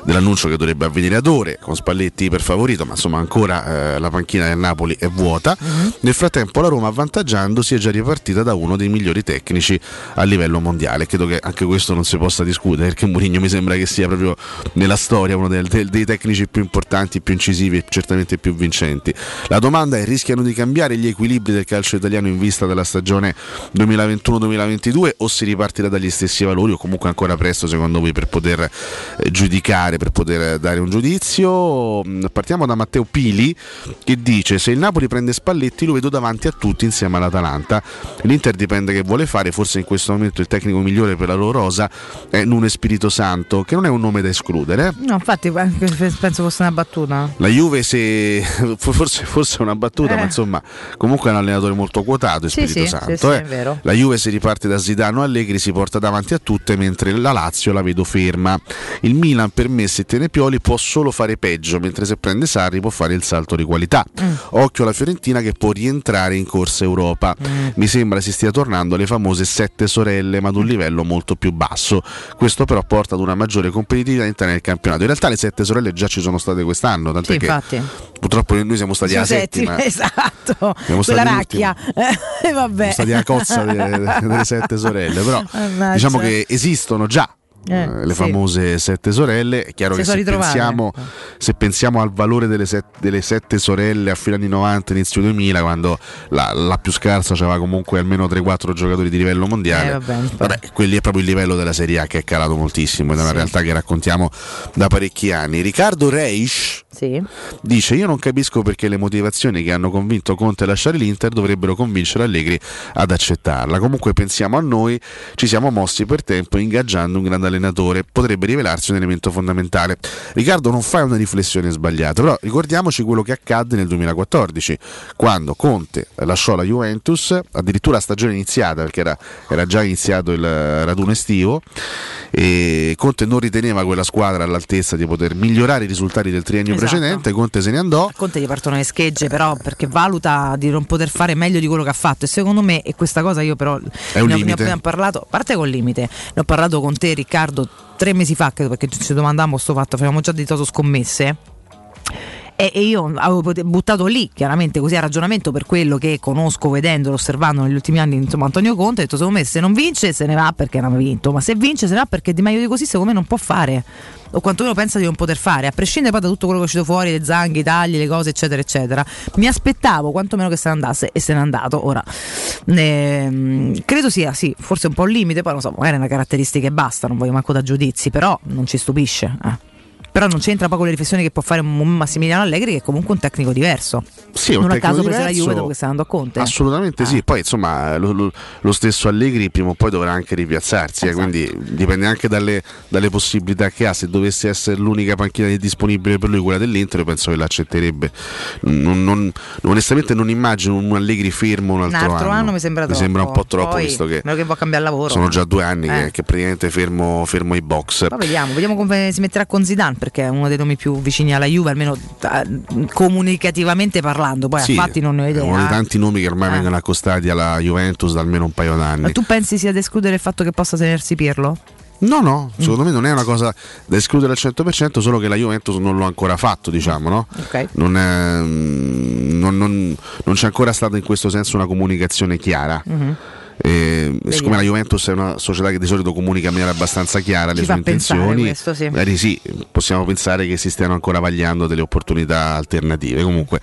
dell'annuncio che dovrebbe avvenire ad ore, con Spalletti per favorito, ma insomma ancora eh, la panchina del Napoli è vuota. Nel frattempo la Roma avvantaggiandosi è già ripartita da uno dei migliori tecnici a livello mondiale. Credo che anche questo non si possa discutere perché Mourinho mi sembra che sia proprio nella storia uno del- del- dei tecnici più importanti, più incisivi e certamente più vincenti. La domanda è rischiano di cambiare gli equilibri del calcio italiano in vista della stagione 2021-2022 o si ripartirà dagli stessi valori o comunque ancora presto secondo voi per poter eh, giudicare, per poter dare un giudizio? Mm, Partiamo da Matteo Pili che dice se il Napoli prende Spalletti lo vedo davanti a tutti insieme all'Atalanta. L'Inter dipende che vuole fare, forse in questo momento il tecnico migliore per la loro rosa è Nuno Spirito Santo, che non è un nome da escludere. No, infatti penso fosse una battuta. La Juve se forse, forse è una battuta, Eh. ma insomma, comunque è un allenatore molto quotato, Sì, Spirito sì, Santo. sì, sì, eh. è vero. La Juve si riparte da Zidane o Allegri, si porta davanti a tutte, mentre la Lazio la vedo ferma. Il Milan per me se tiene Pioli può solo fare peggio, mentre se prende Sarri può fare il salto di qualità. Mm. Occhio alla Fiorentina che può rientrare in corsa Europa. Mm. Mi sembra si stia tornando alle famose sette sorelle, ma ad un livello molto più basso. Questo però porta ad una maggiore competitività nel campionato. In realtà le sette sorelle già ci sono state quest'anno, tant'è Sì, che infatti. purtroppo noi siamo stati alla Sono settima. esatto. Siamo Quella racchia. Eh, vabbè. Stati a cozza delle, delle sette sorelle, però Mannaggia. diciamo che esistono già. Eh, eh, le sì. famose sette sorelle, è chiaro Si che se pensiamo, se pensiamo al valore delle, set- delle sette sorelle a fine anni 90, inizio 2000, quando la, la più scarsa aveva comunque almeno 3-4 giocatori di livello mondiale, Eh, vabbè, vabbè, quelli è proprio il livello della Serie A che è calato moltissimo ed è una Sì. realtà che raccontiamo da parecchi anni. Riccardo Reich dice io non capisco perché le motivazioni che hanno convinto Conte a lasciare l'Inter dovrebbero convincere Allegri ad accettarla. Comunque pensiamo a noi, ci siamo mossi per tempo ingaggiando un grande allenatore, potrebbe rivelarsi un elemento fondamentale. Riccardo non fai una riflessione sbagliata, però ricordiamoci quello che accadde nel 2014, quando Conte lasciò la Juventus, addirittura a stagione iniziata, perché era, era già iniziato il raduno estivo, e Conte non riteneva quella squadra all'altezza di poter migliorare i risultati del triennio Esatto. Precedente, Conte se ne andò. A Conte gli partono le schegge, però perché valuta di non poter fare meglio di quello che ha fatto. E secondo me, e questa cosa io però un ne ho, ne limite. appena parlato, a parte col limite, ne ho parlato con te, Riccardo, tre mesi fa, credo, perché ci domandavamo questo fatto, facevamo già di Toto scommesse. E, e io avevo buttato lì, chiaramente così a ragionamento per quello che conosco, vedendolo, osservando negli ultimi anni, insomma, Antonio Conte, ho detto secondo me se non vince se ne va perché non ha vinto, ma se vince se ne va perché di meglio di così secondo me non può fare. O quantomeno pensa di non poter fare, a prescindere poi da tutto quello che è uscito fuori, le zanghe, i tagli, le cose, eccetera, eccetera. Mi aspettavo quantomeno che se ne andasse e se n'è andato. Ora, ehm, credo sia, sì, forse un po' un limite, poi non so, magari è una caratteristica e basta, non voglio manco da giudizi, però non ci stupisce. eh. Però non c'entra poi con le riflessioni che può fare Massimiliano Allegri, che è comunque un tecnico diverso. Sì, un non a caso prese la diverso. Juve dopo che sta andando a Conte. Assolutamente sì, poi insomma lo, lo- lo stesso Allegri prima o poi dovrà anche ripiazzarsi, eh, Esatto. quindi dipende anche dalle, dalle possibilità che ha, se dovesse essere l'unica panchina disponibile per lui quella dell'Inter io penso che l'accetterebbe. Non- non- onestamente non immagino un Allegri fermo un Un altro, altro anno mi sembra troppo. un po' troppo Poi, visto che che può cambiare lavoro. sono già due anni Eh. che, che praticamente fermo, fermo i box. Poi vediamo, vediamo come si metterà con Zidane perché è uno dei nomi più vicini alla Juve, almeno eh, comunicativamente parlando. Poi Sì, a fatti non ne ho è idea. uno dei tanti nomi che ormai Eh. vengono accostati alla Juventus da almeno un paio d'anni. Ma tu pensi sia da escludere il fatto che possa tenersi Pirlo? No, no, Mm. secondo me non è una cosa da escludere al 100%, solo che la Juventus non l'ha ancora fatto, diciamo, no? Ok. Non, è- mm, non- non- non c'è ancora stata in questo senso una comunicazione chiara. Mhm. E, siccome la Juventus è una società che di solito comunica in maniera abbastanza chiara le Ci sue fa pensare intenzioni, questo, sì. magari sì, possiamo pensare che si stiano ancora vagliando delle opportunità alternative. Comunque,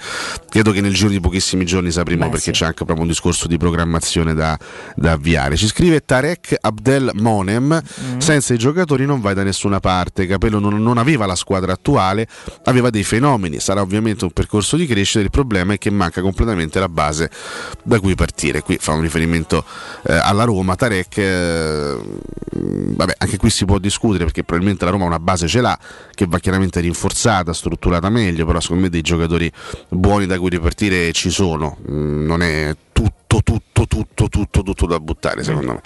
credo che nel giro di pochissimi giorni sapremo Beh, perché sì. c'è anche proprio un discorso di programmazione da, da avviare. Ci scrive Tarek Abdel Monem: Mm. senza i giocatori non vai da nessuna parte. Capello non, non aveva la squadra attuale, aveva dei fenomeni. Sarà ovviamente un percorso di crescita. Il problema è che manca completamente la base da cui partire. Qui fa un riferimento eh, alla Roma. Tarek, eh, vabbè, anche qui si può discutere perché probabilmente la Roma una base ce l'ha che va chiaramente rinforzata, strutturata meglio. Però secondo me dei giocatori buoni da cui ripartire ci sono. Mm, non è tutto, tutto, tutto, tutto, tutto da buttare, secondo me.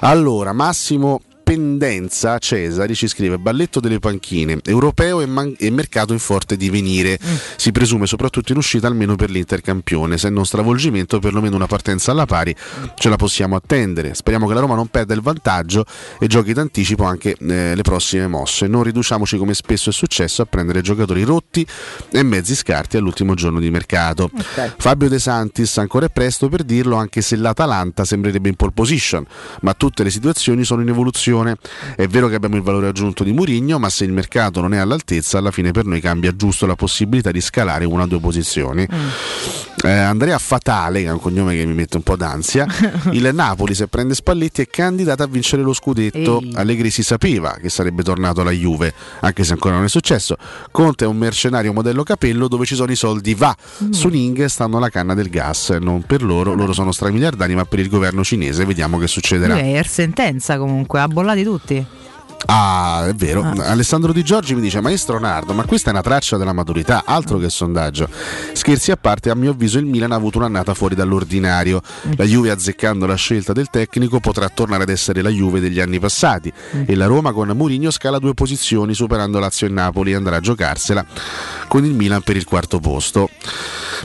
Allora, Massimo Pendenza Cesari ci scrive balletto delle panchine, europeo e, man- e mercato in forte divenire. Si presume soprattutto in uscita almeno per l'Inter campione, se non stravolgimento perlomeno una partenza alla pari ce la possiamo attendere. Speriamo che la Roma non perda il vantaggio e giochi d'anticipo anche eh, le prossime mosse. Non riduciamoci come spesso è successo a prendere giocatori rotti e mezzi scarti all'ultimo giorno di mercato. Fabio De Santis ancora è presto per dirlo anche se l'Atalanta sembrerebbe in pole position, ma tutte le situazioni sono in evoluzione. È vero che abbiamo il valore aggiunto di Murigno, ma se il mercato non è all'altezza, alla fine per noi cambia giusto la possibilità di scalare una o due posizioni. Eh, Andrea Fatale, che è un cognome che mi mette un po' d'ansia, il Napoli se prende Spalletti è candidato a vincere lo scudetto. Ehi. Allegri si sapeva che sarebbe tornato alla Juve, anche se ancora non è successo. Conte è un mercenario modello capello dove ci sono i soldi va. Su Ning stanno la canna del gas, non per loro, loro sono stramiliardari, ma per il governo cinese vediamo che succederà. Lui è sentenza comunque, ha bollati tutti. Ah, è vero. Alessandro Di Giorgi mi dice: Maestro Nardo, ma questa è una traccia della maturità, altro che sondaggio. Scherzi a parte, a mio avviso il Milan ha avuto un'annata fuori dall'ordinario. La Juve, azzeccando la scelta del tecnico, potrà tornare ad essere la Juve degli anni passati. E la Roma con Mourinho scala due posizioni, superando Lazio e Napoli, e andrà a giocarsela con il Milan per il quarto posto.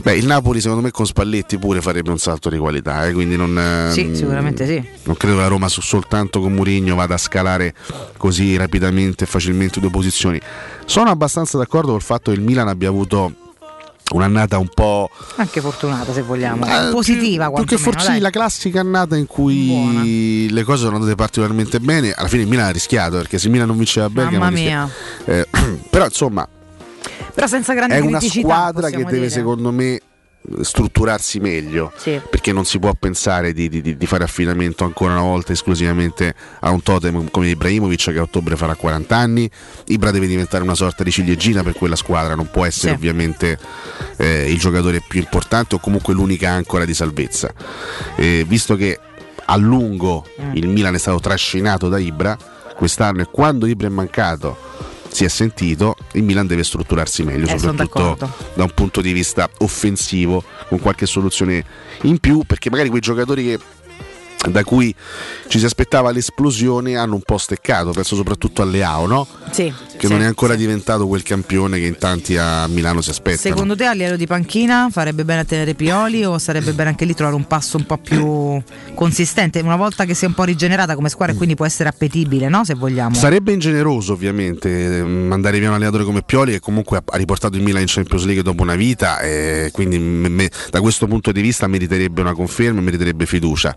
Beh, il Napoli, secondo me, con Spalletti pure farebbe un salto di qualità, eh, quindi non. ehm, Sì, sicuramente sì. non credo che la Roma su- soltanto con Mourinho vada a scalare così rapidamente e facilmente due posizioni. Sono abbastanza d'accordo col fatto che il Milan abbia avuto un'annata un po' Anche fortunata se vogliamo. Eh, Positiva più che quantomeno, forse la classica annata in cui le cose sono andate particolarmente bene. Alla fine il Milan ha rischiato perché se il Milan non vinceva Bergamo Mamma mia. Eh, però insomma Però senza grandi è una squadra che deve dire. secondo me strutturarsi meglio Sì. perché non si può pensare di, di- di fare affidamento ancora una volta esclusivamente a un totem come Ibrahimovic che a ottobre farà 40 anni Ibra deve diventare una sorta di ciliegina per quella squadra non può essere Sì. ovviamente eh, il giocatore più importante o comunque l'unica ancora di salvezza Eh, visto che a lungo Mm. il Milan è stato trascinato da Ibra quest'anno e quando Ibra è mancato si è sentito, il Milan deve strutturarsi meglio, Eh, soprattutto da un punto di vista offensivo, con qualche soluzione in più, perché magari quei giocatori che da cui ci si aspettava l'esplosione hanno un po' steccato, penso soprattutto a Leao, no? Sì, che sì, non è ancora diventato quel campione che in tanti a Milano si aspettano. Secondo te a livello di panchina farebbe bene a tenere Pioli o sarebbe bene anche lì trovare un passo un po' più consistente? Una volta che si è un po' rigenerata come squadra e quindi può essere appetibile, no? Se vogliamo. Sarebbe ingeneroso ovviamente eh, mandare via un allenatore come Pioli che comunque ha- ha riportato il Milan in Champions League dopo una vita e quindi me- me- da questo punto di vista meriterebbe una conferma, meriterebbe fiducia.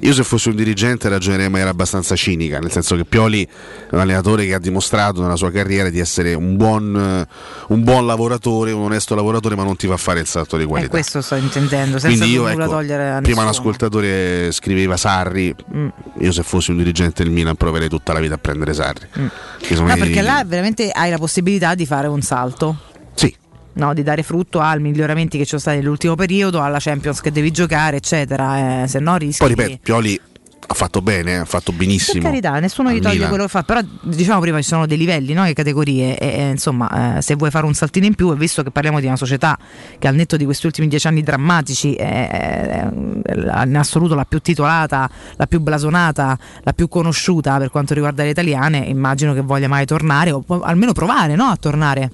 Io se fossi un dirigente ragionerei in maniera abbastanza cinica, nel senso che Pioli è un allenatore che ha dimostrato nella sua carriera di essere un buon, eh, un buon lavoratore, un onesto lavoratore, ma non ti fa fare il salto di E qualità. questo sto intendendo, senza Quindi io, ecco, togliere prima nessuno. l'ascoltatore scriveva Sarri, Mm. io se fossi un dirigente del Milan proverei tutta la vita a prendere Sarri. Sono No, i- perché là veramente hai la possibilità di fare un salto. Sì. No, di dare frutto ai miglioramenti che ci sono stati nell'ultimo periodo, alla Champions che devi giocare, eccetera. Eh, se no rischi. Poi ripeto, Pioli ha fatto bene, eh, ha fatto Per benissimo. carità, nessuno gli toglie Milan. quello che fa, però diciamo prima ci sono dei livelli, no? Che categorie, e, e, insomma, eh, se vuoi fare un saltino in più, e visto che parliamo di una società che al netto di questi ultimi dieci anni drammatici è, in assoluto la più titolata, la più blasonata, la più conosciuta per quanto riguarda le italiane, immagino che voglia mai tornare, o almeno provare no? a tornare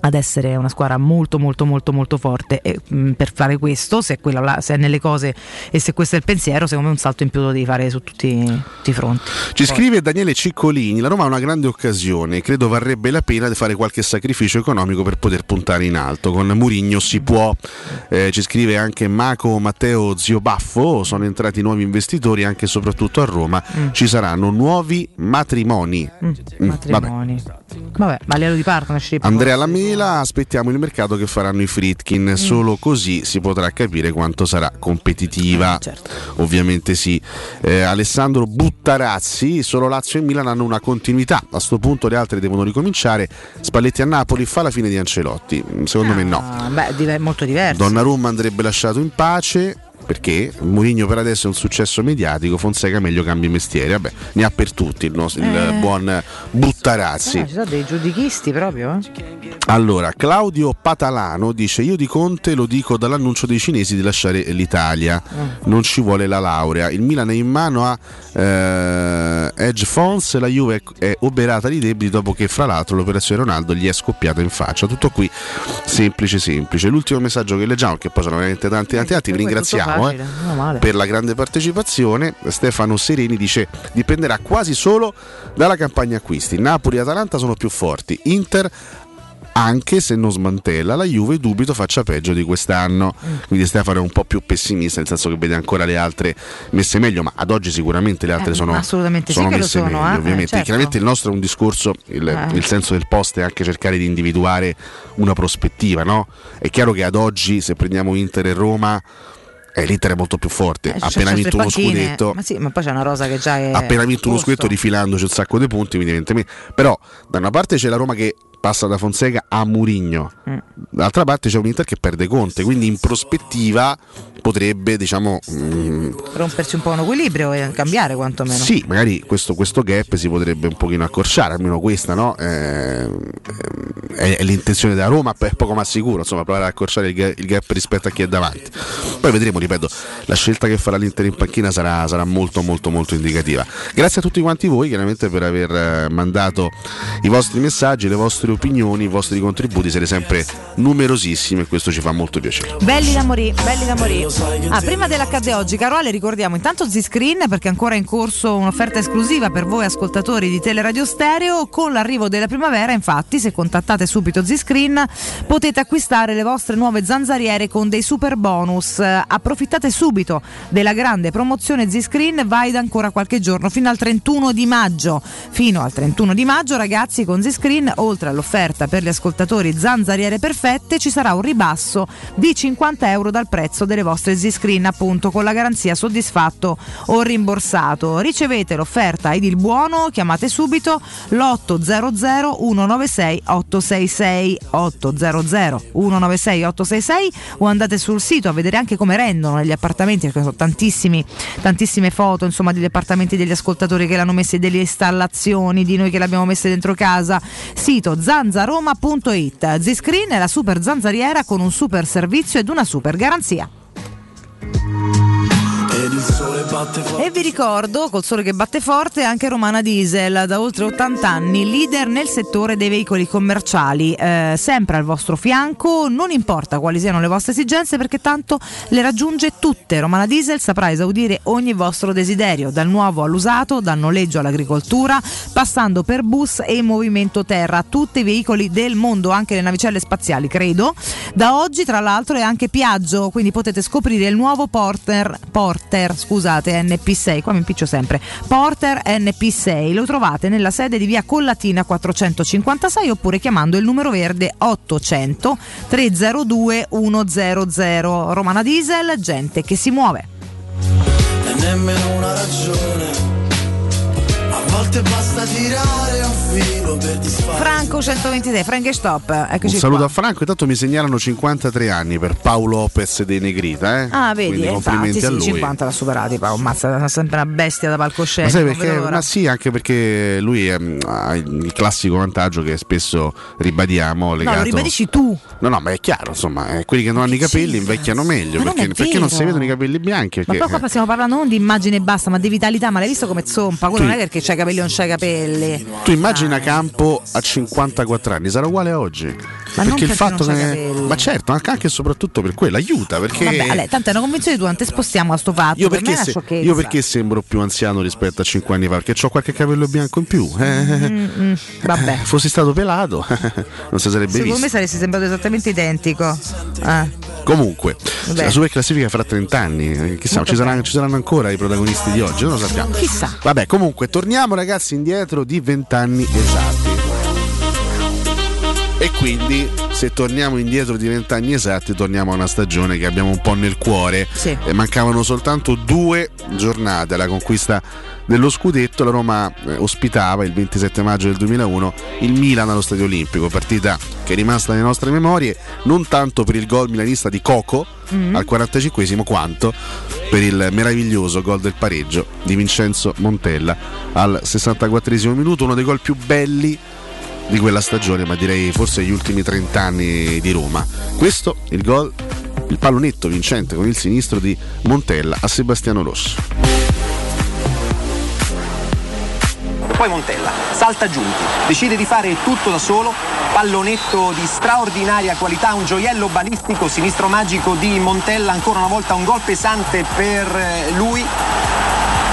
ad essere una squadra molto molto molto molto forte e mh, per fare questo se è, là- se è nelle cose e se questo è il pensiero secondo me un salto in più lo devi fare su tutti, tutti i fronti Ci Poi- scrive Daniele Ciccolini, la Roma ha una grande occasione, credo varrebbe la pena di fare qualche sacrificio economico per poter puntare in alto. Con Murigno si può, Eh, ci scrive anche Maco Matteo Zio Baffo, sono entrati nuovi investitori anche e soprattutto a Roma, Mm. ci saranno nuovi matrimoni. Mm, vabbè. matrimoni vabbè ma a livello di partnership Andrea Lamela, aspettiamo il mercato che faranno i Fritkin, solo così si potrà capire quanto sarà competitiva. Ovviamente sì. Eh, Alessandro Buttarazzi, solo Lazio e Milan hanno una continuità, a sto punto le altre devono ricominciare. Spalletti a Napoli fa la fine di Ancelotti, Mm, secondo me no. Ah, beh dive- molto diverso Donnarumma andrebbe lasciato in pace. Perché Mourinho per adesso è un successo mediatico, Fonseca meglio cambi mestiere, vabbè, ne ha per tutti il, nostro, il Eh. buon Puttarazzi. Ah, ci sono dei giudichisti proprio? eh? Allora, Claudio Patalano dice: Io di Conte lo dico dall'annuncio dei cinesi di lasciare l'Italia. Non ci vuole la laurea. Il Milan è in mano a eh, Edge Fons la Juve è, oberata di debiti dopo che, fra l'altro, l'operazione Ronaldo gli è scoppiata in faccia. Tutto qui semplice, semplice. L'ultimo messaggio che leggiamo, che poi sono veramente tanti, tanti, tanti, vi tutto ringraziamo eh, per la grande partecipazione. Stefano Sereni dice: dipenderà quasi solo dalla campagna acquisti. Napoli e Atalanta sono più forti. Inter anche se non smantella la Juve dubito faccia peggio di quest'anno quindi Stefano è un po' più pessimista nel senso che vede ancora le altre messe meglio ma ad oggi sicuramente le altre Eh, sono, assolutamente sì sono lo messe sono, meglio eh, ovviamente eh, certo. chiaramente il nostro è un discorso il, Eh. il senso del post è anche cercare di individuare una prospettiva no? è chiaro che ad oggi se prendiamo Inter e Roma eh, l'Inter è molto più forte appena vinto uno panchine. scudetto Ma sì, ma poi c'è una rosa che già è. appena vinto uno scudetto rifilandoci un sacco di punti, evidentemente. Però da una parte c'è la Roma che passa da Fonseca a Murigno, Mm. dall'altra parte c'è un Inter che perde Conte, quindi in prospettiva potrebbe, diciamo, mm, Romperci un po' un equilibrio e cambiare quantomeno. sì, magari questo, questo gap si potrebbe un pochino accorciare, almeno questa no? Eh, è, è l'intenzione della Roma, è poco ma sicuro, insomma, provare ad accorciare il ga- il gap rispetto a chi è davanti. Poi vedremo, ripeto, la scelta che farà l'Inter in panchina sarà, sarà molto molto molto indicativa. Grazie a tutti quanti voi, chiaramente per aver eh, mandato i vostri messaggi, le vostre opinioni, i vostri contributi, siete sempre numerosissimi e questo ci fa molto piacere. Belli da morì, belli da morì. Ah, prima dell'accadde oggi, caro Ale, ricordiamo intanto Z-Screen perché è ancora in corso un'offerta esclusiva per voi ascoltatori di Teleradio Stereo. Con l'arrivo della primavera, infatti, se contattate subito Z-Screen potete acquistare le vostre nuove zanzariere con dei super bonus. Approfittate subito della grande promozione Z-Screen, valida ancora qualche giorno fino al 31 di maggio. Fino al 31 di maggio, ragazzi, con Z-Screen, oltre all'offerta per gli ascoltatori zanzariere perfette, ci sarà un ribasso di 50 euro dal prezzo delle vostre Z-Screen, appunto, con la garanzia soddisfatto o rimborsato. Ricevete l'offerta ed il buono, chiamate subito l'800 196 866 800 196 866 o andate sul sito a vedere anche come rendono gli appartamenti, perché sono tantissime foto insomma degli appartamenti degli ascoltatori che l'hanno messe, delle installazioni, di noi che l'abbiamo messe dentro casa. Sito zanzaroma.it. Z-Screen è la super zanzariera con un super servizio ed una super garanzia. E vi ricordo, col sole che batte forte, anche Romana Diesel, da oltre 80 anni, leader nel settore dei veicoli commerciali, eh, sempre al vostro fianco, non importa quali siano le vostre esigenze perché tanto le raggiunge tutte. Romana Diesel saprà esaudire ogni vostro desiderio, dal nuovo all'usato, dal noleggio all'agricoltura, passando per bus e movimento terra, tutti i veicoli del mondo, anche le navicelle spaziali, credo. Da oggi, tra l'altro, è anche Piaggio, quindi potete scoprire il nuovo Porter, Porter scusate, NP6, qua mi impiccio sempre. Porter NP6, lo trovate nella sede di via Collatina 456 oppure chiamando il numero verde 800 302 100. Romana Diesel, gente che si muove. E nemmeno una ragione. Volte basta tirare un filo per disfare. Franco 123, Frank Stop, eccoci Un saluto qua. a Franco, intanto mi segnalano 53 anni per Paolo Lopez de Negrita. Eh? Ah, vedi, Quindi eh, infatti complimenti sì, a lui. 50 l'ha superati, Paolo, ammazza, è sempre una bestia da Ma, palcoscenico. sai non perché? Ma sì, anche perché lui ehm, ha il classico vantaggio che spesso ribadiamo. No, Legato... lo ribadisci tu. No, no, ma è chiaro, insomma, eh, quelli che non hanno i capelli invecchiano meglio. Ma non Perché, perché non si vedono i capelli bianchi? Ma Perché, poi qua stiamo parlando non di immagine e basta, ma di vitalità, ma l'hai visto come zompa? Quello Tu- non è perché c'hai i capelli o non c'hai capelli. Tu immagina Campo a 54 anni, sarà uguale a oggi. Ma perché il fatto che. Ma certo, anche e soprattutto per quello aiuta. Perché. Vabbè, tanto è una convinzione tua, non te spostiamo a sto fatto. Io per perché, una se- io perché sembro più anziano rispetto a 5 anni fa? Perché ho qualche capello bianco in più. Eh, Mm, mm, vabbè. Fossi stato pelato, non si sarebbe Secondo visto. me saresti sembrato esattamente identico. Eh. Comunque, Vabbè. la super classifica fra 30 anni. eh, Chissà, ci saranno, ci saranno ancora i protagonisti di oggi, non lo sappiamo. Chissà. Vabbè, comunque, torniamo ragazzi indietro di 20 anni esatti. E quindi, se torniamo indietro di 20 anni esatti, torniamo a una stagione che abbiamo un po' nel cuore. E mancavano soltanto due giornate alla conquista dello scudetto. La Roma eh, ospitava il 27 maggio del 2001 il Milan allo Stadio Olimpico, partita che è rimasta nelle nostre memorie non tanto per il gol milanista di Coco Mm. al 45esimo quanto per il meraviglioso gol del pareggio di Vincenzo Montella al 64esimo minuto, uno dei gol più belli di quella stagione, ma direi forse gli ultimi 30 anni di Roma. Questo il gol, il pallonetto vincente con il sinistro di Montella a Sebastiano Rosso. Poi Montella salta giunti, decide di fare tutto da solo, pallonetto di straordinaria qualità, un gioiello balistico, sinistro magico di Montella, ancora una volta un gol pesante per eh, lui.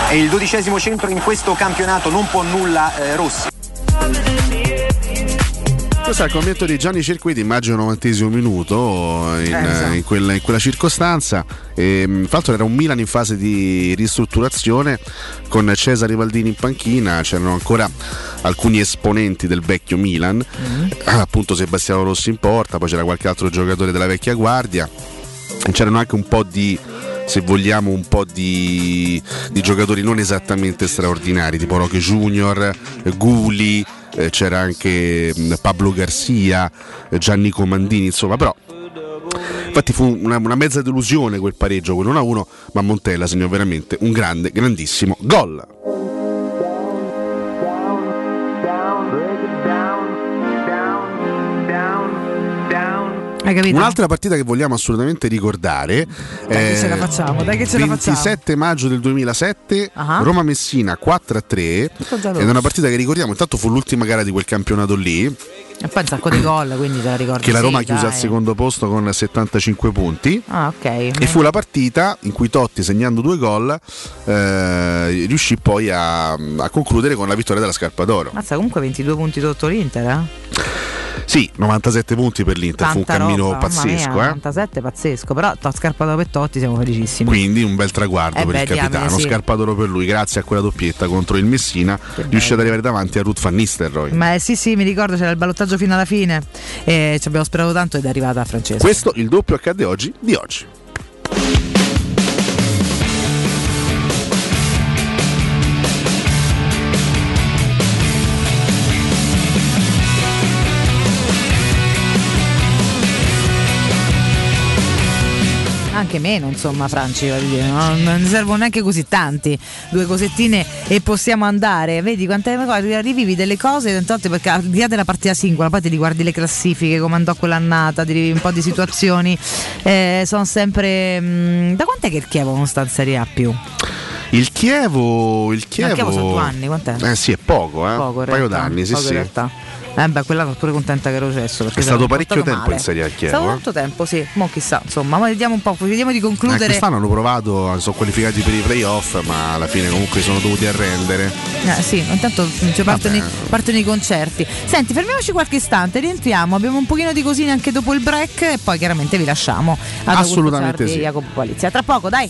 E il dodicesimo centro in questo campionato non può nulla eh, Rossi. Questo è il commento di Gianni Cirquiti, immagino 90 minuto in, Eh, esatto. in quella, in quella circostanza. E, mh, fra l'altro era un Milan in fase di ristrutturazione con Cesare Valdini in panchina, c'erano ancora alcuni esponenti del vecchio Milan, appunto Sebastiano Rossi in porta, poi c'era qualche altro giocatore della vecchia guardia, e c'erano anche un po' di se vogliamo un po' di, di giocatori non esattamente straordinari tipo Roque Junior, Guli, eh, c'era anche mh, Pablo Garcia, eh, Gianni Comandini, insomma però Infatti fu una, una mezza delusione quel pareggio, quel 1-1, ma Montella segnò veramente un grande, grandissimo gol. Un'altra partita che vogliamo assolutamente ricordare Dai, che è ce la facciamo, dai che ce la facciamo. 27 maggio del 2007 Ah. Roma-Messina 4-3 Tutto già ed è una partita che ricordiamo intanto fu l'ultima gara di quel campionato lì E poi un sacco di gol, quindi te la ricordi. che la Roma sì, chiuse dai. al secondo posto con 75 punti Ah, ok. e fu la partita in cui Totti segnando due gol eh, riuscì poi a, a concludere con la vittoria della Scarpa d'Oro Mazza, comunque 22 punti sotto l'Inter, eh? Sì 97 punti per l'Inter fu un Tanta cammino roba, pazzesco mia, eh. 97 pazzesco, però to- scarpato per Totti siamo felicissimi. Quindi un bel traguardo Eh per beh, il capitano, diamine, sì. scarpa d'oro per lui, grazie a quella doppietta contro il Messina, riuscì ad arrivare davanti a Ruth Van Nistelrooy. Ma eh, sì, sì, mi ricordo c'era il ballottaggio fino alla fine e ci abbiamo sperato tanto ed è arrivata Francesco. Questo il doppio accade oggi di oggi. Anche meno, insomma, Franci, non, non servono neanche così tanti. Due cosettine e possiamo andare. Vedi quante cose, rivivi delle cose, volte perché al di là della partita singola, poi ti riguardi le classifiche, come andò quell'annata, ti rivivi un po' di situazioni. Eh, sono sempre. mm, da quant'è che il Chievo non sta in Serie A più? Il Chievo, il Chievo, Chievo sono due anni, quant'è? Eh sì, è poco, eh. Poco, un in paio d'anni, sì, poco in sì. realtà. Eh beh, quella sono pure contenta che ero cesso. perché È stato parecchio tempo in male. Serie A il È Chievo, stato eh. tanto tempo, sì. Mo chissà, insomma, ma vediamo un po', vediamo di Eh, concludere. quest'anno hanno provato, sono qualificati per i playoff, ma alla fine comunque sono dovuti arrendere. Eh, sì, intanto cioè, partono, i, partono i concerti. Senti, fermiamoci qualche istante, rientriamo. Abbiamo un pochino di cosine anche dopo il break e poi chiaramente vi lasciamo. Ad Augusto Assolutamente Sardi sì. e Jacopo Palizia. Tra poco, dai.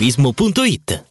maestroturismo.it.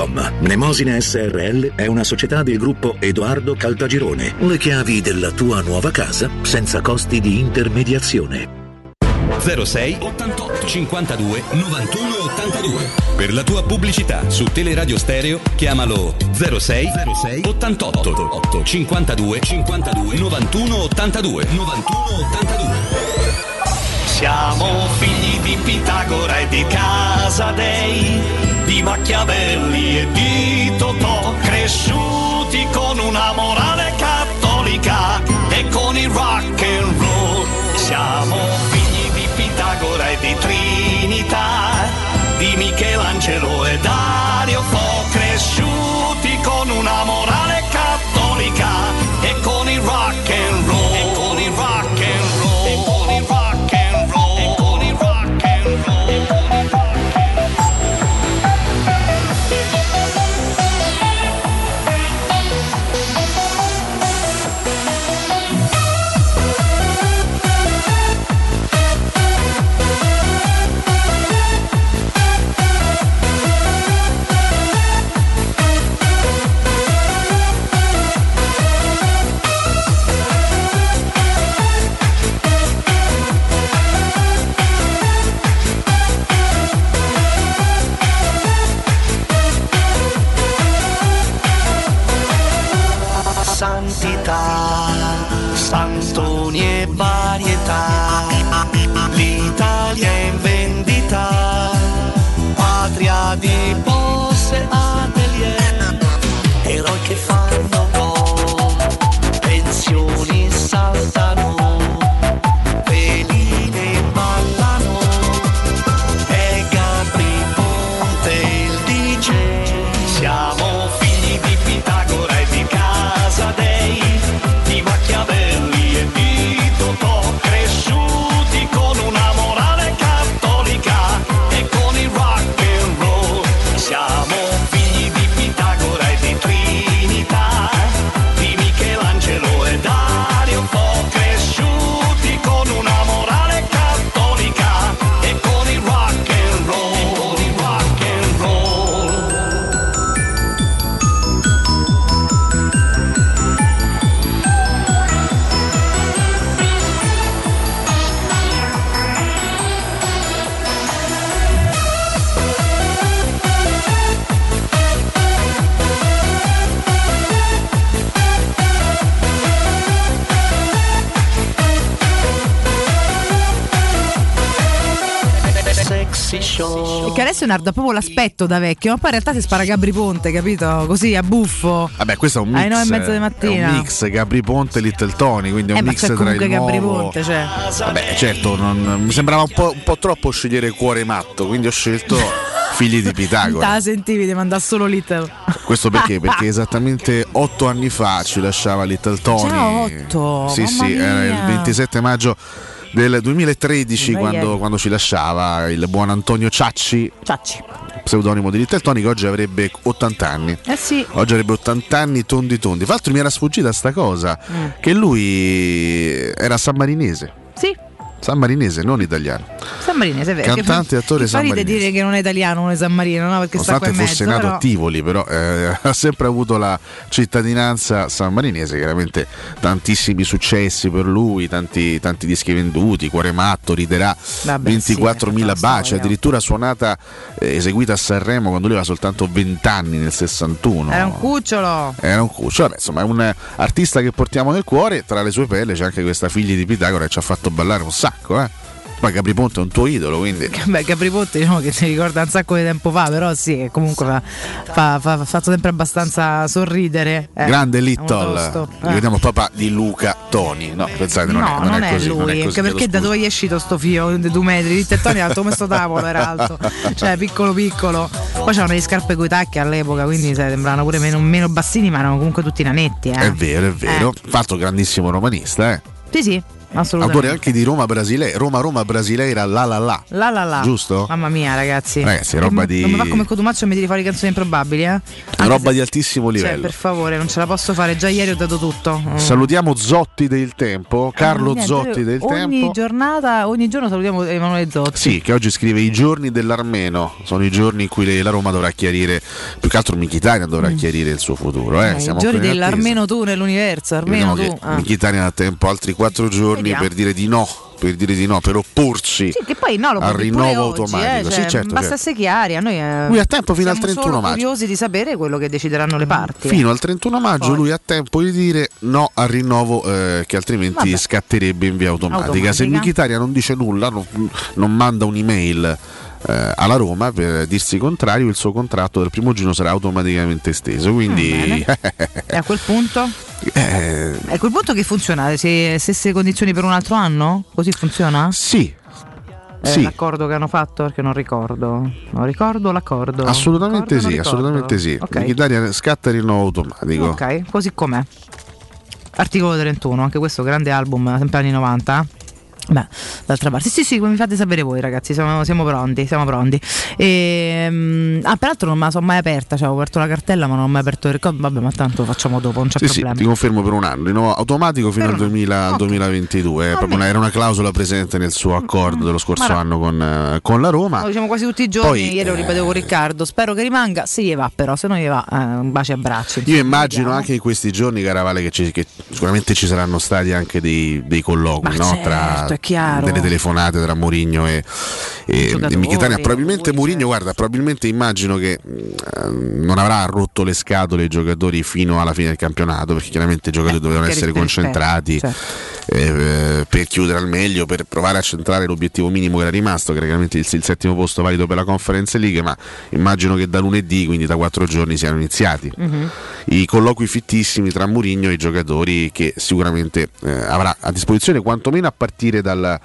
www.kcult.com. Mnemosine SRL è una società del gruppo Edoardo Caltagirone. Le chiavi della tua nuova casa senza costi di intermediazione. 06 88 52 91 82 Per la tua pubblicità su Teleradio Stereo chiamalo 06 06 88 8 52 52 91 82 91 82 Siamo figli di Pitagora e di Casadei, di Machiavelli e di Totò, cresciuti con una morale cattolica e con il rock and roll. Siamo figli di Pitagora e di Trinità, di Michelangelo e Dario Fo, cresciuti con una morale Nardo ha proprio l'aspetto da vecchio, ma poi in realtà si spara Gabri Ponte, capito? Così a buffo. Vabbè, questo è un mix. Alle nove e mezza di mattina. È un mix Gabri Ponte e Little Tony, quindi è Eh, un ma mix tra comunque il Gabri nuovo... Ponte, cioè. Vabbè, certo, non- mi sembrava un po', un po' troppo scegliere cuore matto, quindi ho scelto Figli di Pitagora. Ta sentivi, ti manda solo Little. Questo perché? Perché esattamente otto anni fa ci lasciava Little Tony. Già otto, Sì, mamma sì, era il mia. 27 maggio del 2013 Vai, quando, quando ci lasciava il buon Antonio Ciacci, Ciacci. pseudonimo di Little Tony, che oggi avrebbe 80 anni. Eh sì. Oggi avrebbe 80 anni tondi tondi. Fra l'altro mi era sfuggita sta cosa, Mm. che lui era sammarinese. Sì. Sammarinese, non italiano. San Marino, è vero. Cantante e attore sammarinese. dire che non è italiano, non è San Marino, no? Perché sta qua Nonostante fosse mezzo. nato però- a Tivoli, però eh, ha sempre avuto la cittadinanza sammarinese, chiaramente tantissimi successi per lui, tanti, tanti dischi venduti, Cuore matto, riderà Vabbè, 24.000 baci, addirittura suonata, eh, eseguita a Sanremo quando lui aveva soltanto 20 anni nel 61. Era un cucciolo. Era un cucciolo, vabbè, insomma è un artista che portiamo nel cuore, tra le sue pelle c'è anche questa figlia di Pitagora che ci ha fatto ballare un sacco, eh. Poi Capri Ponte è un tuo idolo, quindi... Beh, Capri Ponte diciamo che si ricorda un sacco di tempo fa, però sì, comunque fa, fa, fa- fa fatto sempre abbastanza sorridere. eh. Grande È Little, tosto. Eh. papà di Luca Toni. No, pensate, non, no, è, non è così. lui, non è così, perché da dove gli è uscito sto figlio di due metri? Di tettoni è alto come sto tavolo, era alto, cioè piccolo piccolo. Poi c'erano le scarpe coi tacchi all'epoca, quindi sembravano pure meno, meno bassini, ma erano comunque tutti nanetti. Eh. È vero, è vero. Fatto grandissimo romanista, eh. Sì, sì. Autore anche di Roma Brasileira, Roma Roma Brasileira, la la la. La la la. Giusto? Mamma mia, ragazzi. Ragazzi, roba non, di- Non mi fa come Cotumaccio e mi tiri fuori canzoni improbabili, eh? Roba di altissimo Cioè, livello. per favore, non ce la posso fare. Già ieri ho dato tutto. Mm. Salutiamo Zotti del Tempo, Carlo Niente, Zotti del ogni Tempo. giornata, ogni giorno salutiamo Emanuele Zotti. Sì, che oggi scrive i giorni dell'Armeno, sono i giorni in cui la Roma dovrà chiarire, più che altro Michitania dovrà chiarire il suo futuro. Eh. Eh, I giorni dell'armeno tu nell'universo, armeno Vediamo tu. che Ah. Mkhitaryan ha tempo altri quattro giorni Vediamo. per dire di no, per dire di no, per opporsi Sì, che poi no, lo al rinnovo oggi, automatico. eh, sì, cioè, certo, basta certo. chiari. A noi eh, Lui ha tempo fino al siamo 31 solo maggio. curiosi di sapere quello che decideranno le parti. Fino al 31 maggio lui ha tempo di dire no al rinnovo eh, che altrimenti Vabbè. scatterebbe in via automatica. Automatica. Se Mkhitaryan non dice nulla, non, non manda un'email eh, alla Roma per dirsi contrario, il suo contratto del primo giugno sarà automaticamente esteso. Quindi E a quel punto? Eh, È a quel punto che funziona? Se stesse condizioni per un altro anno? Così funziona? Sì. Eh, Sì. L'accordo che hanno fatto? Perché non ricordo. Non ricordo l'accordo. assolutamente Ricordo, sì, assolutamente sì. ricordo. Ok. Mkhitaryan scatta il rinnovo automatico. Ok, così com'è. Articolo 31, anche questo grande album, sempre anni 90. Beh, d'altra parte, sì, sì, come mi fate sapere voi, ragazzi. Siamo, siamo pronti, siamo pronti. E, ah, peraltro non me la sono mai aperta. Cioè, ho aperto la cartella, ma non ho mai aperto il ricordo. Vabbè, ma tanto facciamo dopo, non c'è Sì, sì, problema. ti confermo per un anno, rinnovo automatico fino al 2000 al 2022. È proprio una- era una clausola presente nel suo accordo dello scorso Guarda. anno con, eh, con la Roma. Lo diciamo quasi tutti i giorni. Poi, Ieri lo ripetevo con Riccardo. Spero che rimanga. Se gli va, però, se non gli va, eh, un bacio e abbracci. Io immagino anche in questi giorni, Caravale, che, ci- che sicuramente ci saranno stati anche dei, dei colloqui Ma no? certo, tra chiaro. delle telefonate tra Mourinho e, e, e Mkhitaryan. Probabilmente. Mourinho, guarda, probabilmente immagino che mh, non avrà rotto le scatole ai giocatori fino alla fine del campionato, perché chiaramente i giocatori dovevano perché essere concentrati certo. eh, per chiudere al meglio, per provare a centrare l'obiettivo minimo che era rimasto, che era chiaramente il, il settimo posto valido per la Conference League, ma immagino che da lunedì, quindi da quattro giorni, siano iniziati Mhm. i colloqui fittissimi tra Mourinho e i giocatori che sicuramente eh, avrà a disposizione quantomeno a partire dal,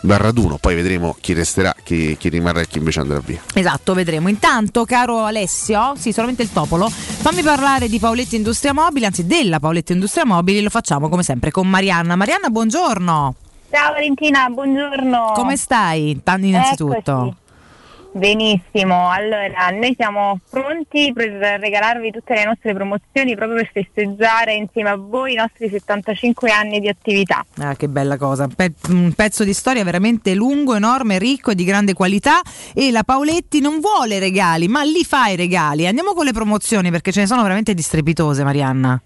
dal raduno, poi vedremo chi resterà, chi, chi rimarrà e chi invece andrà via. Esatto, vedremo. Intanto, caro Alessio, sì, solamente il topolo, fammi parlare di Paoletti Industria Mobili, anzi della Paoletti Industria Mobili, lo facciamo come sempre con Marianna. Marianna, buongiorno. Ciao Valentina, buongiorno. Come stai? Tanto innanzitutto. Eccoci. Benissimo, allora noi siamo pronti per regalarvi tutte le nostre promozioni proprio per festeggiare insieme a voi i nostri 75 anni di attività. Ah, che bella cosa. Pe- un pezzo di storia veramente lungo, enorme, ricco e di grande qualità. E la Paoletti non vuole regali, ma li fa i regali. Andiamo con le promozioni perché ce ne sono veramente di strepitose, Marianna.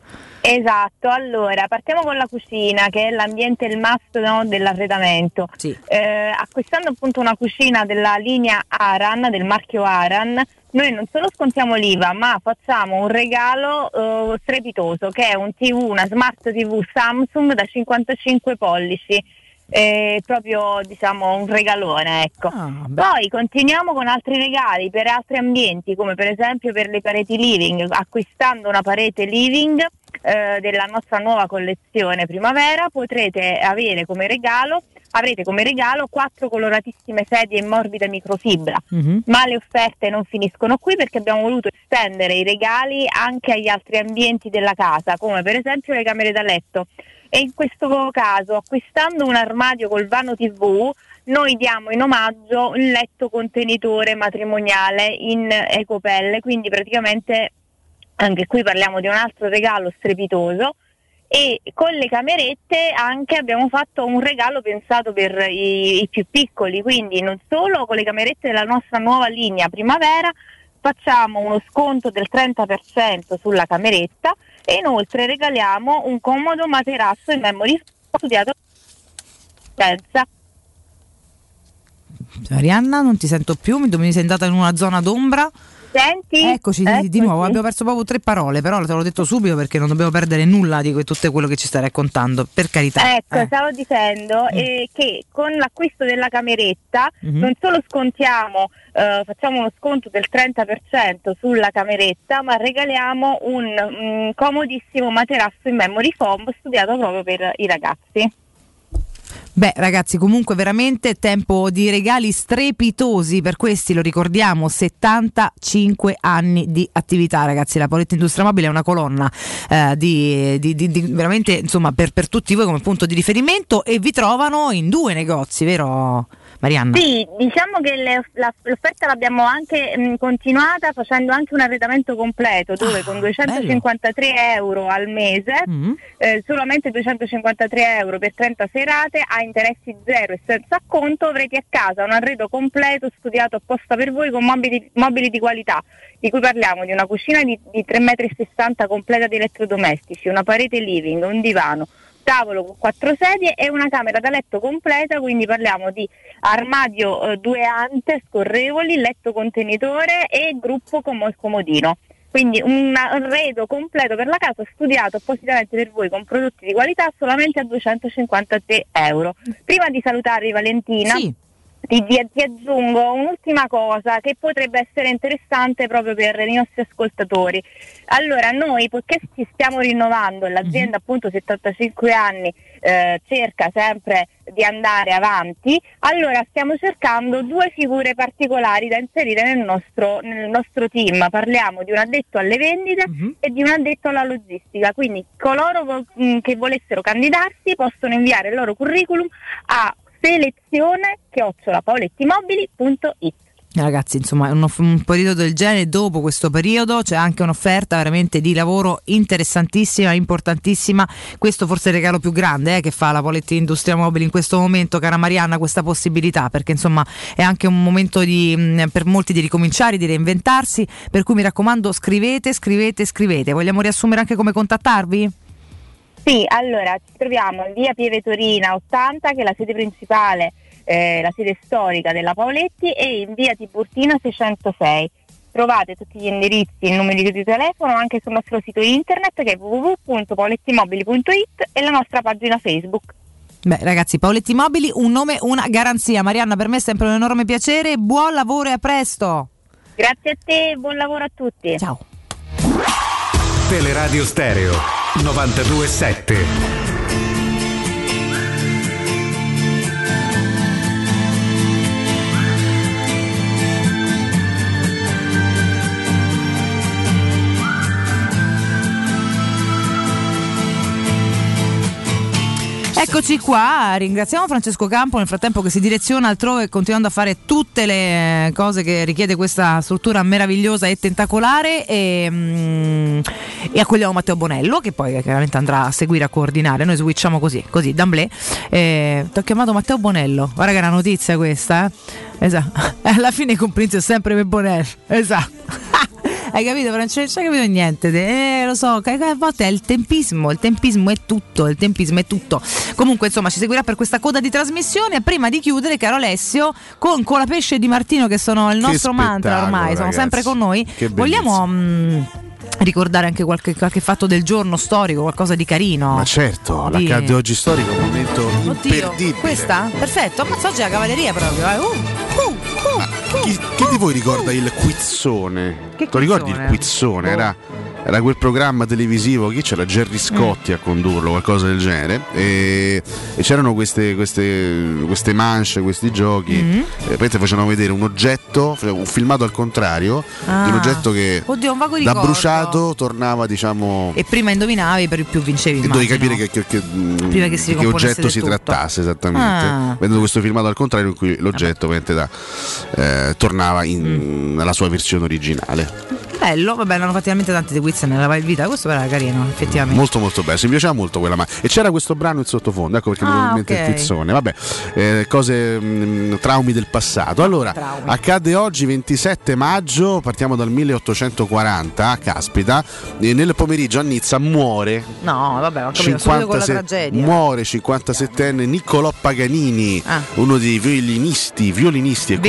Esatto, allora partiamo con la cucina che è l'ambiente, il must no, dell'arredamento. Eh, acquistando appunto una cucina della linea Aran, del marchio Aran, noi non solo scontiamo l'IVA ma facciamo un regalo eh, strepitoso che è un TV, una smart TV Samsung da 55 pollici. è proprio diciamo un regalone ecco. poi continuiamo con altri regali per altri ambienti come per esempio per le pareti living acquistando una parete living eh, della nostra nuova collezione primavera potrete avere come regalo avrete come regalo quattro coloratissime sedie in morbida microfibra. Ma le offerte non finiscono qui perché abbiamo voluto estendere i regali anche agli altri ambienti della casa come per esempio le camere da letto. E in questo caso acquistando un armadio col vano tv noi diamo in omaggio un letto contenitore matrimoniale in ecopelle quindi praticamente anche qui parliamo di un altro regalo strepitoso. E con le camerette anche abbiamo fatto un regalo pensato per i, i più piccoli, quindi non solo con le camerette della nostra nuova linea primavera facciamo uno sconto del 30% sulla cameretta e inoltre regaliamo un comodo materasso in memory studiato senza. Arianna, non ti sento più, mi sei andata in una zona d'ombra. Senti? Eccoci, di- di nuovo, abbiamo perso proprio tre parole, però te l'ho detto subito perché non dobbiamo perdere nulla di tutto quello che ci stai raccontando, per carità. Ecco, Eh. stavo dicendo eh, che con l'acquisto della cameretta Mhm. non solo scontiamo, eh, facciamo uno sconto del 30% sulla cameretta, ma regaliamo un mm, comodissimo materasso in memory foam studiato proprio per i ragazzi. Beh, ragazzi, comunque veramente tempo di regali strepitosi per questi, lo ricordiamo, 75 anni di attività, ragazzi. La Poletta Industria Mobile è una colonna eh, di, di- di- di- veramente, insomma, per, per tutti voi come punto di riferimento e vi trovano in due negozi, vero Marianna? Sì, diciamo che le- la- l'offerta l'abbiamo anche mh, continuata facendo anche un arredamento completo dove con 253 euro al mese, eh, solamente 253 euro per 30 serate a interessi zero e senza acconto avrete a casa un arredo completo studiato apposta per voi con mobili, mobili di qualità di cui parliamo di una cucina di, di 3,60 m completa di elettrodomestici, una parete living, un divano, tavolo con quattro sedie e una camera da letto completa, quindi parliamo di armadio eh, due ante scorrevoli, letto contenitore e gruppo como- comodino. Quindi un arredo completo per la casa studiato appositamente per voi con prodotti di qualità solamente a 253 euro. Prima di salutarvi Valentina, ti, ti- ti aggiungo un'ultima cosa che potrebbe essere interessante proprio per i nostri ascoltatori. Allora, noi poiché ci stiamo rinnovando e l'azienda appunto 75 anni eh, cerca sempre di andare avanti, allora stiamo cercando due figure particolari da inserire nel nostro, nel nostro team. Parliamo di un addetto alle vendite e di un addetto alla logistica. Quindi coloro mh, che volessero candidarsi possono inviare il loro curriculum a selezione chiocciolapaolettimobili.it. Ragazzi, insomma, un, un periodo del genere, dopo questo periodo c'è anche un'offerta veramente di lavoro interessantissima, importantissima. Questo forse è il regalo più grande eh, che fa la Poletti Industria Mobile in questo momento, cara Marianna, questa possibilità, perché insomma è anche un momento di, mh, per molti di ricominciare, di reinventarsi, per cui mi raccomando scrivete, scrivete, scrivete. Vogliamo riassumere anche come contattarvi? Sì, allora ci troviamo in via Pieve Torina 80, che è la sede principale, eh, la sede storica della Paoletti, e in via Tiburtina 606. Trovate tutti gli indirizzi e il numero di telefono anche sul nostro sito internet che è www.paolettimobili.it e la nostra pagina Facebook. Beh, ragazzi, Paoletti Mobili, un nome, una garanzia. Marianna, per me è sempre un enorme piacere. Buon lavoro e a presto. Grazie a te, buon lavoro a tutti. Ciao. Teleradio Stereo 927. Eccoci qua, ringraziamo Francesco Campo nel frattempo che si direziona altrove continuando a fare tutte le cose che richiede questa struttura meravigliosa e tentacolare e, mm, e accogliamo Matteo Bonello che poi chiaramente andrà a seguire a coordinare, noi switchiamo così, così, d'amblè. Eh, ti ho chiamato Matteo Bonello, guarda che è una notizia questa, eh? Esatto, alla fine compromesso è sempre per Bonello, esatto. Hai capito Francesco? Hai capito niente? Eh, lo so, a volte è il tempismo, il tempismo è tutto, il tempismo è tutto. Comunque, insomma, ci seguirà per questa coda di trasmissione. Prima di chiudere, caro Alessio, con Colapesce e Di Martino, che sono il nostro mantra ormai, sono ragazzi. sempre con noi. Che Vogliamo mh, ricordare anche qualche, qualche fatto del giorno storico, qualcosa di carino? Ma certo, Di- l'accadde oggi storico è un momento Oddio, imperdibile. questa? Perfetto, ammazza oggi è la cavalleria proprio. eh. Uh, uh, uh, Chi, chi di voi ricorda il quizzone? Che Tu ricordi il quizzone? quizzone? Era, era quel programma televisivo, chi c'era? Scotti Mm. a condurlo, qualcosa del genere. E, e c'erano queste, queste, queste manche, questi giochi. Mm. E poi ti facevano vedere un oggetto, un filmato al contrario, di un Ah. oggetto che Oddio, un da bruciato tornava, diciamo. E prima indovinavi, per il più vincevi. E dovevi capire che, che- che- mh, Prima che si che oggetto si tutto. trattasse esattamente. Ah. Vedendo questo filmato al contrario, in cui l'oggetto ovviamente da- eh, tornava in- Mm. nella sua versione originale. Bello, vabbè, l'hanno fatti talmente tanti di quiz nella Vai vita. Questo però era carino, effettivamente. Molto molto bello, mi piaceva molto quella ma- E c'era questo brano in sottofondo, ecco perché mi Ah, viene in mente ok. il quizzone. Vabbè, eh, cose, mh, traumi del passato. Allora, accade oggi 27 maggio, partiamo dal 1840, caspita, e nel pomeriggio a Nizza muore No, vabbè, con la 56 tragedia. muore 57enne Niccolò Paganini, Ah. uno dei violinisti, violinisti e compo-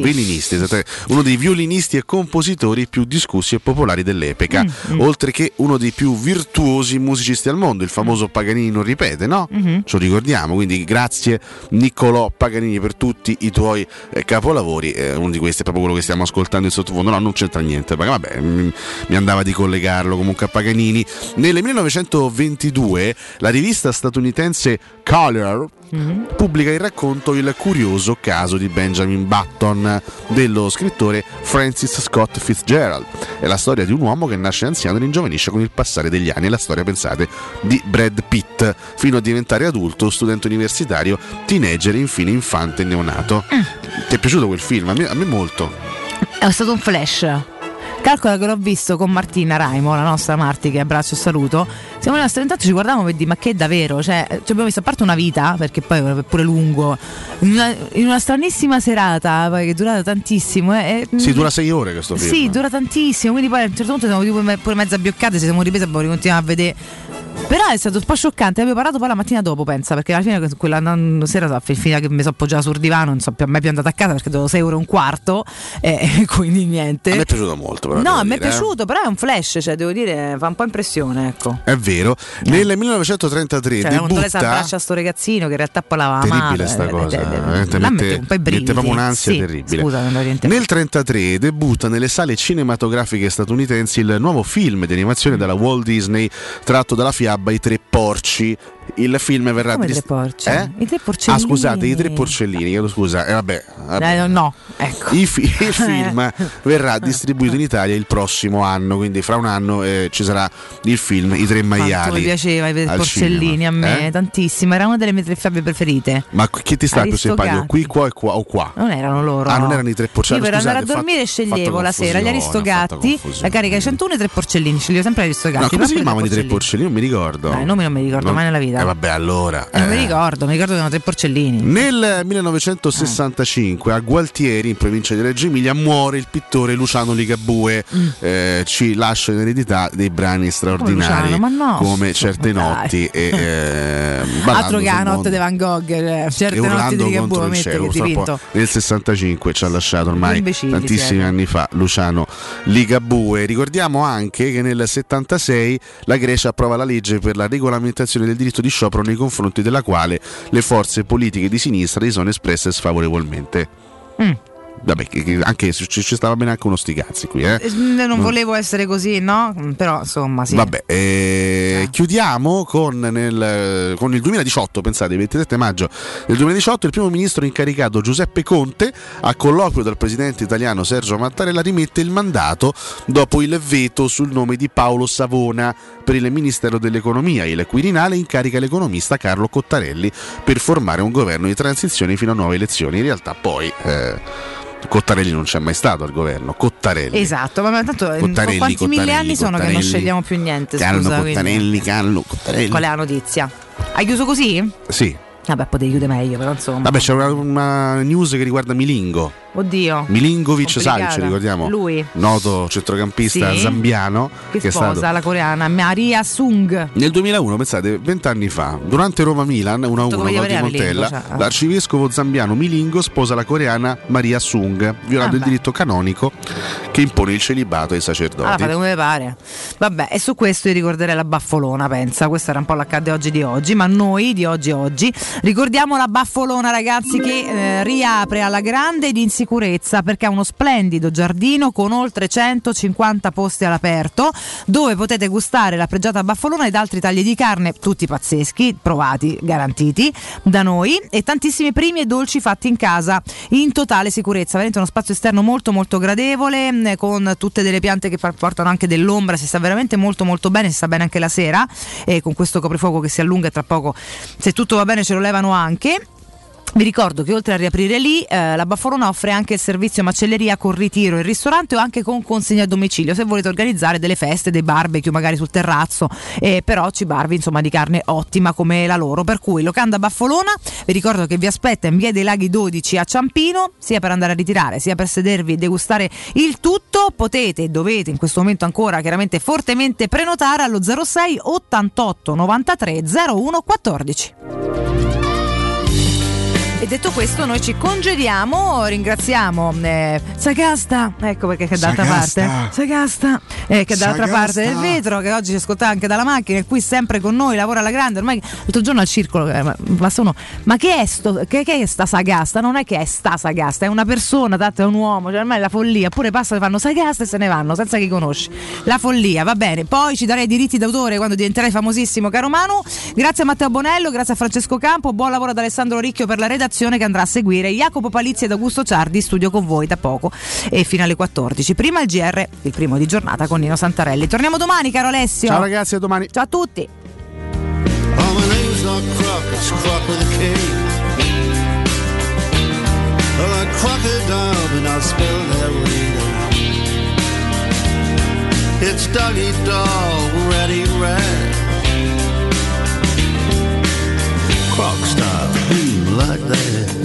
vellinisti, esattamente, uno dei violinisti e compositori più discussi e popolari dell'epoca, Mm, mm. oltre che uno dei più virtuosi musicisti al mondo. Il famoso Paganini non ripete, no? Mhm. Ce lo ricordiamo, quindi grazie Niccolò Paganini per tutti i tuoi eh, capolavori. Eh, uno di questi è proprio quello che stiamo ascoltando in sottofondo. No, non c'entra niente, perché vabbè, mi, mi andava di collegarlo comunque a Paganini. Nel 1922 la rivista statunitense Color Mhm. pubblica il racconto Il curioso caso di Benjamin Button dello scrittore Francis Scott Fitzgerald. È la storia di un uomo che nasce anziano e ringiovanisce con il passare degli anni. È la storia, pensate, di Brad Pitt fino a diventare adulto, studente universitario, teenager e infine infante e neonato. Ti è piaciuto quel film? A me, a me molto. È stato un flash. Calcola che l'ho visto con Martina Raimo, la nostra Marti, che abbraccio e saluto. Siamo rimasti intanto ci guardavamo per dire ma che è davvero? Cioè, ci abbiamo visto a parte una vita, perché poi è pure lungo, in una, in una stranissima serata, poi che è durata tantissimo. eh, e- Si dura sei ore questo film. Sì, dura tantissimo, quindi poi a un certo punto siamo tipo pure mezza abbioccate, ci siamo ripresi e abbiamo continuato a vedere. Però è stato un po' scioccante, avevo parlato poi la mattina dopo, pensa, perché alla fine quella sera fino a che mi sono appoggiata sul divano, non so più, a me più andata a casa perché dovevo 6 euro e un quarto, e quindi niente. A me è piaciuto molto. Però, No, a me è eh. piaciuto, però è un flash, cioè devo dire, fa un po' impressione, ecco. È vero. Nel 1933 Cioè, lei si debutta abbraccia a sto ragazzino che in realtà poi lava terribile sta eh, cosa, eh, eh, veramente là mette, mette proprio un'ansia terribile. Scusa, non Nel 1933 debutta nelle sale cinematografiche statunitensi il nuovo film di animazione della Walt Disney tratto dalla fiaba I tre porci. Il film verrà Come i dis- tre porci? Eh? I tre porcellini. Ah, scusate, i tre porcellini, scusa. Eh, vabbè, vabbè. Eh, no, ecco. I fi- il film verrà distribuito in Italia il prossimo anno, quindi fra un anno eh, ci sarà il film I tre Quanto maiali. mi piaceva i al porcellini cinema. a me, Eh? tantissimo, era una delle mie tre fiabe preferite. Ma chi ti sta più simpatico? Qui, qua e qua o qua? Non erano loro. Ah, non erano i tre porcellini. Io per andare a dormire fatto- sceglievo la sera gli aristogatti, la carica ai 101 e i tre porcellini. Sceglievo sempre gli aristogatti. No, come si chiamavano i tre porcellini. Non mi ricordo. I nomi non mi ricordo mai nella vita. Eh, vabbè, allora. Eh, non mi eh. ricordo, mi ricordo che erano tre porcellini. Nel 1965 a Gualtieri, in provincia di Reggio Emilia, muore il pittore Luciano Ligabue. Mm. Eh, ci lascia in eredità dei brani straordinari Luciano? Ma no. come Certe Dai. notti e eh, Altro che la notte di Van Gogh, cioè, e certe notti di Ligabue, cielo. che nel 65 ci ha lasciato ormai tantissimi siete. anni fa Luciano Ligabue. Ricordiamo anche che nel 76 la Grecia approva la legge per la regolamentazione del diritto di sciopero nei confronti della quale le forze politiche di sinistra si sono espresse sfavorevolmente. Mm. Vabbè, che- che anche se ci, ci stava bene anche uno sti cazzi qui, eh. Eh, Non volevo essere così, no? Mm, Però insomma, sì. Vabbè, eh, chiudiamo con, nel- con il 2018, pensate, il 27 maggio del 2018 il primo ministro incaricato Giuseppe Conte a colloquio dal presidente italiano Sergio Mattarella rimette il mandato dopo il veto sul nome di Paolo Savona per il Ministero dell'Economia. Il Quirinale incarica l'economista Carlo Cottarelli per formare un governo di transizione fino a nuove elezioni. In realtà poi... eh, Cottarelli non c'è mai stato al governo, Cottarelli. Esatto, ma tanto eh, Cottarelli, quanti mille Cottarelli, anni sono che non Cottarelli. scegliamo più niente? Carlo Scusa, quindi. Cottarelli, Carlo Cottarelli. Qual è la notizia? Hai chiuso così? Sì. Vabbè, potevi chiudere meglio, però insomma. Vabbè, c'è una, una news che riguarda Milingo. Oddio. Milinkovic Complicata. Savic, ricordiamo, Lui. noto centrocampista Sì. zambiano Che che, è sposa stato la coreana Maria Sung. nel 2001, pensate, vent'anni fa, durante Roma-Milan 1-1 come gol di Montella, cioè, ah. l'arcivescovo zambiano Milingo sposa la coreana Maria Sung, violando Ah, il beh. diritto canonico che impone il celibato ai sacerdoti. Allora fate come pare. Vabbè, e su questo io ricorderei la baffolona, pensa. Questo era un po' l'accade oggi di oggi, ma noi di oggi oggi ricordiamo la baffolona, ragazzi, che eh, riapre alla grande ed in sicurezza perché ha uno splendido giardino con oltre 150 posti all'aperto dove potete gustare la pregiata baffolona ed altri tagli di carne, tutti pazzeschi, provati, garantiti da noi e tantissimi primi e dolci fatti in casa in totale sicurezza. Veramente uno spazio esterno molto molto gradevole mh, con tutte delle piante che portano anche dell'ombra, si sta veramente molto molto bene, si sta bene anche la sera e con questo coprifuoco che si allunga tra poco se tutto va bene ce lo levano anche. Vi ricordo che oltre a riaprire lì, eh, la Baffolona offre anche il servizio macelleria con ritiro in ristorante o anche con consegna a domicilio se volete organizzare delle feste, dei barbecue magari sul terrazzo, eh, però cibarvi insomma di carne ottima come la loro. Per cui Locanda Baffolona, vi ricordo che vi aspetta in via dei Laghi 12 a Ciampino, sia per andare a ritirare sia per sedervi e degustare il tutto. Potete e dovete in questo momento ancora chiaramente fortemente prenotare allo 06 88 93 01 14. E detto questo, noi ci congediamo, ringraziamo eh, Sagasta, ecco perché che è dall'altra Sagasta. parte, Sagasta, eh, che è dall'altra Sagasta. parte del vetro, che oggi ci ascolta anche dalla macchina, e qui sempre con noi, lavora alla grande, ormai il giorno al circolo, eh, ma, ma sono, ma che è, sto, che, che è sta Sagasta? Non è che è sta Sagasta, è una persona, tanto è un uomo, cioè ormai è la follia, pure passano, fanno Sagasta e se ne vanno, senza chi conosci. La follia, va bene, poi ci darei i diritti d'autore quando diventerai famosissimo, caro Manu, grazie a Matteo Bonello, grazie a Francesco Campo, buon lavoro ad Alessandro Ricchio per la redazione trasmissione che andrà a seguire. Jacopo Palizzi ed Augusto Ciardi studio con voi da poco e fino alle 14. Prima il GR, il primo di giornata con Nino Santarelli. Torniamo domani, caro Alessio. Ciao ragazzi, a domani. Ciao a tutti. It's Dougie Dog, Ready Red. Croc style. like that.